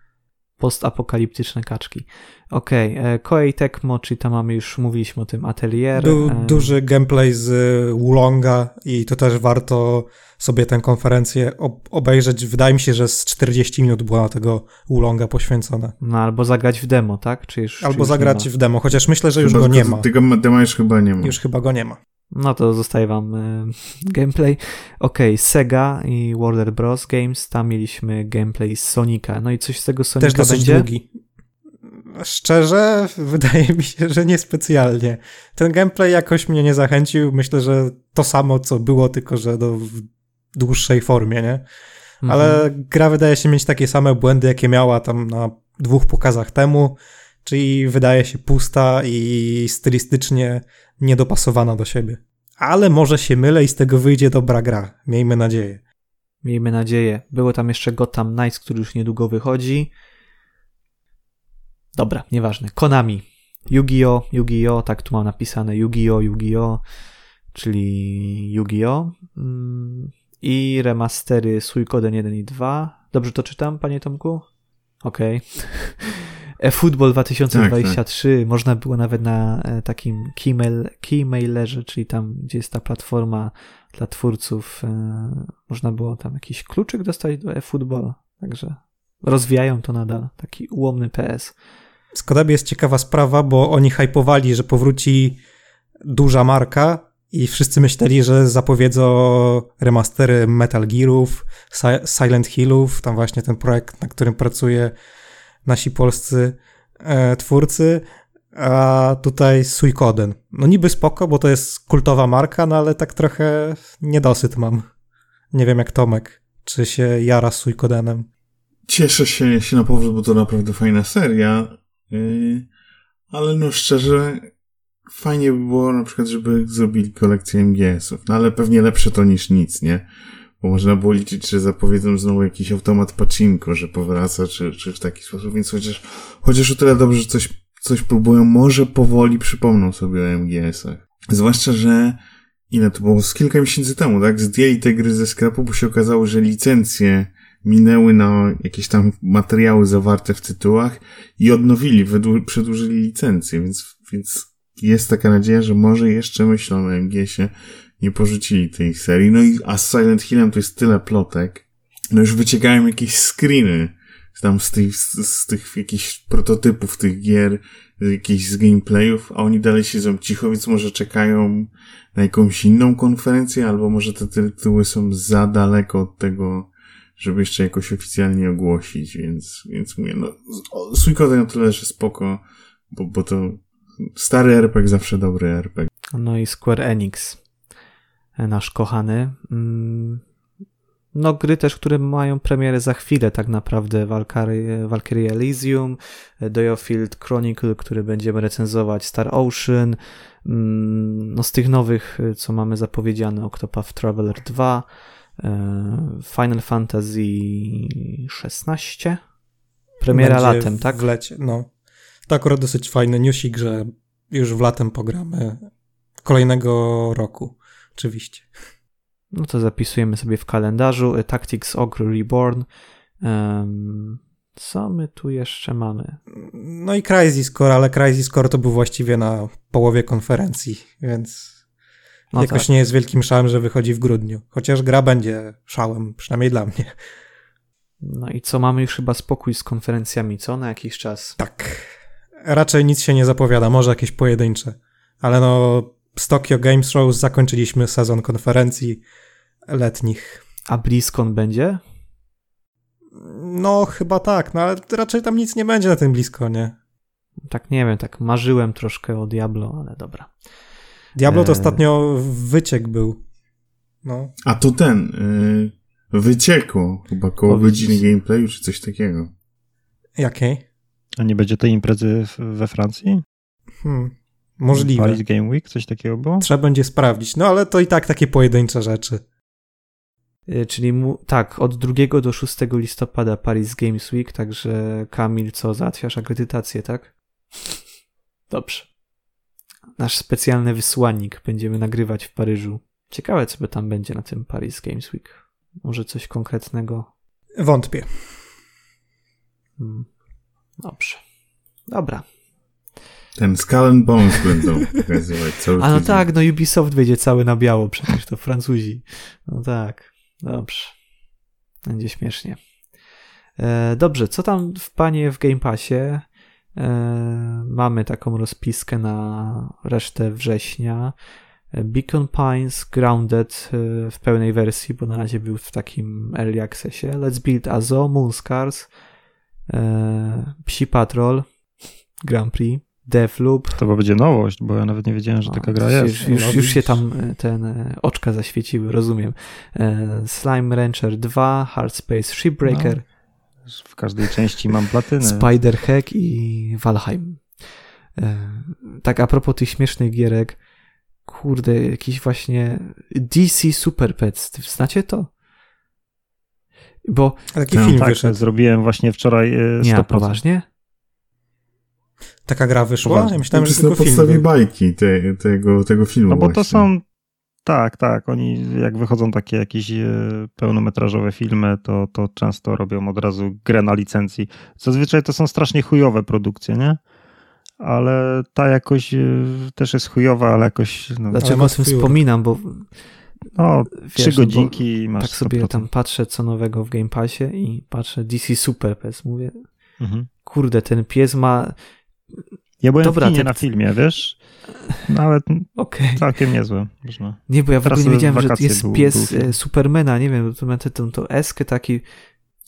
postapokaliptyczne kaczki. Okej, okay. E, Koei Tecmo, czyli tam mamy już, mówiliśmy o tym, atelier. Du duży gameplay z Wulonga i to też warto sobie tę konferencję obejrzeć. Wydaje mi się, że z 40 minut była na tego Wulonga poświęcona. No albo zagrać w demo, tak? Czy już, albo czy już zagrać w demo, chociaż myślę, że chyba już go nie ma. Tego demo już chyba nie ma. Już chyba go nie ma. No to zostaje wam y, gameplay. Ok, Sega i Warner Bros. Games, tam mieliśmy gameplay z Sonika. No i coś z tego Sonika Też będzie? długi. Szczerze, wydaje mi się, że niespecjalnie. Ten gameplay jakoś mnie nie zachęcił. Myślę, że to samo, co było, tylko że do, w dłuższej formie, nie? Ale mhm. gra wydaje się mieć takie same błędy, jakie miała tam na dwóch pokazach temu, czyli wydaje się pusta i stylistycznie niedopasowana do siebie. Ale może się mylę i z tego wyjdzie dobra gra. Miejmy nadzieję. Miejmy nadzieję. Było tam jeszcze Gotham Knights, który już niedługo wychodzi. Dobra, nieważne. Konami. Yu-Gi-Oh! Yu-Gi-Oh! Tak tu mam napisane. Yu-Gi-Oh! Yu-Gi-Oh! Czyli Yu-Gi-Oh! Mm, I remastery Suikoden 1 i 2. Dobrze to czytam, panie Tomku? Okej. Okay. eFootball 2023 tak, tak. można było nawet na e, takim keymail, keymailerze, czyli tam, gdzie jest ta platforma dla twórców, e, można było tam jakiś kluczyk dostać do eFootball, także rozwijają to nadal, taki ułomny PS. Z jest ciekawa sprawa, bo oni hypowali, że powróci duża marka i wszyscy myśleli, że zapowiedzą remastery Metal Gearów, Silent Hillów, tam właśnie ten projekt, na którym pracuje nasi polscy e, twórcy, a tutaj Suikoden. No niby spoko, bo to jest kultowa marka, no ale tak trochę niedosyt mam. Nie wiem jak Tomek, czy się jara Suikodenem. Cieszę się, się na powrót, bo to naprawdę fajna seria, yy, ale no szczerze, fajnie by było na przykład, żeby zrobili kolekcję MGS-ów, no ale pewnie lepsze to niż nic, nie? Bo można było liczyć, że zapowiedzą znowu jakiś automat pacinko, że powraca, czy, czy w taki sposób, więc chociaż, chociaż o tyle dobrze, że coś, coś próbują, może powoli przypomną sobie o MGS-ach. Zwłaszcza, że ile to było? Z kilka miesięcy temu, tak? Zdjęli te gry ze sklepu, bo się okazało, że licencje minęły na jakieś tam materiały zawarte w tytułach i odnowili, przedłużyli licencje, więc, więc jest taka nadzieja, że może jeszcze myślą o MGS-ie, nie porzucili tej serii. No i a z Silent Hillem to jest tyle plotek. No już wyciekają jakieś screeny tam z tych, z, z tych jakichś prototypów tych gier, jakichś z gameplayów, a oni dalej siedzą cicho, więc może czekają na jakąś inną konferencję, albo może te tytuły są za daleko od tego, żeby jeszcze jakoś oficjalnie ogłosić, więc, więc mówię, no, Suikoden o tyle, że spoko, bo, bo to stary RPG zawsze dobry RPG. No i Square Enix nasz kochany. Mm, no, gry też, które mają premierę za chwilę, tak naprawdę. Valkyrie, Valkyrie Elysium, Diofield Chronicle, który będziemy recenzować, Star Ocean. Mm, no, z tych nowych, co mamy zapowiedziane, Octopath Traveler 2, e, Final Fantasy 16. Premiera Będzie latem, tak? W lecie, no. To akurat dosyć fajny newsik, że już w latem pogramy kolejnego roku. Oczywiście. No to zapisujemy sobie w kalendarzu. Tactics Ogre Reborn. Um, co my tu jeszcze mamy? No i Crisis Core, ale Crisis Core to był właściwie na połowie konferencji, więc no jakoś tak. nie jest wielkim szałem, że wychodzi w grudniu. Chociaż gra będzie szałem, przynajmniej dla mnie. No i co, mamy już chyba spokój z konferencjami, co? Na jakiś czas? Tak. Raczej nic się nie zapowiada, może jakieś pojedyncze. Ale no, z Tokyo Games Show zakończyliśmy sezon konferencji letnich. A BlizzCon będzie? No, chyba tak, no ale raczej tam nic nie będzie na tym BlizzConie. Tak nie wiem, tak marzyłem troszkę o Diablo, ale dobra. Diablo to e... ostatnio wyciek był. No. A to ten, yy, wyciekło chyba koło godziny gameplayu czy coś takiego. Jakiej? A nie będzie tej imprezy we Francji? Hmm. Możliwe. Paris Game Week, coś takiego było? Trzeba będzie sprawdzić, no ale to i tak takie pojedyncze rzeczy. Y, Czyli mu, tak, od 2 do 6 listopada Paris Games Week, także Kamil, co, załatwiasz akredytację, tak? Dobrze. Nasz specjalny wysłannik będziemy nagrywać w Paryżu. Ciekawe, co by tam będzie na tym Paris Games Week. Może coś konkretnego? Wątpię. Hmm. Dobrze. Dobra. Ten Skull and Bones będą pokazywać cały A no tydzień. tak, no Ubisoft będzie cały na biało, przecież to Francuzi. No tak, dobrze. Będzie śmiesznie. E, dobrze, co tam w panie w Game Passie? E, mamy taką rozpiskę na resztę września. E, Beacon Pines, Grounded e, w pełnej wersji, bo na razie był w takim early accessie. Let's Build Azo, Moonscars, e, Psi Patrol, Grand Prix, Deathloop, To chyba będzie nowość, bo ja nawet nie wiedziałem, że taka gra jest. Już, już, No, już się widzisz. tam e, ten e, oczka zaświeciły, rozumiem. E, Slime Rancher 2, Hard Space Shipbreaker, W każdej części mam platyny. Spider Hack i Valheim. Tak a propos tych śmiesznych gierek, kurde, jakiś właśnie DC Super Pets, znacie to? Bo, A taki No, film tak, wyszedł. zrobiłem właśnie wczoraj e, 100%. nie, a poważnie? Taka gra wyszła? Poważnie. Ja To myślałem, że jest na tylko film. podstawie był. bajki te, tego, tego filmu No bo to właśnie. są. Tak, tak. Oni jak wychodzą takie jakieś e, pełnometrażowe filmy, to, to często robią od razu grę na licencji. Zazwyczaj to są strasznie chujowe produkcje, nie? Ale ta jakoś e, też jest chujowa, ale jakoś. No, Dlaczego o tym wspominam, bo no trzy no godzinki masz. tak sobie 100%. tam patrzę co nowego w Game Passie i patrzę DC Super Pets, mówię, Mhm. kurde, ten pies ma, Ja byłem Dobra, w kinie te- na filmie, wiesz? Nawet okej. całkiem niezłe. Można. Nie, bo ja w ogóle nie wiedziałem, że jest był- pies był e, Supermana, nie wiem, to ma tę tą, tą eskę taki,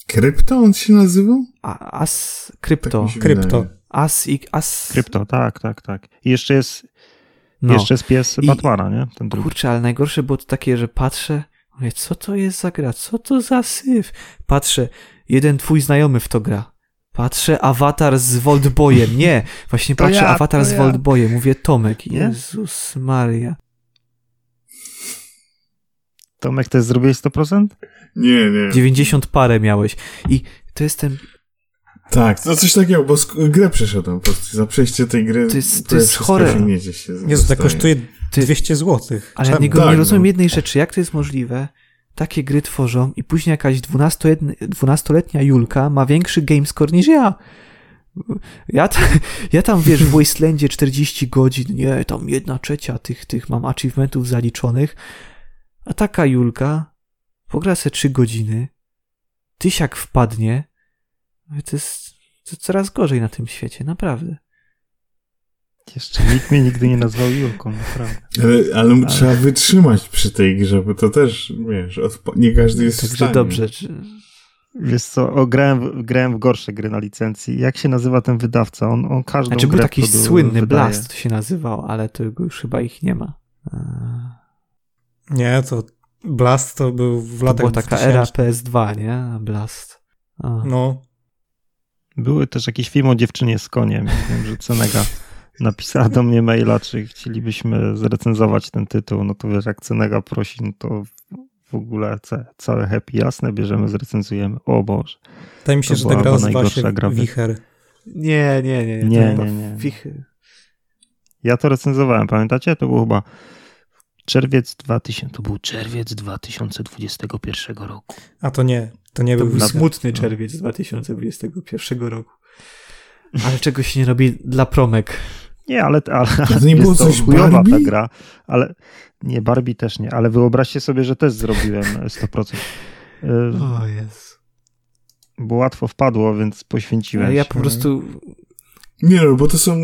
Krypto on się nazywał? a, as, Tak krypto, się Krypto. as, i, as, Krypto, tak, tak, tak. I jeszcze jest, no. jeszcze jest pies I- Batmana, nie? Ten drugi. Kurczę, ale najgorsze było to takie, że patrzę, mówię, co to jest za gra, co to za syf? Patrzę, jeden twój znajomy w to gra. Patrzę, awatar z Voltboyem. Nie, właśnie To patrzę, ja, awatar z ja. Voltboyem. Mówię, Tomek, Nie? Jezus Maria. Tomek, też zrobiłeś 100%? Nie, nie. 90 parę miałeś. I to jest ten Tak, no coś takiego, bo grę przeszedłem po prostu. Za przejście tej gry To jest- to jest chore. się Jezu, to dostaje. kosztuje Ty- 200 zł. Ale ja nie, Tak, nie rozumiem no. jednej rzeczy. Jak to jest możliwe? Takie gry tworzą i później jakaś 12-letnia 12-letnia Julka ma większy gamescore niż ja. Ja, ja tam, wiesz, w Wastelandzie 40 godzin, nie, tam jedna trzecia tych, tych mam achievementów zaliczonych, a taka Julka pogra se 3 godziny, tysiak wpadnie, to jest to coraz gorzej na tym świecie, naprawdę. Jeszcze nikt mnie nigdy nie nazwał Julką, naprawdę. Ale, ale, trzeba wytrzymać przy tej grze, bo to też, wiesz, odpo- nie każdy jest w Także stanie. dobrze. czy- Wiesz co, o, grałem, w- grałem w gorsze gry na licencji. Jak się nazywa ten wydawca? On, on każdą Znaczy był grę taki produ- słynny wydaje. Blast się nazywał, ale to już chyba ich nie ma. Eee, Nie, to Blast to był w To latach była taka 2000. era PS2, nie? Blast. A. No, Były też jakiś film o dziewczynie z koniem. Wiem, że Cenega napisała do mnie maila, czy chcielibyśmy zrecenzować ten tytuł. No to wiesz, jak Cenega prosi, no to w ogóle całe happy jasne, bierzemy, zrecenzujemy. O Boże. wydaje mi się, To że ta gra nazywa najgorsza się gra Wicher. Nie, nie, nie. Nie, nie, nie. Fichy. Ja to recenzowałem, pamiętacie? To był chyba czerwiec 2000, to był czerwiec 2021 roku. A to nie, to nie To był był smutny No. czerwiec 2021 roku. Ale czego się nie robi dla promek. Nie, ale, ale to nie było jest coś chujowa Barbie? ta gra, ale nie, Barbie też nie, ale wyobraźcie sobie, że też zrobiłem 100%. Y, O jest. Bo łatwo wpadło, więc poświęciłem Ja się. po prostu... Nie no, bo to są,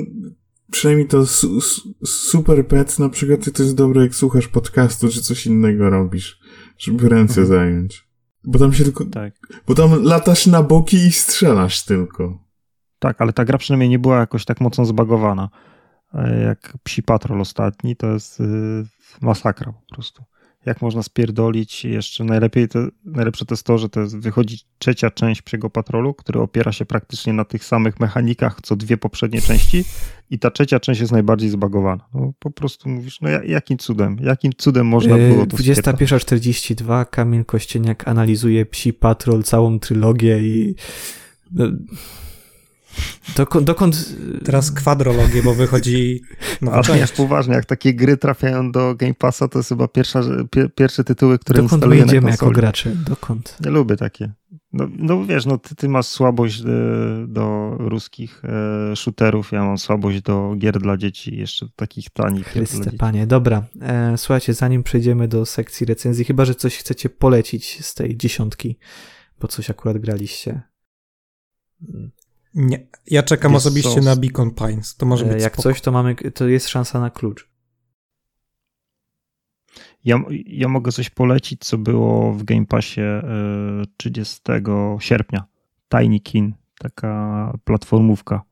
przynajmniej to su, su, Super Pets na przykład, to jest dobre jak słuchasz podcastu, czy coś innego robisz, żeby ręce Mhm. zająć. Bo tam się tylko, Tak. bo tam latasz na boki i strzelasz tylko. tak, ale ta gra przynajmniej nie była jakoś tak mocno zbagowana. Jak Psi Patrol ostatni, to jest y, masakra po prostu. jak można spierdolić. Jeszcze najlepiej to, najlepsze to jest to, że to jest, wychodzi trzecia część Psiego Patrolu, który opiera się praktycznie na tych samych mechanikach, co dwie poprzednie części i ta trzecia część jest najbardziej zbagowana. No, po prostu mówisz, no jakim cudem, jakim cudem można Yy, było to 21.42 Kamil Kościeniak analizuje Psi Patrol, całą trylogię i... No, dokąd, dokąd... Teraz kwadrologię, bo wychodzi nowa Ale część. jak poważnie, jak takie gry trafiają do Game Passa, to jest chyba pierwsza, pie, pierwsze tytuły, które Dokąd my instaluję na idziemy jako gracze? Dokąd? Nie lubię takie. No, no wiesz, no ty, ty masz słabość e, do ruskich e, shooterów, ja mam słabość do gier dla dzieci, jeszcze takich tanich gier dla Chryste, dzieci. panie. Dobra, e, słuchajcie, zanim przejdziemy do sekcji recenzji, chyba, że coś chcecie polecić z tej dziesiątki, bo coś akurat graliście. Nie, ja czekam Jest osobiście sos. na Beacon Pines. To może E, być Jak spoko. coś, to mamy, to jest szansa na klucz. Ja, ja mogę coś polecić, co było w Game Passie e, 30 sierpnia. Tiny Kin, taka platformówka.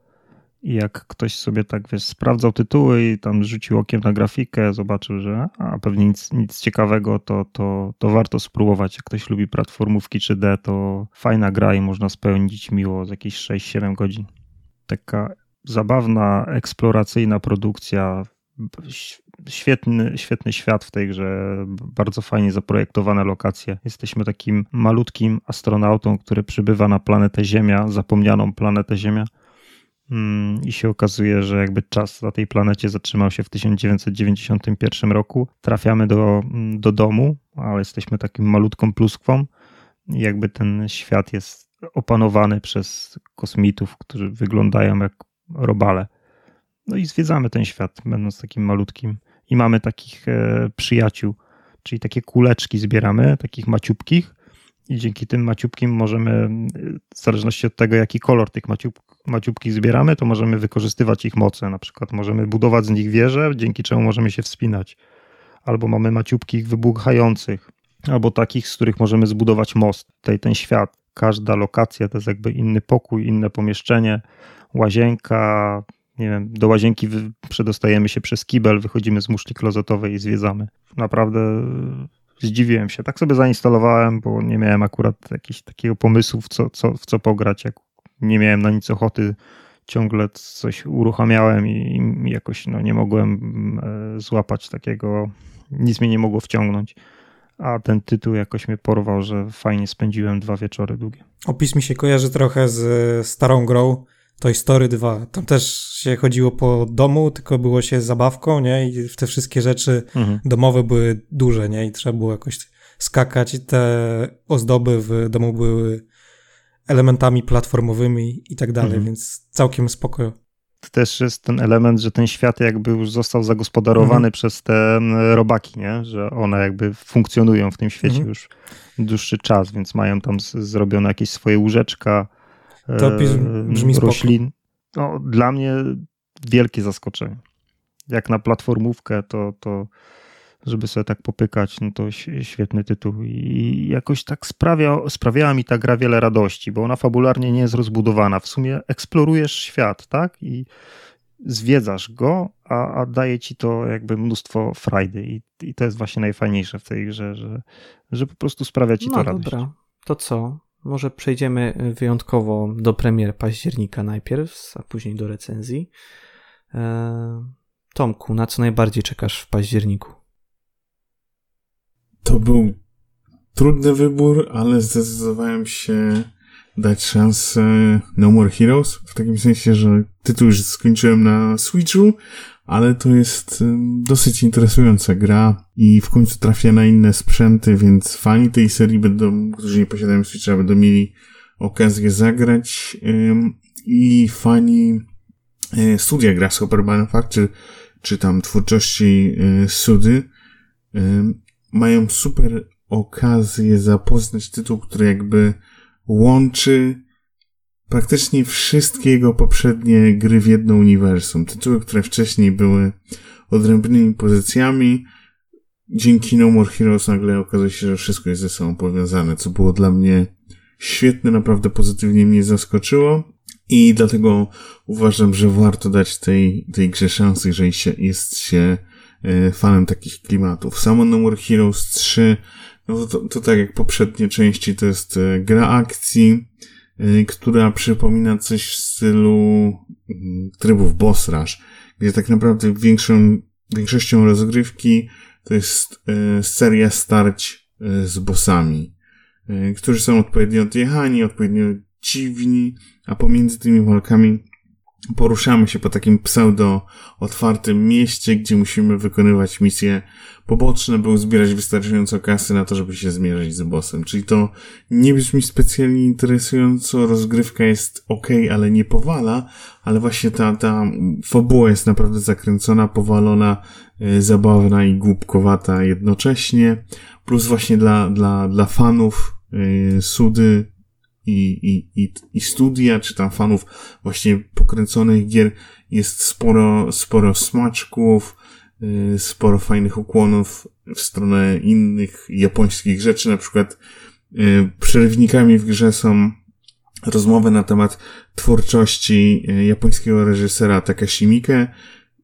I jak ktoś sobie tak, wiesz, sprawdzał tytuły i tam rzucił okiem na grafikę, zobaczył, że a pewnie nic, nic ciekawego, to, to, to warto spróbować. Jak ktoś lubi platformówki 3D, to fajna gra i można spełnić miło z jakieś 6-7 godzin. Taka zabawna, eksploracyjna produkcja, świetny, świetny świat w tej grze, bardzo fajnie zaprojektowane lokacje. Jesteśmy takim malutkim astronautą, który przybywa na planetę Ziemia, zapomnianą planetę Ziemia. Mm, I się okazuje, że jakby czas na tej planecie zatrzymał się w 1991 roku. Trafiamy do, mm, do domu, ale jesteśmy takim malutką pluskwą. I jakby ten świat jest opanowany przez kosmitów, którzy wyglądają jak robale. No i zwiedzamy ten świat, będąc takim malutkim. I mamy takich e, przyjaciół, czyli takie kuleczki zbieramy, takich maciupkich. I dzięki tym maciupkim możemy, e, w zależności od tego, jaki kolor tych maciup, maciupkich zbieramy, to możemy wykorzystywać ich moce. Na przykład możemy budować z nich wieże, dzięki czemu możemy się wspinać. Albo mamy maciupkich wybuchających, albo takich, z których możemy zbudować most. Tutaj ten świat, każda lokacja to jest jakby inny pokój, inne pomieszczenie, łazienka, nie wiem, do łazienki przedostajemy się przez kibel, wychodzimy z muszli klozetowej i zwiedzamy. Naprawdę e, zdziwiłem się. Tak sobie zainstalowałem, bo nie miałem akurat jakiegoś takiego pomysłu, w co, co, w co pograć. Jak nie miałem na nic ochoty, ciągle coś uruchamiałem i, i jakoś no, nie mogłem e, złapać takiego, nic mnie nie mogło wciągnąć. A ten tytuł jakoś mnie porwał, że fajnie spędziłem dwa wieczory długie. Opis mi się kojarzy trochę z e, starą grą Toy Story 2. Tam też się chodziło po domu, tylko było się zabawką, nie? I te wszystkie rzeczy Mhm. domowe były duże, nie? I trzeba było jakoś skakać. I te ozdoby w domu były elementami platformowymi i tak dalej, Mhm. więc całkiem spoko. To też jest ten element, że ten świat jakby już został zagospodarowany Mhm. przez te robaki, nie? że one jakby funkcjonują w tym świecie Mhm. już dłuższy czas, więc mają tam zrobione jakieś swoje łóżeczka, To e, brzmi- roślin. No, dla mnie wielkie zaskoczenie. Jak na platformówkę, to, to żeby sobie tak popykać, no to świetny tytuł. I jakoś tak sprawia, sprawiała mi ta gra wiele radości, bo ona fabularnie nie jest rozbudowana. W sumie eksplorujesz świat, tak? I zwiedzasz go, a, a daje ci to jakby mnóstwo frajdy. I, I to jest właśnie najfajniejsze w tej grze, że, że po prostu sprawia ci to No radość. dobra, to co? Może przejdziemy y, wyjątkowo do premier października najpierw, a później do recenzji. E, Tomku, na co najbardziej czekasz w październiku? To był trudny wybór, ale zdecydowałem się dać szansę No More Heroes, w takim sensie, że tytuł już skończyłem na Switchu, ale to jest dosyć interesująca gra i w końcu trafia na inne sprzęty, więc fani tej serii będą, którzy nie posiadają Switcha, będą mieli okazję zagrać i fani y, studia Grasshopper Manufacture, czy tam twórczości y, Sudy, mają super okazję zapoznać tytuł, który jakby łączy praktycznie wszystkie jego poprzednie gry w jedno uniwersum. Tytuły, które wcześniej były odrębnymi pozycjami. Dzięki No More Heroes nagle okazuje się, że wszystko jest ze sobą powiązane, co było dla mnie świetne, naprawdę pozytywnie mnie zaskoczyło. I dlatego uważam, że warto dać tej, tej grze szansę, jeżeli się, jest się fanem takich klimatów. Samo More Heroes 3, no to, to tak jak poprzednie części, to jest e, gra akcji, e, która przypomina coś w stylu mm, trybów Boss Rush, gdzie tak naprawdę większą, większością rozgrywki to jest seria starć z bossami, którzy są odpowiednio odjechani, odpowiednio dziwni, a pomiędzy tymi walkami poruszamy się po takim pseudo otwartym mieście, gdzie musimy wykonywać misje poboczne, by uzbierać wystarczająco kasy na to, żeby się zmierzyć z bossem. Czyli to nie brzmi specjalnie interesująco, rozgrywka jest ok, ale nie powala, ale właśnie ta, ta fabuła jest naprawdę zakręcona, powalona, yy, zabawna i głupkowata jednocześnie. Plus właśnie dla, dla, dla fanów yy, Sudy i, i, i, i studia, czy tam fanów właśnie pokręconych gier. Jest sporo, sporo smaczków, yy, sporo fajnych ukłonów w stronę innych japońskich rzeczy, na przykład yy, przerywnikami w grze są rozmowy na temat twórczości yy, japońskiego reżysera Takashi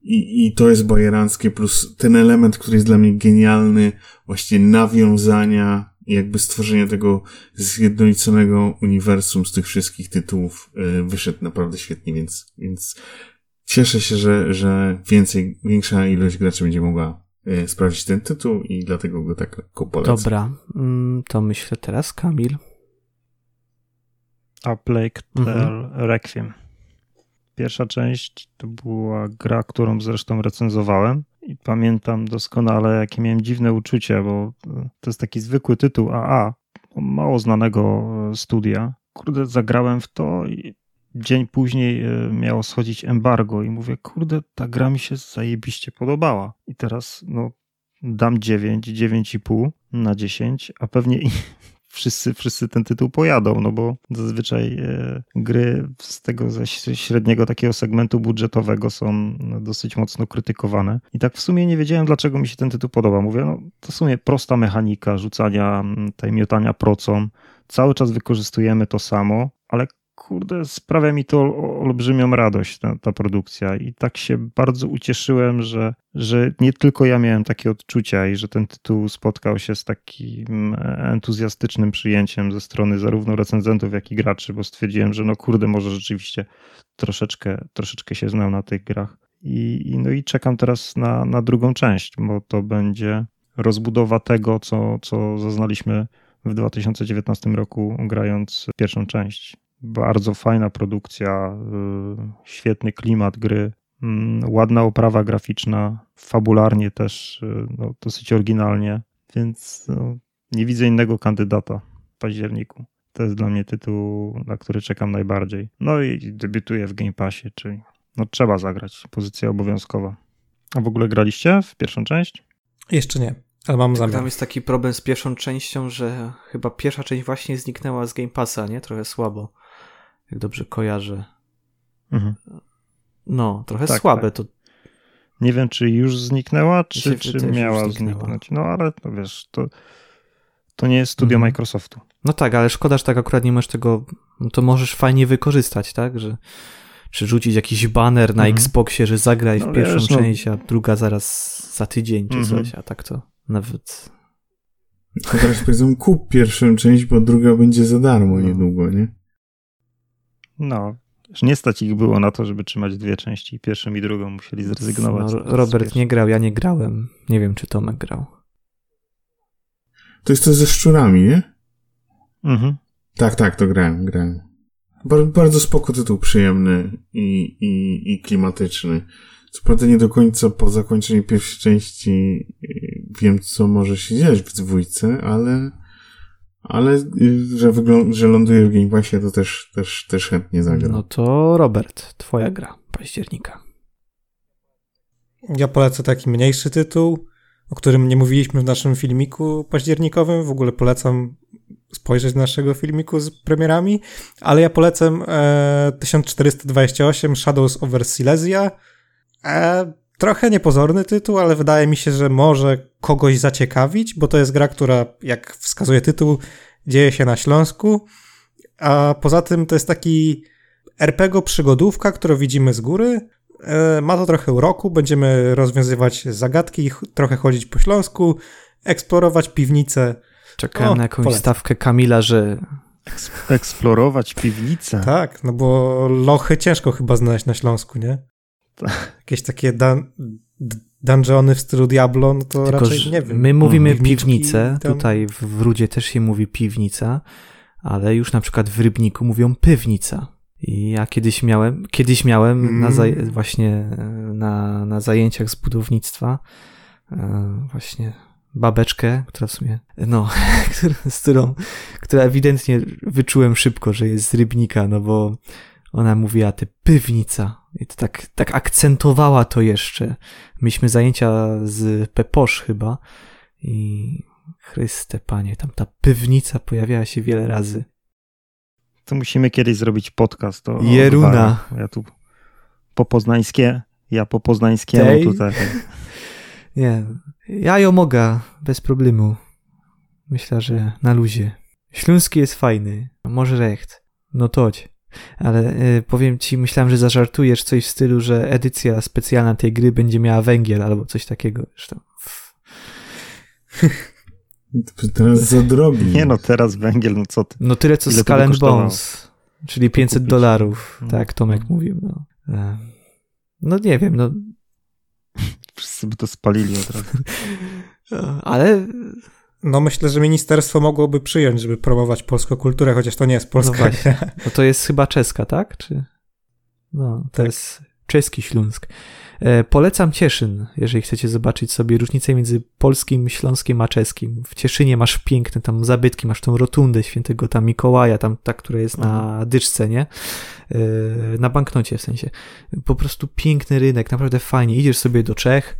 i, i to jest bajeranckie, plus ten element, który jest dla mnie genialny, właśnie nawiązania jakby stworzenie tego zjednoliconego uniwersum z tych wszystkich tytułów e, wyszedł naprawdę świetnie, więc, więc cieszę się, że, że więcej, większa ilość graczy będzie mogła e, sprawdzić ten tytuł i dlatego go tak lekko polecam. Dobra, mm, to myślę teraz Kamil. A Plague mhm. Requiem. Pierwsza część to była gra, którą zresztą recenzowałem i pamiętam doskonale, jakie miałem dziwne uczucie, bo to jest taki zwykły tytuł AA, mało znanego e, studia. Kurde, zagrałem w to i dzień później e, miało schodzić embargo i mówię, kurde, ta gra mi się zajebiście podobała. I teraz, no, dam 9, 9,5 na 10, a pewnie wszyscy, wszyscy ten tytuł pojadą, no bo zazwyczaj e, gry z tego ze średniego takiego segmentu budżetowego są no, dosyć mocno krytykowane. I tak w sumie nie wiedziałem, dlaczego mi się ten tytuł podoba. Mówię, no to w sumie prosta mechanika rzucania, tej miotania procą. Cały czas wykorzystujemy to samo, ale kurde, sprawia mi to olbrzymią radość, ta, ta, produkcja. I tak się bardzo ucieszyłem, że, że nie tylko ja miałem takie odczucia i że ten tytuł spotkał się z takim entuzjastycznym przyjęciem ze strony zarówno recenzentów, jak i graczy, bo stwierdziłem, że no kurde, może rzeczywiście troszeczkę, troszeczkę się znał na tych grach. I, i no i czekam teraz na, na drugą część, bo to będzie rozbudowa tego, co, co zaznaliśmy w 2019 roku, grając pierwszą część. Bardzo fajna produkcja, y, świetny klimat gry, mm, ładna oprawa graficzna, fabularnie też y, no, dosyć oryginalnie, więc no, nie widzę innego kandydata w październiku. To jest dla mnie tytuł, na który czekam najbardziej. No i debiutuję w Game Passie, czyli no, trzeba zagrać, pozycja obowiązkowa. A w ogóle graliście w pierwszą część? Jeszcze nie, ale mam zamiar. Tam jest taki problem z pierwszą częścią, że chyba pierwsza część właśnie zniknęła z Game Passa, nie? Trochę słabo jak dobrze kojarzę. Mhm. No, trochę tak, słabe tak. to. Nie wiem, czy już zniknęła, czy, czy miała zniknąć. No ale to wiesz, to, to nie jest studio mhm. Microsoftu. No tak, ale szkoda, że tak akurat nie masz tego, no to możesz fajnie wykorzystać, tak, że czy rzucić jakiś banner na mhm. Xboxie, że zagraj no, w pierwszą wiesz, no. część, a druga zaraz za tydzień czy mhm. coś, a tak to nawet... Teraz powiedzą kup pierwszą część, bo druga będzie za darmo no. niedługo, nie? No, nie stać ich było na to, żeby trzymać dwie części. Pierwszą i drugą musieli zrezygnować. No, Robert nie grał, ja nie grałem. Nie wiem, czy Tomek grał. To jest to ze szczurami, nie? Mhm. Tak, tak, to grałem, grałem. Bardzo, bardzo spoko tytuł, przyjemny i, i, i klimatyczny. Co prawda nie do końca po zakończeniu pierwszej części y, wiem, co może się dziać w dwójce, ale ale y, że, wygląda, że ląduje w Game Passie, to też, też, też chętnie zagram. No to Robert, twoja gra października. Ja polecę taki mniejszy tytuł, o którym nie mówiliśmy w naszym filmiku październikowym. W ogóle polecam spojrzeć na naszego filmiku z premierami, ale ja polecam e, 1428 Shadows over Silesia. E, trochę niepozorny tytuł, ale wydaje mi się, że może kogoś zaciekawić, bo to jest gra, która, jak wskazuje tytuł, dzieje się na Śląsku, a poza tym to jest taki RPG przygodówka, którą widzimy z góry. E, ma to trochę uroku, będziemy rozwiązywać zagadki, trochę chodzić po Śląsku, eksplorować piwnice. Czekałem o, na jakąś polecam. stawkę Kamila, że... Eksplorować piwnicę. Tak, no bo lochy ciężko chyba znaleźć na Śląsku, nie? Jakieś takie dan dungeony w stylu Diablo, no to Tylko, raczej nie wiem. My mówimy piwnicę, tam... tutaj w Rudzie też się mówi piwnica, ale już na przykład w Rybniku mówią pywnica. I ja kiedyś miałem, kiedyś miałem mm. na właśnie na, na zajęciach z budownictwa e, właśnie babeczkę, która w sumie, no, z którą, która ewidentnie wyczułem szybko, że jest z Rybnika, no bo ona mówiła ty pywnica i to tak, tak akcentowała to jeszcze. Myśmy zajęcia z Peposz chyba i Chryste panie, tam ta pywnica pojawiała się wiele razy. To musimy kiedyś zrobić podcast o Jeruna. Ja tu po poznańskie, ja po poznańskiemu Tej? tutaj. Nie, ja ją mogę bez problemu. Myślę, że na luzie. Śląski jest fajny, może recht. No toć. Ale y, powiem ci, myślałem, że zażartujesz coś w stylu, że edycja specjalna tej gry będzie miała węgiel albo coś takiego. Zresztą. Teraz za drogi. Nie no, teraz węgiel, no co ty. No tyle co Ile Skull and Bones, czyli 500 dolarów, no. tak Tomek no. mówił. No. E, no nie wiem, no. Wszyscy by to spalili od razu. Ale no myślę, że ministerstwo mogłoby przyjąć, żeby promować polską kulturę, chociaż to nie jest polska. No. No to jest chyba czeska, tak? Czy... No, to tak. jest czeski Śląsk. E, polecam Cieszyn, jeżeli chcecie zobaczyć sobie różnicę między polskim, śląskim a czeskim. W Cieszynie masz piękne tam zabytki, masz tą rotundę świętego tam Mikołaja, tam ta, która jest na mhm. dyczce, nie? E, na banknocie w sensie. Po prostu piękny rynek, naprawdę fajnie. Idziesz sobie do Czech,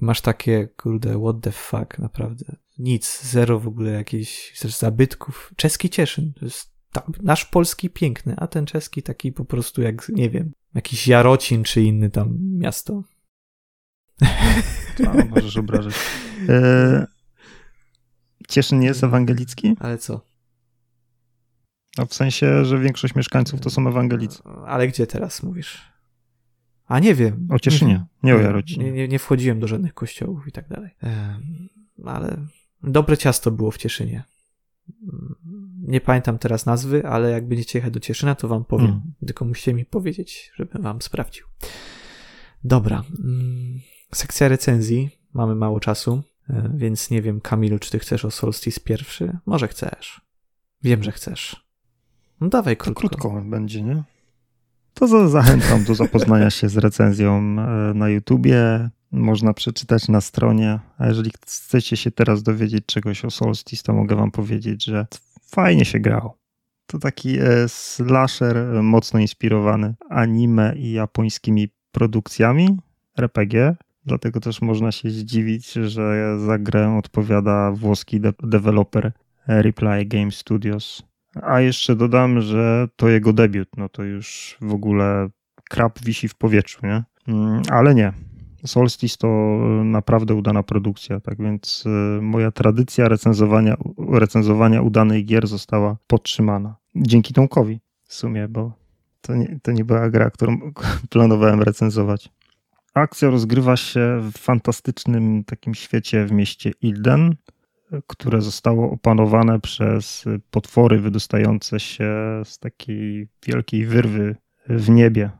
masz takie, kurde, what the fuck, naprawdę. Nic, zero w ogóle jakichś zabytków. Czeski Cieszyn, to jest tam, nasz polski piękny, a ten czeski taki po prostu jak, nie wiem, jakiś Jarocin czy inny tam miasto. A, możesz obrażać. E, Cieszyn nie jest ewangelicki? Ale co? No w sensie, że większość mieszkańców to są ewangelicy. Ale gdzie teraz mówisz? A nie wiem. O Cieszynie, nie, nie o Jarocinie. Nie, nie, nie, wchodziłem do żadnych kościołów i tak dalej. Ale dobre ciasto było w Cieszynie. Nie pamiętam teraz nazwy, ale jak będziecie jechać do Cieszyna, to wam powiem. Hmm. Tylko musicie mi powiedzieć, żebym wam sprawdził. Dobra. Mm, sekcja recenzji. Mamy mało czasu, e, więc nie wiem, Kamilu, czy ty chcesz o Solstice pierwszy? Może chcesz. Wiem, że chcesz. No dawaj krótko. To krótko będzie, nie? To zachęcam do zapoznania się z recenzją e, na YouTubie. Można przeczytać na stronie. A jeżeli chcecie się teraz dowiedzieć czegoś o Solstice, to mogę wam powiedzieć, że fajnie się grało. To taki e, slasher e, mocno inspirowany anime i japońskimi produkcjami RPG. Dlatego też można się zdziwić, że za grę odpowiada włoski de deweloper Reply Game Studios. A jeszcze dodam, że to jego debiut. No to już w ogóle krab wisi w powietrzu, nie? Mm, ale nie. Solstice to naprawdę udana produkcja, tak więc y, moja tradycja recenzowania, recenzowania udanych gier została podtrzymana. Dzięki Tomkowi w sumie, bo to nie, to nie była gra, którą planowałem recenzować. Akcja rozgrywa się w fantastycznym takim świecie w mieście Ilden, które zostało opanowane przez potwory wydostające się z takiej wielkiej wyrwy w niebie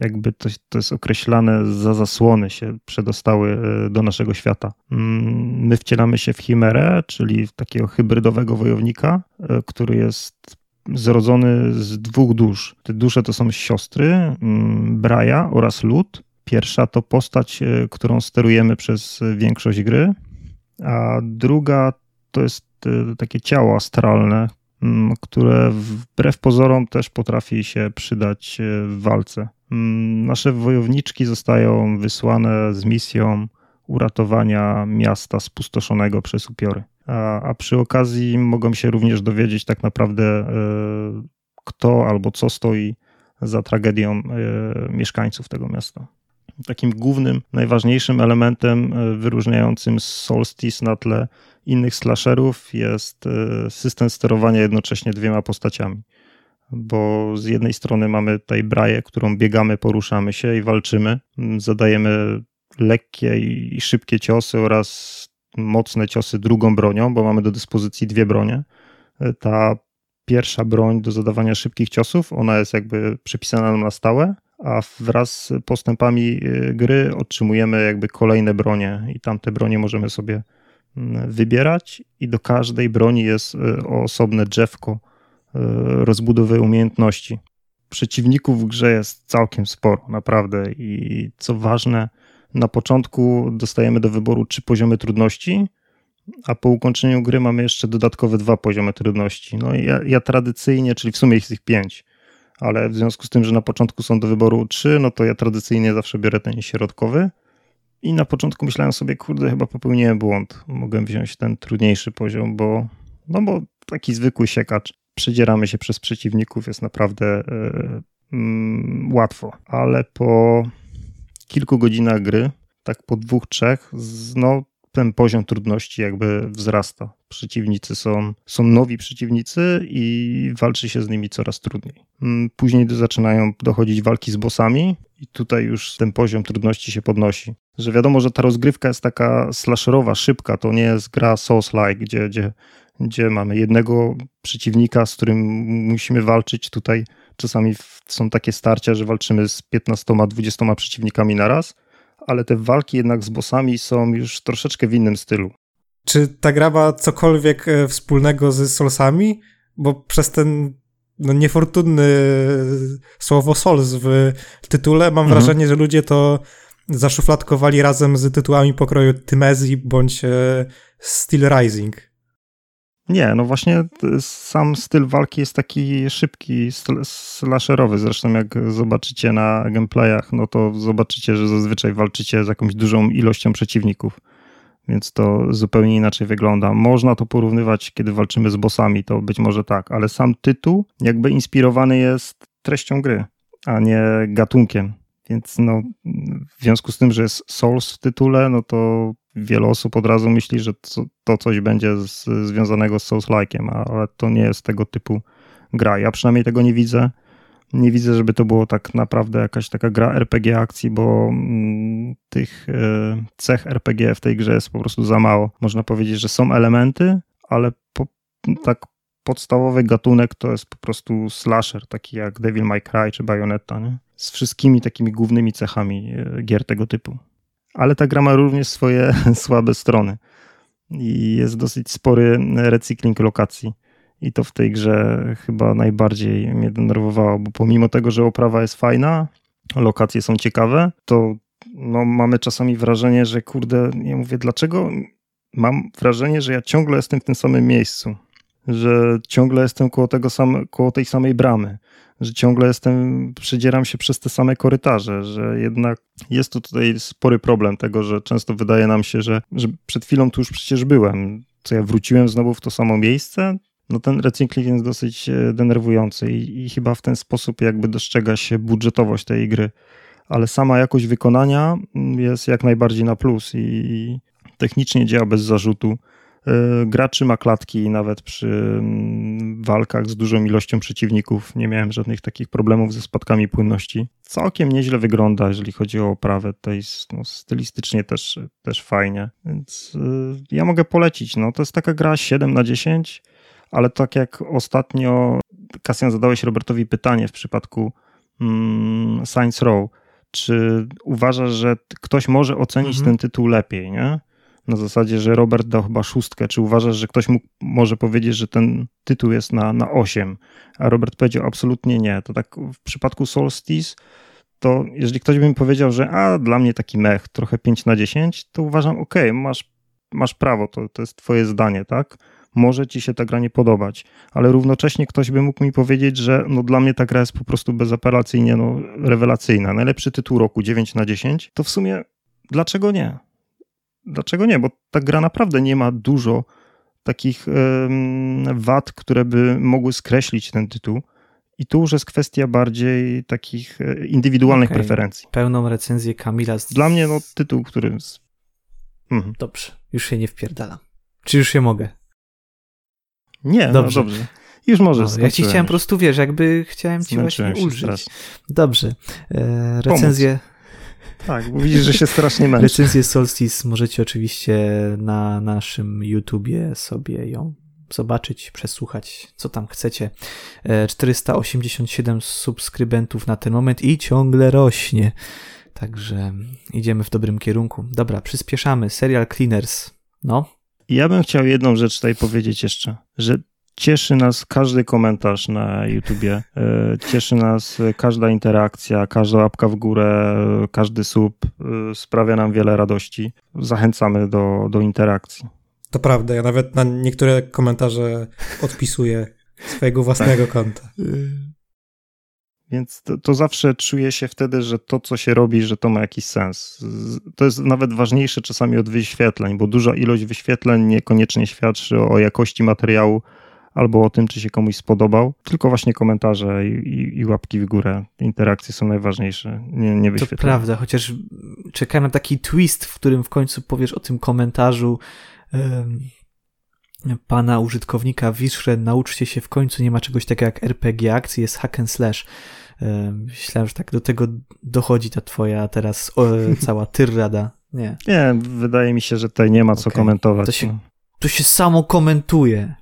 jakby to, to jest określane za zasłony się przedostały e, do naszego świata. Mm, my wcielamy się w chimerę, czyli w takiego hybrydowego wojownika, e, który jest zrodzony z dwóch dusz. Te dusze to są siostry, mm, Braja oraz Lud. Pierwsza to postać, e, którą sterujemy przez większość gry, a druga to jest takie ciało astralne, mm, które wbrew pozorom też potrafi się przydać w walce. Mm, nasze wojowniczki zostają wysłane z misją uratowania miasta spustoszonego przez upiory. A, a przy okazji mogą się również dowiedzieć tak naprawdę, e, kto albo co stoi za tragedią e, mieszkańców tego miasta. Takim głównym, najważniejszym elementem e, wyróżniającym Solstice na tle innych slasherów jest system sterowania jednocześnie dwiema postaciami. bo z jednej strony mamy tutaj braję, którą biegamy, poruszamy się i walczymy, zadajemy lekkie i szybkie ciosy oraz mocne ciosy drugą bronią, bo mamy do dyspozycji dwie bronie. Ta pierwsza broń do zadawania szybkich ciosów, ona jest jakby przypisana nam na stałe, a wraz z postępami y, gry otrzymujemy jakby kolejne bronie i tamte bronie możemy sobie mm, wybierać i do każdej broni jest y, osobne drzewko y, rozbudowy umiejętności. Przeciwników w grze jest całkiem sporo, naprawdę i co ważne, na początku dostajemy do wyboru trzy poziomy trudności, a po ukończeniu gry mamy jeszcze dodatkowe dwa poziomy trudności. No ja, ja tradycyjnie, czyli w sumie jest ich pięć, ale w związku z tym, że na początku są do wyboru trzy, no to ja tradycyjnie zawsze biorę ten środkowy. I na początku myślałem sobie, kurde, chyba popełniłem błąd. Mogłem wziąć ten trudniejszy poziom, bo, no bo taki zwykły siekacz. Przedzieramy się przez przeciwników, jest naprawdę yy, łatwo. Ale po kilku godzinach gry, tak po dwóch, trzech, no ten poziom trudności jakby wzrasta. Przeciwnicy są, są nowi przeciwnicy i walczy się z nimi coraz trudniej. Mm, później zaczynają dochodzić walki z bossami i tutaj już ten poziom trudności się podnosi. Że wiadomo, że ta rozgrywka jest taka slasherowa, szybka, to nie jest gra Souls-like, gdzie, gdzie, gdzie mamy jednego przeciwnika, z którym musimy walczyć. Tutaj czasami są takie starcia, że walczymy z 15-20 przeciwnikami na raz ale te walki jednak z bossami są już troszeczkę w innym stylu. Czy ta gra ma cokolwiek e, wspólnego z Soulsami? Bo przez ten no, niefortunny słowo Souls w tytule mam mhm. wrażenie, że ludzie to zaszufladkowali razem z tytułami pokroju Tymezji bądź e, Steel Rising. Nie, no właśnie sam styl walki jest taki szybki, slasherowy. Zresztą jak zobaczycie na gameplayach, no to zobaczycie, że zazwyczaj walczycie z jakąś dużą ilością przeciwników. Więc to zupełnie inaczej wygląda. Można to porównywać, kiedy walczymy z bossami, to być może tak, ale sam tytuł jakby inspirowany jest treścią gry, a nie gatunkiem. Więc no, w związku z tym, że jest Souls w tytule, no to wiele osób od razu myśli, że to coś będzie z, związanego z Souls-like'iem, ale to nie jest tego typu gra. Ja przynajmniej tego nie widzę. Nie widzę, żeby to było tak naprawdę jakaś taka gra RPG akcji, bo mm, tych y, cech RPG w tej grze jest po prostu za mało. Można powiedzieć, że są elementy, ale po, tak podstawowy gatunek to jest po prostu slasher, taki jak Devil May Cry czy Bayonetta, nie? z wszystkimi takimi głównymi cechami e, gier tego typu ale ta gra ma również swoje słabe strony i jest dosyć spory recykling lokacji. I to w tej grze chyba najbardziej mnie denerwowało, bo pomimo tego, że oprawa jest fajna, lokacje są ciekawe, to no, mamy czasami wrażenie, że kurde, ja mówię, dlaczego mam wrażenie, że ja ciągle jestem w tym samym miejscu, że ciągle jestem koło, tego same, koło tej samej bramy, że ciągle jestem, przedzieram się przez te same korytarze, że jednak jest tu tutaj spory problem tego, że często wydaje nam się, że, że przed chwilą tu już przecież byłem, co ja wróciłem znowu w to samo miejsce, no ten recykling jest dosyć e, denerwujący i, i, chyba w ten sposób jakby dostrzega się budżetowość tej gry, ale sama jakość wykonania jest jak najbardziej na plus i technicznie działa bez zarzutu. E, graczy ma klatki nawet przy mm, walkach z dużą ilością przeciwników. Nie miałem żadnych takich problemów ze spadkami płynności. Całkiem nieźle wygląda, jeżeli chodzi o oprawę. Tutaj no, stylistycznie też, też fajnie. Więc yy, ja mogę polecić. No, to jest taka gra 7 na 10, ale tak jak ostatnio Kasjan zadałeś Robertowi pytanie w przypadku mm, Science Row, czy uważasz, że ktoś może ocenić mhm. ten tytuł lepiej, nie? Na zasadzie, że Robert dał chyba szóstkę. Czy uważasz, że ktoś mógł, może powiedzieć, że ten tytuł jest na, na 8? A Robert powiedział absolutnie nie. To tak w przypadku Solstice, to jeżeli ktoś by mi powiedział, że a dla mnie taki mech, trochę 5 na 10, to uważam, ok, masz, masz prawo, to, to jest twoje zdanie, tak? Może ci się ta gra nie podobać, ale równocześnie ktoś by mógł mi powiedzieć, że no dla mnie ta gra jest po prostu bezapelacyjnie no, rewelacyjna. Najlepszy tytuł roku 9 na 10, to w sumie dlaczego nie? Dlaczego nie? Bo ta gra naprawdę nie ma dużo takich wad, które by mogły skreślić ten tytuł. I tu już jest kwestia bardziej takich e, indywidualnych okay. preferencji. Pełną recenzję Kamila. Z... Dla mnie no tytuł, który... Mhm. Dobrze, już się nie wpierdalam. Czy już się mogę? Nie, no dobrze. No dobrze. Już możesz. No, ja ci chciałem po prostu, wiesz, jakby chciałem ci właśnie ulżyć. Dobrze. E, recenzję, Tak, bo widzisz, że się strasznie męczy. recenzję Solstice możecie oczywiście na naszym YouTubie sobie ją zobaczyć, przesłuchać, co tam chcecie. E, 487 subskrybentów na ten moment i ciągle rośnie. Także idziemy w dobrym kierunku. Dobra, przyspieszamy. Serial Cleaners. No, Ja bym chciał jedną rzecz tutaj powiedzieć jeszcze, że cieszy nas każdy komentarz na YouTubie, e, cieszy nas każda interakcja, każda łapka w górę, e, każdy sub, e, sprawia nam wiele radości. Zachęcamy do, do interakcji. To prawda, ja nawet na niektóre komentarze odpisuję swojego własnego konta. Więc to, to zawsze czuję się wtedy, że to, co się robi, że to ma jakiś sens. To jest nawet ważniejsze czasami od wyświetleń, bo duża ilość wyświetleń niekoniecznie świadczy o jakości materiału albo o tym, czy się komuś spodobał, tylko właśnie komentarze i, i, i łapki w górę. Interakcje są najważniejsze, nie, nie To prawda, chociaż czekałem na taki twist, w którym w końcu powiesz o tym komentarzu pana użytkownika Wiszre, nauczcie się w końcu, nie ma czegoś takiego jak RPG akcji, jest hack and slash. Em, Myślałem, że tak do tego dochodzi ta twoja teraz cała tyrada. Nie, Nie, wydaje mi się, że tutaj nie ma co Okej. komentować. To się- no. to się samo komentuje.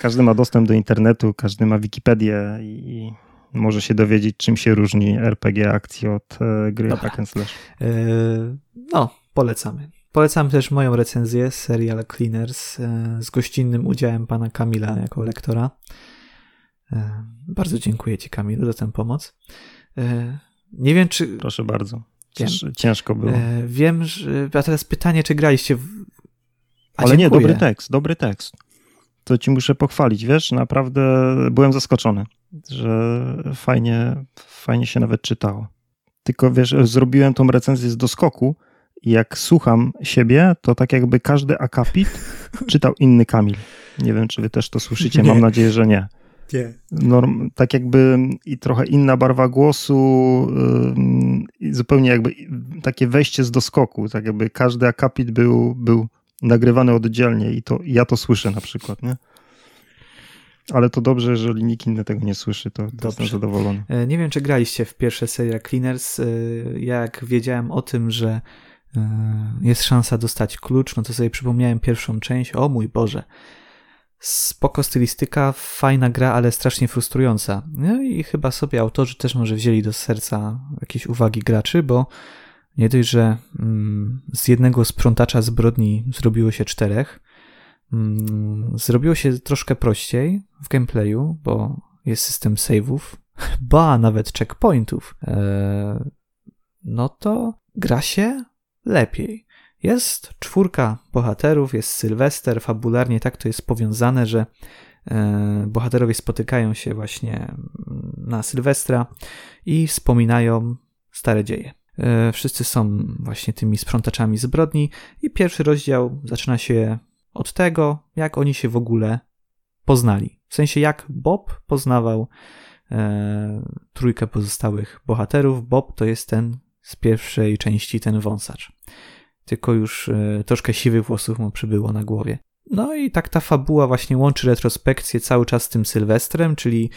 Każdy ma dostęp do internetu, każdy ma Wikipedię i może się dowiedzieć, czym się różni RPG akcji od e, gry Dobra. hack and slash. E, No, polecamy. Polecam też moją recenzję, serial Cleaners, e, z gościnnym udziałem pana Kamila jako lektora. Bardzo dziękuję ci, Kamilu, za tę pomoc. Nie wiem, czy. Proszę bardzo. Cięż, ciężko było. Wiem, że. A teraz pytanie, czy graliście w. A Ale nie, dobry tekst, dobry tekst. To ci muszę pochwalić, wiesz, naprawdę byłem zaskoczony, że fajnie, fajnie się nawet czytało. Tylko wiesz, zrobiłem tą recenzję z doskoku i jak słucham siebie, to tak jakby każdy akapit czytał inny Kamil. Nie wiem, czy wy też to słyszycie, mam Nie. nadzieję, że nie. Nie. Norm, tak jakby i trochę inna barwa głosu, i zupełnie jakby takie wejście z doskoku, tak jakby każdy akapit był, był nagrywany oddzielnie i to ja to słyszę na przykład, nie? Ale to dobrze, jeżeli nikt inny tego nie słyszy, to, to jestem zadowolony. E, Nie wiem, czy graliście w pierwsze serial Cleaners. E, Jak wiedziałem o tym, że e, jest szansa dostać klucz, no to sobie przypomniałem pierwszą część. O mój Boże. Spoko stylistyka, fajna gra, ale strasznie frustrująca. No i chyba sobie autorzy też może wzięli do serca jakieś uwagi graczy, bo nie dość, że mm, z jednego sprzątacza zbrodni zrobiło się czterech, mm, zrobiło się troszkę prościej w gameplayu, bo jest system save'ów, ba, nawet checkpointów, e, no to gra się lepiej. Jest czwórka bohaterów, jest Sylwester, fabularnie tak to jest powiązane, że e, bohaterowie spotykają się właśnie mm, na Sylwestra i wspominają stare dzieje. E, Wszyscy są właśnie tymi sprzątaczami zbrodni i pierwszy rozdział zaczyna się od tego, jak oni się w ogóle poznali. W sensie jak Bob poznawał e, trójkę pozostałych bohaterów. Bob to jest ten z pierwszej części, ten wąsacz. Tylko już e, troszkę siwych włosów mu przybyło na głowie. No i tak ta fabuła właśnie łączy retrospekcję cały czas z tym Sylwestrem, czyli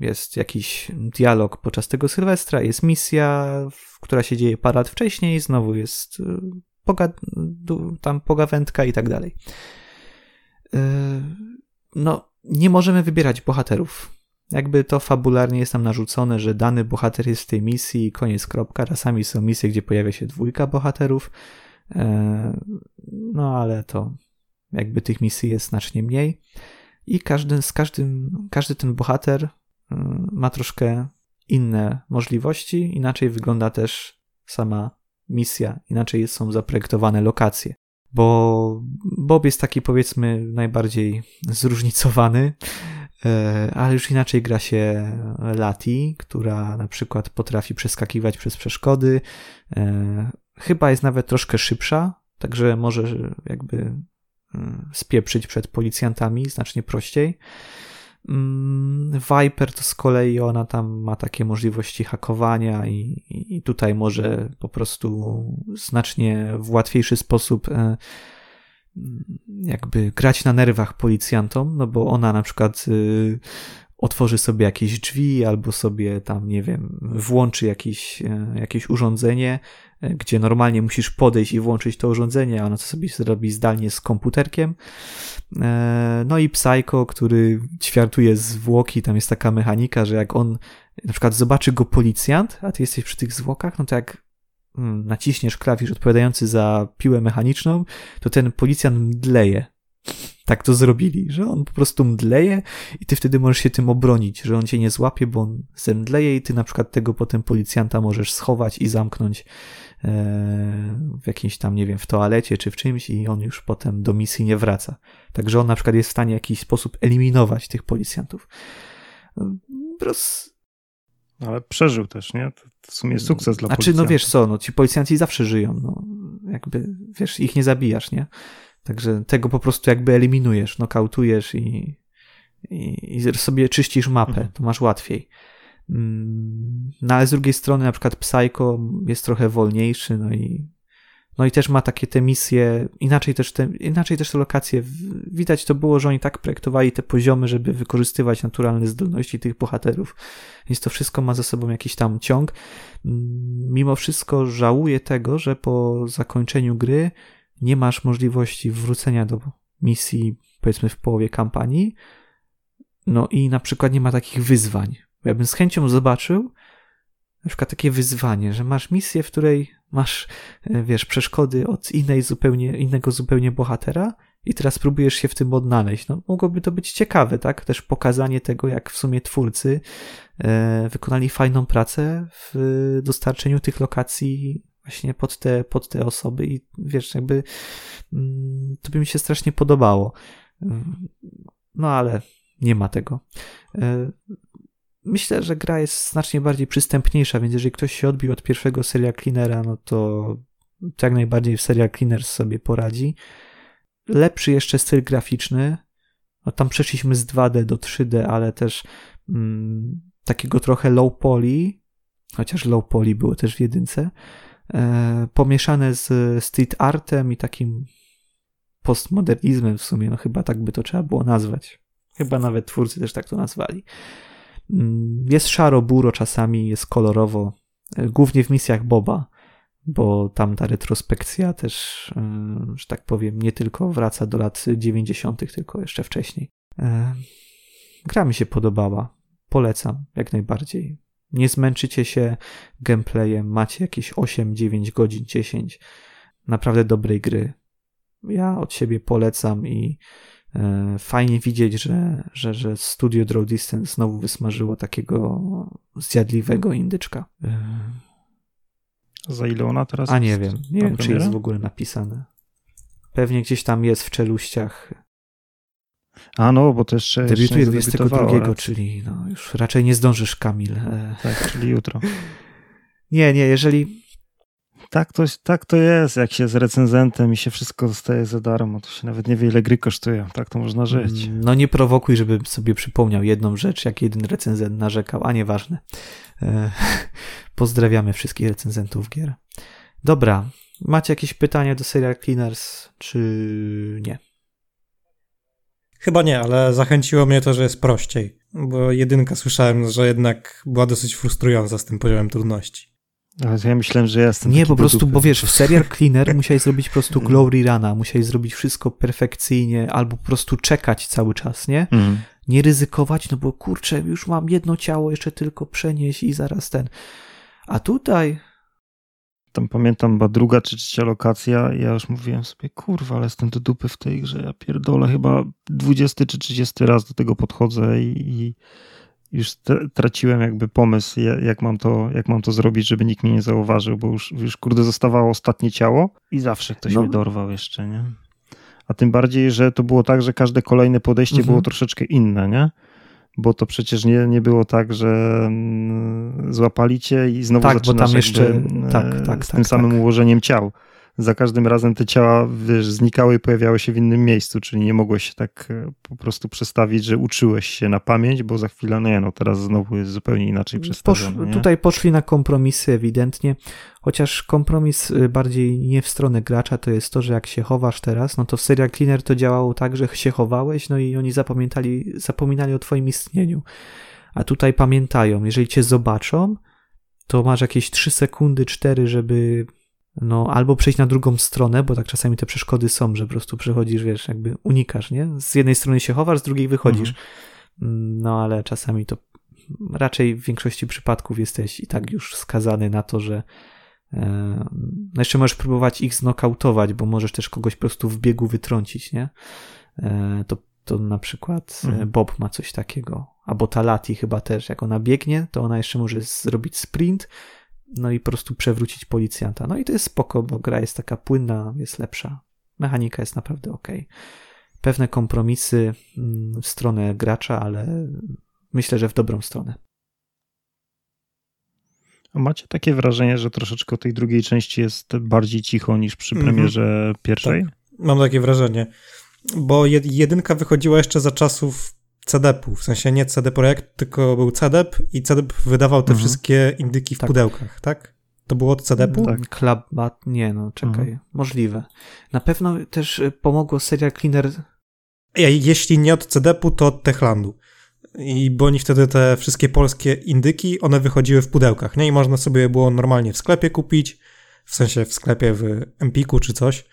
jest jakiś dialog podczas tego Sylwestra, jest misja, która się dzieje parę lat wcześniej, znowu jest du- tam pogawędka i tak dalej. E, No, nie możemy wybierać bohaterów. Jakby to fabularnie jest nam narzucone, że dany bohater jest w tej misji i koniec kropka. Czasami są misje, gdzie pojawia się dwójka bohaterów. E, No ale to jakby tych misji jest znacznie mniej. I każdy, z każdym, każdy ten bohater y, ma troszkę inne możliwości. Inaczej wygląda też sama misja. Inaczej są zaprojektowane lokacje. Bo Bob jest taki powiedzmy najbardziej zróżnicowany, e, ale już inaczej gra się Lati, która na przykład potrafi przeskakiwać przez przeszkody. E, Chyba jest nawet troszkę szybsza, także może jakby spieprzyć przed policjantami znacznie prościej. Mm, Viper to z kolei ona tam ma takie możliwości hakowania i, i tutaj może po prostu znacznie w łatwiejszy sposób e, jakby grać na nerwach policjantom, no bo ona na przykład y, otworzy sobie jakieś drzwi albo sobie tam, nie wiem, włączy jakieś, e, jakieś urządzenie, gdzie normalnie musisz podejść i włączyć to urządzenie, a ona to sobie zrobi zdalnie z komputerkiem. E, no i Psycho, który ćwiartuje zwłoki, tam jest taka mechanika, że jak on na przykład zobaczy go policjant, a ty jesteś przy tych zwłokach, no to jak mm, naciśniesz klawisz odpowiadający za piłę mechaniczną, to ten policjant mdleje tak to zrobili, że on po prostu mdleje i ty wtedy możesz się tym obronić, że on cię nie złapie, bo on zemdleje i ty na przykład tego potem policjanta możesz schować i zamknąć e, w jakimś tam, nie wiem, w toalecie czy w czymś i on już potem do misji nie wraca. Także on na przykład jest w stanie w jakiś sposób eliminować tych policjantów. Roz... Ale przeżył też, nie? To w sumie sukces dla Znaczy, policjanta. no wiesz co, no ci policjanci zawsze żyją, no jakby, wiesz, ich nie zabijasz, nie? Także tego po prostu jakby eliminujesz, nokautujesz i, i, i sobie czyścisz mapę, mhm. to masz łatwiej. Mm, no ale z drugiej strony na przykład Psycho jest trochę wolniejszy, no i no i też ma takie te misje, inaczej też te, inaczej też te lokacje. Widać to było, że oni tak projektowali te poziomy, żeby wykorzystywać naturalne zdolności tych bohaterów. Więc to wszystko ma ze sobą jakiś tam ciąg. Mm, mimo wszystko żałuję tego, że po zakończeniu gry nie masz możliwości wrócenia do misji, powiedzmy, w połowie kampanii. No i na przykład nie ma takich wyzwań. Ja bym z chęcią zobaczył na przykład takie wyzwanie, że masz misję, w której masz, e, wiesz, przeszkody od innej zupełnie, innego zupełnie bohatera i teraz próbujesz się w tym odnaleźć. No, mogłoby to być ciekawe, tak? Też pokazanie tego, jak w sumie twórcy e, wykonali fajną pracę w dostarczeniu tych lokacji właśnie pod te, pod te osoby i wiesz, jakby mm, to by mi się strasznie podobało. No ale nie ma tego. E, myślę, że gra jest znacznie bardziej przystępniejsza, więc jeżeli ktoś się odbił od pierwszego seria Cleanera, no to, jak najbardziej w serial Cleaner sobie poradzi. Lepszy jeszcze styl graficzny. No tam przeszliśmy z 2D do 3D, ale też mm, takiego trochę low poly, chociaż low poly było też w jedynce, pomieszane z street artem i takim postmodernizmem w sumie, no chyba tak by to trzeba było nazwać. Chyba nawet twórcy też tak to nazwali. Mm, jest szaro, buro czasami, jest kolorowo, e, głównie w misjach Boba, bo tam ta retrospekcja też, e, że tak powiem, nie tylko wraca do lat 90., tylko jeszcze wcześniej. Gra mi się podobała. Polecam jak najbardziej. Nie zmęczycie się gameplayem, macie jakieś 8, 9 godzin, 10 naprawdę dobrej gry. Ja od siebie polecam i e, fajnie widzieć, że, że, że studio Draw Distance znowu wysmażyło takiego zjadliwego indyczka. E, Za ile ona teraz A nie wiem, nie wiem, czy jest w ogóle napisane. Pewnie gdzieś tam jest w czeluściach a no, bo to jeszcze. Debiutuje 22, czyli no, już raczej nie zdążysz, Kamil. E, tak, czyli jutro. Nie, nie, jeżeli. Tak to, tak to jest, jak się z recenzentem i się wszystko dostaje za darmo, to się nawet nie wie, ile gry kosztuje. Tak to można żyć. Mm, no nie prowokuj, żeby sobie przypomniał jedną rzecz, jak jeden recenzent narzekał, a nieważne. E, pozdrawiamy wszystkich recenzentów gier. Dobra, macie jakieś pytania do Serial Cleaners, czy nie? Chyba nie, ale zachęciło mnie to, że jest prościej. Bo jedynka słyszałem, że jednak była dosyć frustrująca z tym poziomem trudności. Ale ja myślałem, że ja jestem. Nie, po prostu, bo wiesz, w Serial Cleaner musiałeś zrobić po prostu mm. Glory Runa, musiałeś zrobić wszystko perfekcyjnie, albo po prostu czekać cały czas, nie? Mm. Nie ryzykować, no bo kurczę, już mam jedno ciało, jeszcze tylko przenieść i zaraz ten. A tutaj tam pamiętam, była druga czy trzecia lokacja ja już mówiłem sobie, kurwa, ale jestem do dupy w tej grze, ja pierdolę, chyba 20 czy 30 raz do tego podchodzę i, i już traciłem jakby pomysł, jak mam, to, jak mam to zrobić, żeby nikt mnie nie zauważył, bo już, już kurde zostawało ostatnie ciało i zawsze ktoś no. mnie dorwał jeszcze, nie? A tym bardziej, że to było tak, że każde kolejne podejście mhm. było troszeczkę inne, nie? Bo to przecież nie, nie było tak, że mm, złapali cię i znowu tak, zaczynasz bo tam jeszcze, jakby, tak, tak, z tym tak, samym tak. ułożeniem ciał. Za każdym razem te ciała wiesz, znikały i pojawiały się w innym miejscu, czyli nie mogłeś się tak e, po prostu przestawić, że uczyłeś się na pamięć, bo za chwilę, no nie, no teraz znowu jest zupełnie inaczej przestawione. Posz, tutaj poszli na kompromisy ewidentnie, chociaż kompromis y, bardziej nie w stronę gracza to jest to, że jak się chowasz teraz, no to w Serial Cleaner to działało tak, że się chowałeś, no i oni zapamiętali, zapominali o twoim istnieniu. A tutaj pamiętają, jeżeli cię zobaczą, to masz jakieś 3 sekundy, 4, żeby no albo przejść na drugą stronę, bo tak czasami te przeszkody są, że po prostu przechodzisz, wiesz, jakby unikasz, nie? Z jednej strony się chowasz, z drugiej wychodzisz. Mhm. No ale czasami to raczej w większości przypadków jesteś i tak już skazany na to, że e, no jeszcze możesz próbować ich znokautować, bo możesz też kogoś po prostu w biegu wytrącić, nie? E, to, to na przykład e, mhm. Bob ma coś takiego, albo Talati chyba też, jak ona biegnie, to ona jeszcze może zrobić sprint, no i po prostu przewrócić policjanta. No i to jest spoko, bo gra jest taka płynna, jest lepsza. Mechanika jest naprawdę ok. Pewne kompromisy mm, w stronę gracza, ale myślę, że w dobrą stronę. A macie takie wrażenie, że troszeczkę tej drugiej części jest bardziej cicho niż przy premierze mm -hmm. pierwszej? Tak, mam takie wrażenie. Bo jedynka wychodziła jeszcze za czasów CDP-u, w sensie nie CD Projekt, tylko był CDP i CDP wydawał te mhm. wszystkie indyki w tak. pudełkach, tak? To było od CDP-u? Tak, Clubbat, nie no, czekaj, mhm. możliwe. Na pewno też y, pomogło Serial Cleaner... Jeśli nie od CDP-u, to od Techlandu. I bo oni wtedy te wszystkie polskie indyki, one wychodziły w pudełkach, nie? I można sobie było normalnie w sklepie kupić, w sensie w sklepie w Empiku czy coś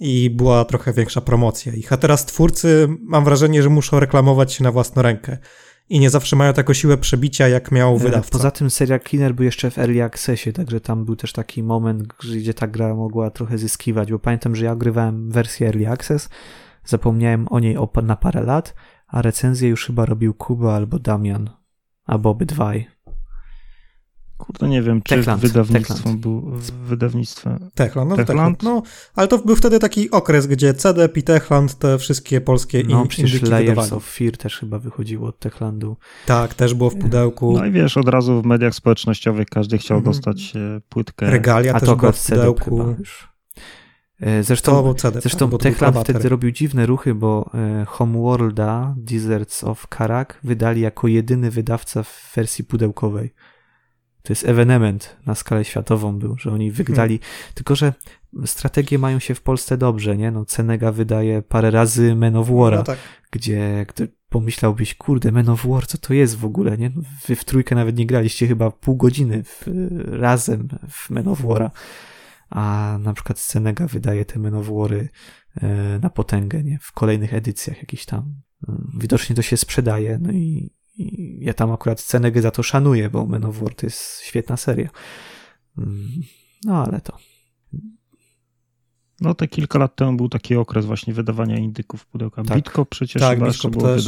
i była trochę większa promocja ich. A teraz twórcy, mam wrażenie, że muszą reklamować się na własną rękę. I nie zawsze mają taką siłę przebicia, jak miał e, wydawca. Poza tym Serial Cleaner był jeszcze w Early Accessie, także tam był też taki moment, gdzie ta gra mogła trochę zyskiwać, bo pamiętam, że ja ogrywałem wersję Early Access, zapomniałem o niej na parę lat, a recenzję już chyba robił Kuba albo Damian, albo obydwaj. Kurde, nie wiem, czy Techland, wydawnictwo Techland. był wydawnictwem. Techland, no Techland? No, ale to był wtedy taki okres, gdzie CD i Techland, te wszystkie polskie No, przecież Layers wydawali. of Fear też chyba wychodziło od Techlandu. Tak, też było w pudełku. No i wiesz, od razu w mediach społecznościowych każdy chciał mhm. dostać e, płytkę. Regalia A też była w pudełku. E, zresztą, CD, zresztą Techland wtedy robił dziwne ruchy, bo e, Homeworlda, Deserts of Karak wydali jako jedyny wydawca w wersji pudełkowej to jest ewenement na skalę światową był, że oni wygrali. Hmm. Tylko, że strategie mają się w Polsce dobrze, nie? No, Cenega wydaje parę razy Men of War'a, no tak. gdzie, gdy pomyślałbyś, kurde, Men of War, co to jest w ogóle, nie? Wy w trójkę nawet nie graliście chyba pół godziny w, razem w Men of War'a, a na przykład Cenega wydaje te Men of War'y e, na potęgę, nie? W kolejnych edycjach jakiś tam. Widocznie to się sprzedaje, no i i ja tam akurat Cenegę za to szanuję, bo Men of War to jest świetna seria. Mm, no ale to. No te kilka lat temu był taki okres właśnie wydawania indyków w pudełkach. Tak. Bitko przecież tak, chyba jeszcze było też.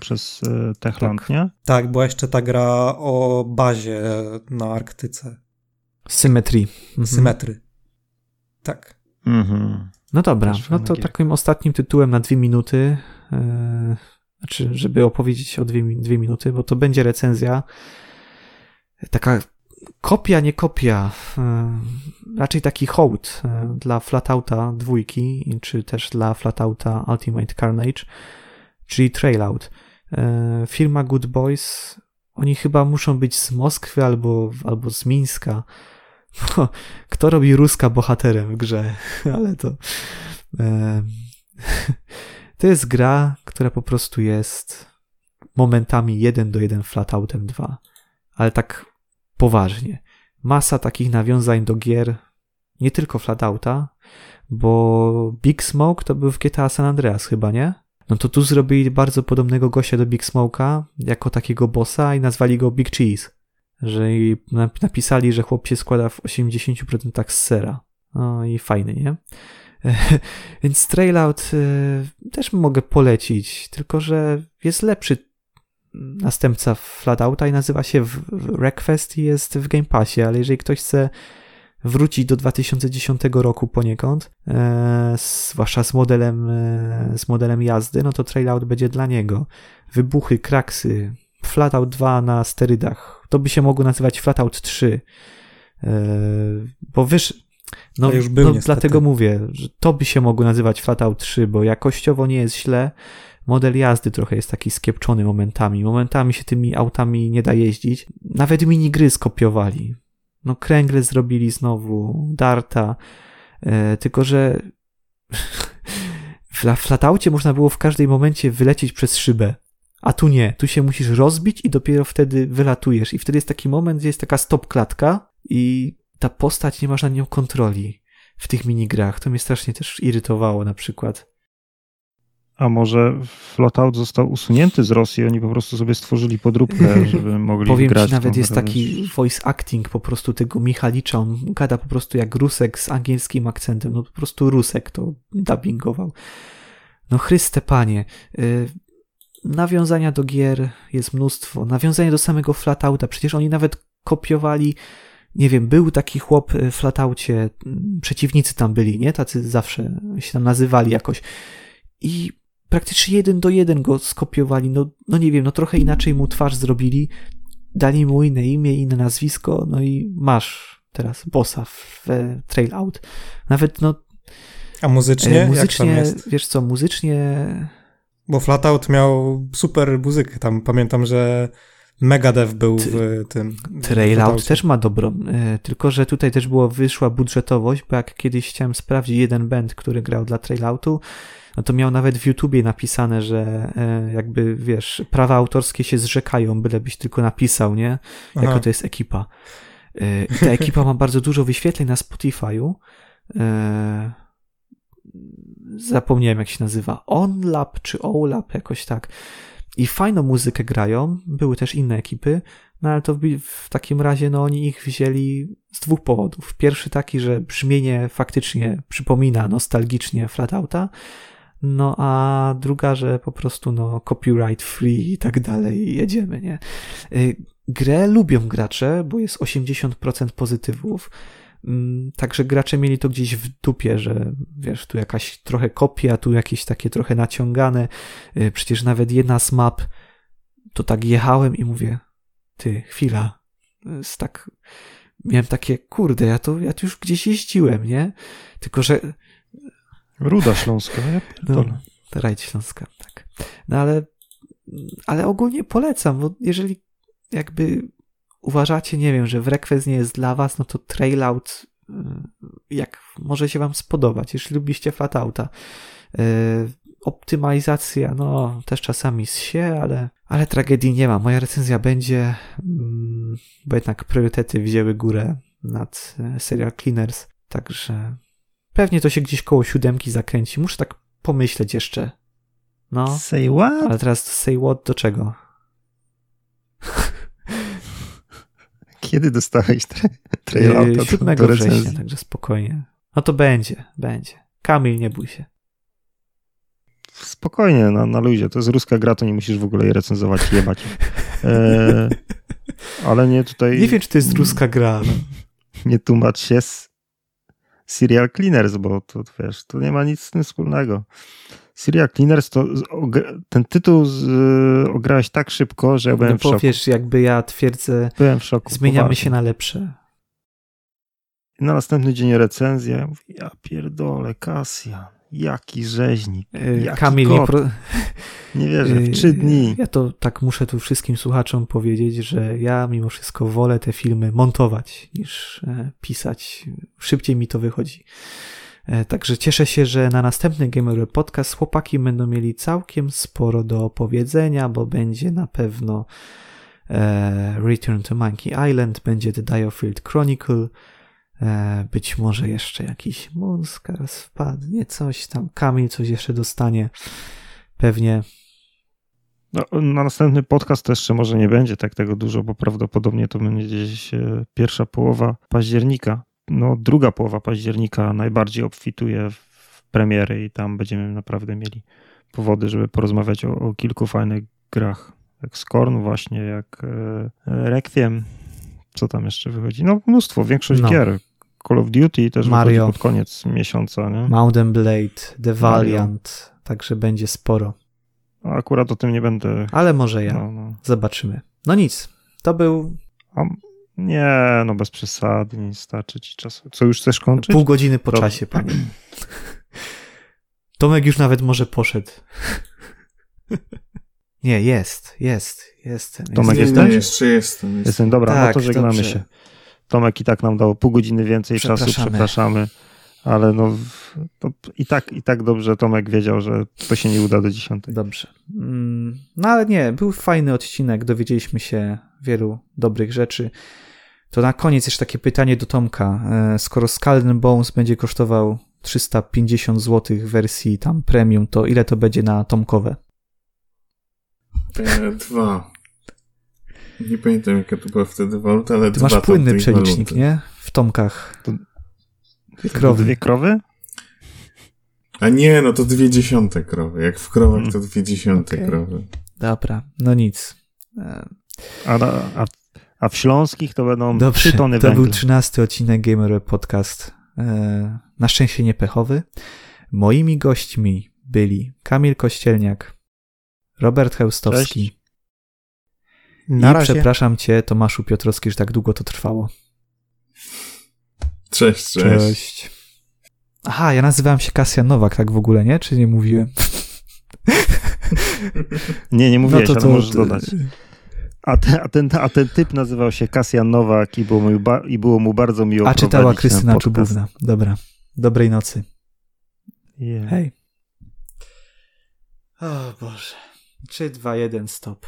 przez e, Techland, tak. nie? Tak, była jeszcze ta gra o bazie na Arktyce. Symetrii. Mhm. Symetry. Tak. Mhm. No dobra, no to takim ostatnim tytułem na dwie minuty yy, znaczy, żeby opowiedzieć o dwie, dwie minuty, bo to będzie recenzja taka kopia, nie kopia, e, raczej taki hołd e, dla Flatouta dwójki, czy też dla Flatouta Ultimate Carnage, czyli Trailout. E, firma Good Boys, oni chyba muszą być z Moskwy albo, albo z Mińska. Kto robi Ruska bohaterem w grze? Ale to... To jest gra, która po prostu jest momentami 1 do 1 Flatoutem 2, ale tak poważnie. Masa takich nawiązań do gier, nie tylko Flatouta, bo Big Smoke to był w GTA San Andreas chyba, nie? No to tu zrobili bardzo podobnego gościa do Big Smoke'a jako takiego bossa i nazwali go Big Cheese. Że napisali, że chłop się składa w 80% z sera. No i fajny, nie? Więc Trailout y, też mogę polecić, tylko że jest lepszy następca Flatouta i nazywa się Wreckfest i jest w Game Passie, ale jeżeli ktoś chce wrócić do 2010 roku poniekąd, e, zwłaszcza z modelem, e, z modelem jazdy, no to Trailout będzie dla niego. Wybuchy, kraksy, Flatout 2 na sterydach. To by się mogło nazywać Flatout 3. E, bo wiesz, No, już był no niestety. dlatego mówię, że to by się mogło nazywać Flatout 3, bo jakościowo nie jest źle. Model jazdy trochę jest taki skiepczony momentami. Momentami się tymi autami nie da jeździć. Nawet minigry skopiowali. No kręgle zrobili znowu, Darta. E, tylko, że w la- flataucie można było w każdym momencie wylecieć przez szybę. A tu nie, tu się musisz rozbić i dopiero wtedy wylatujesz. I wtedy jest taki moment, gdzie jest taka stop klatka i ta postać nie masz na nią kontroli w tych minigrach. To mnie strasznie też irytowało na przykład. A może Flotout został usunięty z Rosji, oni po prostu sobie stworzyli podróbkę, żeby mogli Powiem grać. ci, nawet jest taki voice acting po prostu tego Michalicza. On gada po prostu jak Rusek z angielskim akcentem. No po prostu Rusek to dubbingował. No Chryste Panie. y, Nawiązania do gier jest mnóstwo. Nawiązania do samego Flatouta. Przecież oni nawet kopiowali nie wiem, był taki chłop w Flataucie, przeciwnicy tam byli, nie? Tacy zawsze się tam nazywali jakoś. I praktycznie jeden do jeden go skopiowali. No, no nie wiem, no trochę inaczej mu twarz zrobili. Dali mu inne imię, inne nazwisko, no i masz teraz bossa w e, Trail Out. Nawet no A muzycznie? e, Jak tam muzycznie, jest? wiesz co, muzycznie Bo Flatout miał super muzykę. Tam pamiętam, że Megadev był w tym. w Trail Out Flataucie. też ma dobrą, e, tylko że tutaj też było wyszła budżetowość, bo jak kiedyś chciałem sprawdzić jeden band, który grał dla Trail Outu, no to miał nawet w YouTubie napisane, że e, jakby, wiesz, prawa autorskie się zrzekają, bylebyś tylko napisał, nie? Aha. Jako to jest ekipa. E, I ta ekipa ma bardzo dużo wyświetleń na Spotify'u. Zapomniałem, jak się nazywa. OnLab czy OLab, jakoś tak. I fajną muzykę grają. Były też inne ekipy. No ale to w, takim razie, no oni ich wzięli z dwóch powodów. Pierwszy taki, że brzmienie faktycznie przypomina nostalgicznie Flatouta. No a druga, że po prostu no copyright free i tak dalej jedziemy, nie? Y, Grę lubią gracze, bo jest 80% pozytywów. Mm, Także gracze mieli to gdzieś w dupie, że wiesz, tu jakaś trochę kopia, tu jakieś takie trochę naciągane. Y, Przecież nawet jedna z map, to tak jechałem i mówię, ty, chwila. Z tak, miałem takie, kurde, ja to, ja tu już gdzieś jeździłem, nie? Tylko, że Ruda Śląska, ja no, rajd Śląska, tak. No ale, ale ogólnie polecam, bo jeżeli jakby uważacie, nie wiem, że w Request nie jest dla was, no to Trail Out y, jak może się wam spodobać, jeśli lubiście Flatouta. Y, Optymalizacja, no też czasami się, ale, ale tragedii nie ma. Moja recenzja będzie, mm, bo jednak priorytety wzięły górę nad e, Serial Cleaners, także pewnie to się gdzieś koło siódemki zakręci. Muszę tak pomyśleć jeszcze. No, Say what? ale teraz say what do czego? Kiedy dostałeś tra- Trailouta do, 7 do września, także spokojnie. No to będzie, będzie. Kamil, nie bój się. Spokojnie, na, na luzie. To jest ruska gra, to nie musisz w ogóle jej recenzować, jebać. E, ale nie tutaj... Nie wiem, czy to jest ruska gra. No. nie tłumacz się z Serial Cleaners, bo to wiesz, to nie ma nic z tym wspólnego. Serial Cleaners to ten tytuł z, ograłeś tak szybko, że ja byłem No w szoku. powiesz, jakby ja twierdzę, Byłem w szoku. zmieniamy poważnie. się na lepsze. Na następny dzień recenzja. Ja mówię, ja pierdolę, Kasjan. Jaki rzeźnik. Yy, Jaki Kamil, nie kot. pro... Nie wierzę, w Yy, trzy dni. Ja to tak muszę tu wszystkim słuchaczom powiedzieć, że ja mimo wszystko wolę te filmy montować niż e, pisać. Szybciej mi to wychodzi. E, Także cieszę się, że na następny Gamer Podcast chłopaki będą mieli całkiem sporo do opowiedzenia, bo będzie na pewno e, Return to Monkey Island, będzie The Diofield Chronicle, e, być może jeszcze jakiś Moonscars wpadnie, coś tam, Kamil coś jeszcze dostanie. Pewnie No, na następny podcast jeszcze może nie będzie tak tego dużo, bo prawdopodobnie to będzie gdzieś pierwsza połowa października. No, druga połowa października najbardziej obfituje w premiery i tam będziemy naprawdę mieli powody, żeby porozmawiać o, o kilku fajnych grach. Jak Scorn właśnie, jak e, Requiem. Co tam jeszcze wychodzi? No mnóstwo, większość No. gier. Call of Duty też Mario. pod koniec miesiąca, nie? Mountain Blade, The Valiant, także będzie sporo. No, Akurat o tym nie będę. Ale może ja. No, no. Zobaczymy. No nic. To był. A Nie, no bez przesady, nie starczy ci czasu. Co, już chcesz kończyć? Pół godziny po czasie, panie. Tomek już nawet może poszedł. Nie, jest, jest, jest. Tomek jest. jesteś? jeszcze jestem. jestem. Jestem dobra, Tak, no to żegnamy dobrze. się. Tomek i tak nam dał pół godziny więcej czasu, Przepraszamy. Ale no to i tak, i tak dobrze Tomek wiedział, że to się nie uda do dziesiątej. Dobrze. Mm, No ale nie, był fajny odcinek, dowiedzieliśmy się wielu dobrych rzeczy. To na koniec jeszcze takie pytanie do Tomka. E, Skoro Skull and Bones będzie kosztował 350 zł w wersji tam premium, to ile to będzie na Tomkowe? E, dwa. Nie pamiętam jaka to była wtedy waluta, ale Ty dwa masz płynny przelicznik, waluty. nie? W Tomkach. To- Dwie krowy. Dwie krowy? A nie, no to dwie dziesiąte krowy. Jak w krowach to dwie dziesiąte Okej. krowy. Dobra, no nic. A, a, a w śląskich to będą Dobrze, trzy tony to węgla. był 13 odcinek Gamer Podcast. E, na szczęście nie pechowy. Moimi gośćmi byli Kamil Kościelniak, Robert Heustowski Cześć. Na i razie. przepraszam cię, Tomaszu Piotrowski, że tak długo to trwało. Cześć, cześć. Cześć. Aha, ja nazywałem się Kasjan Nowak, tak w ogóle, nie? Czy nie mówiłem? Nie, nie mówiłeś, no to, ale to, możesz dodać. A ten, a, ten, a ten typ nazywał się Kasjan Nowak i było mu, ba, i było mu bardzo miło A czytała Krystyna. Czubówna. Dobra. Dobrej nocy. Yeah. Hej. O Boże. 3, 2, 1, stop.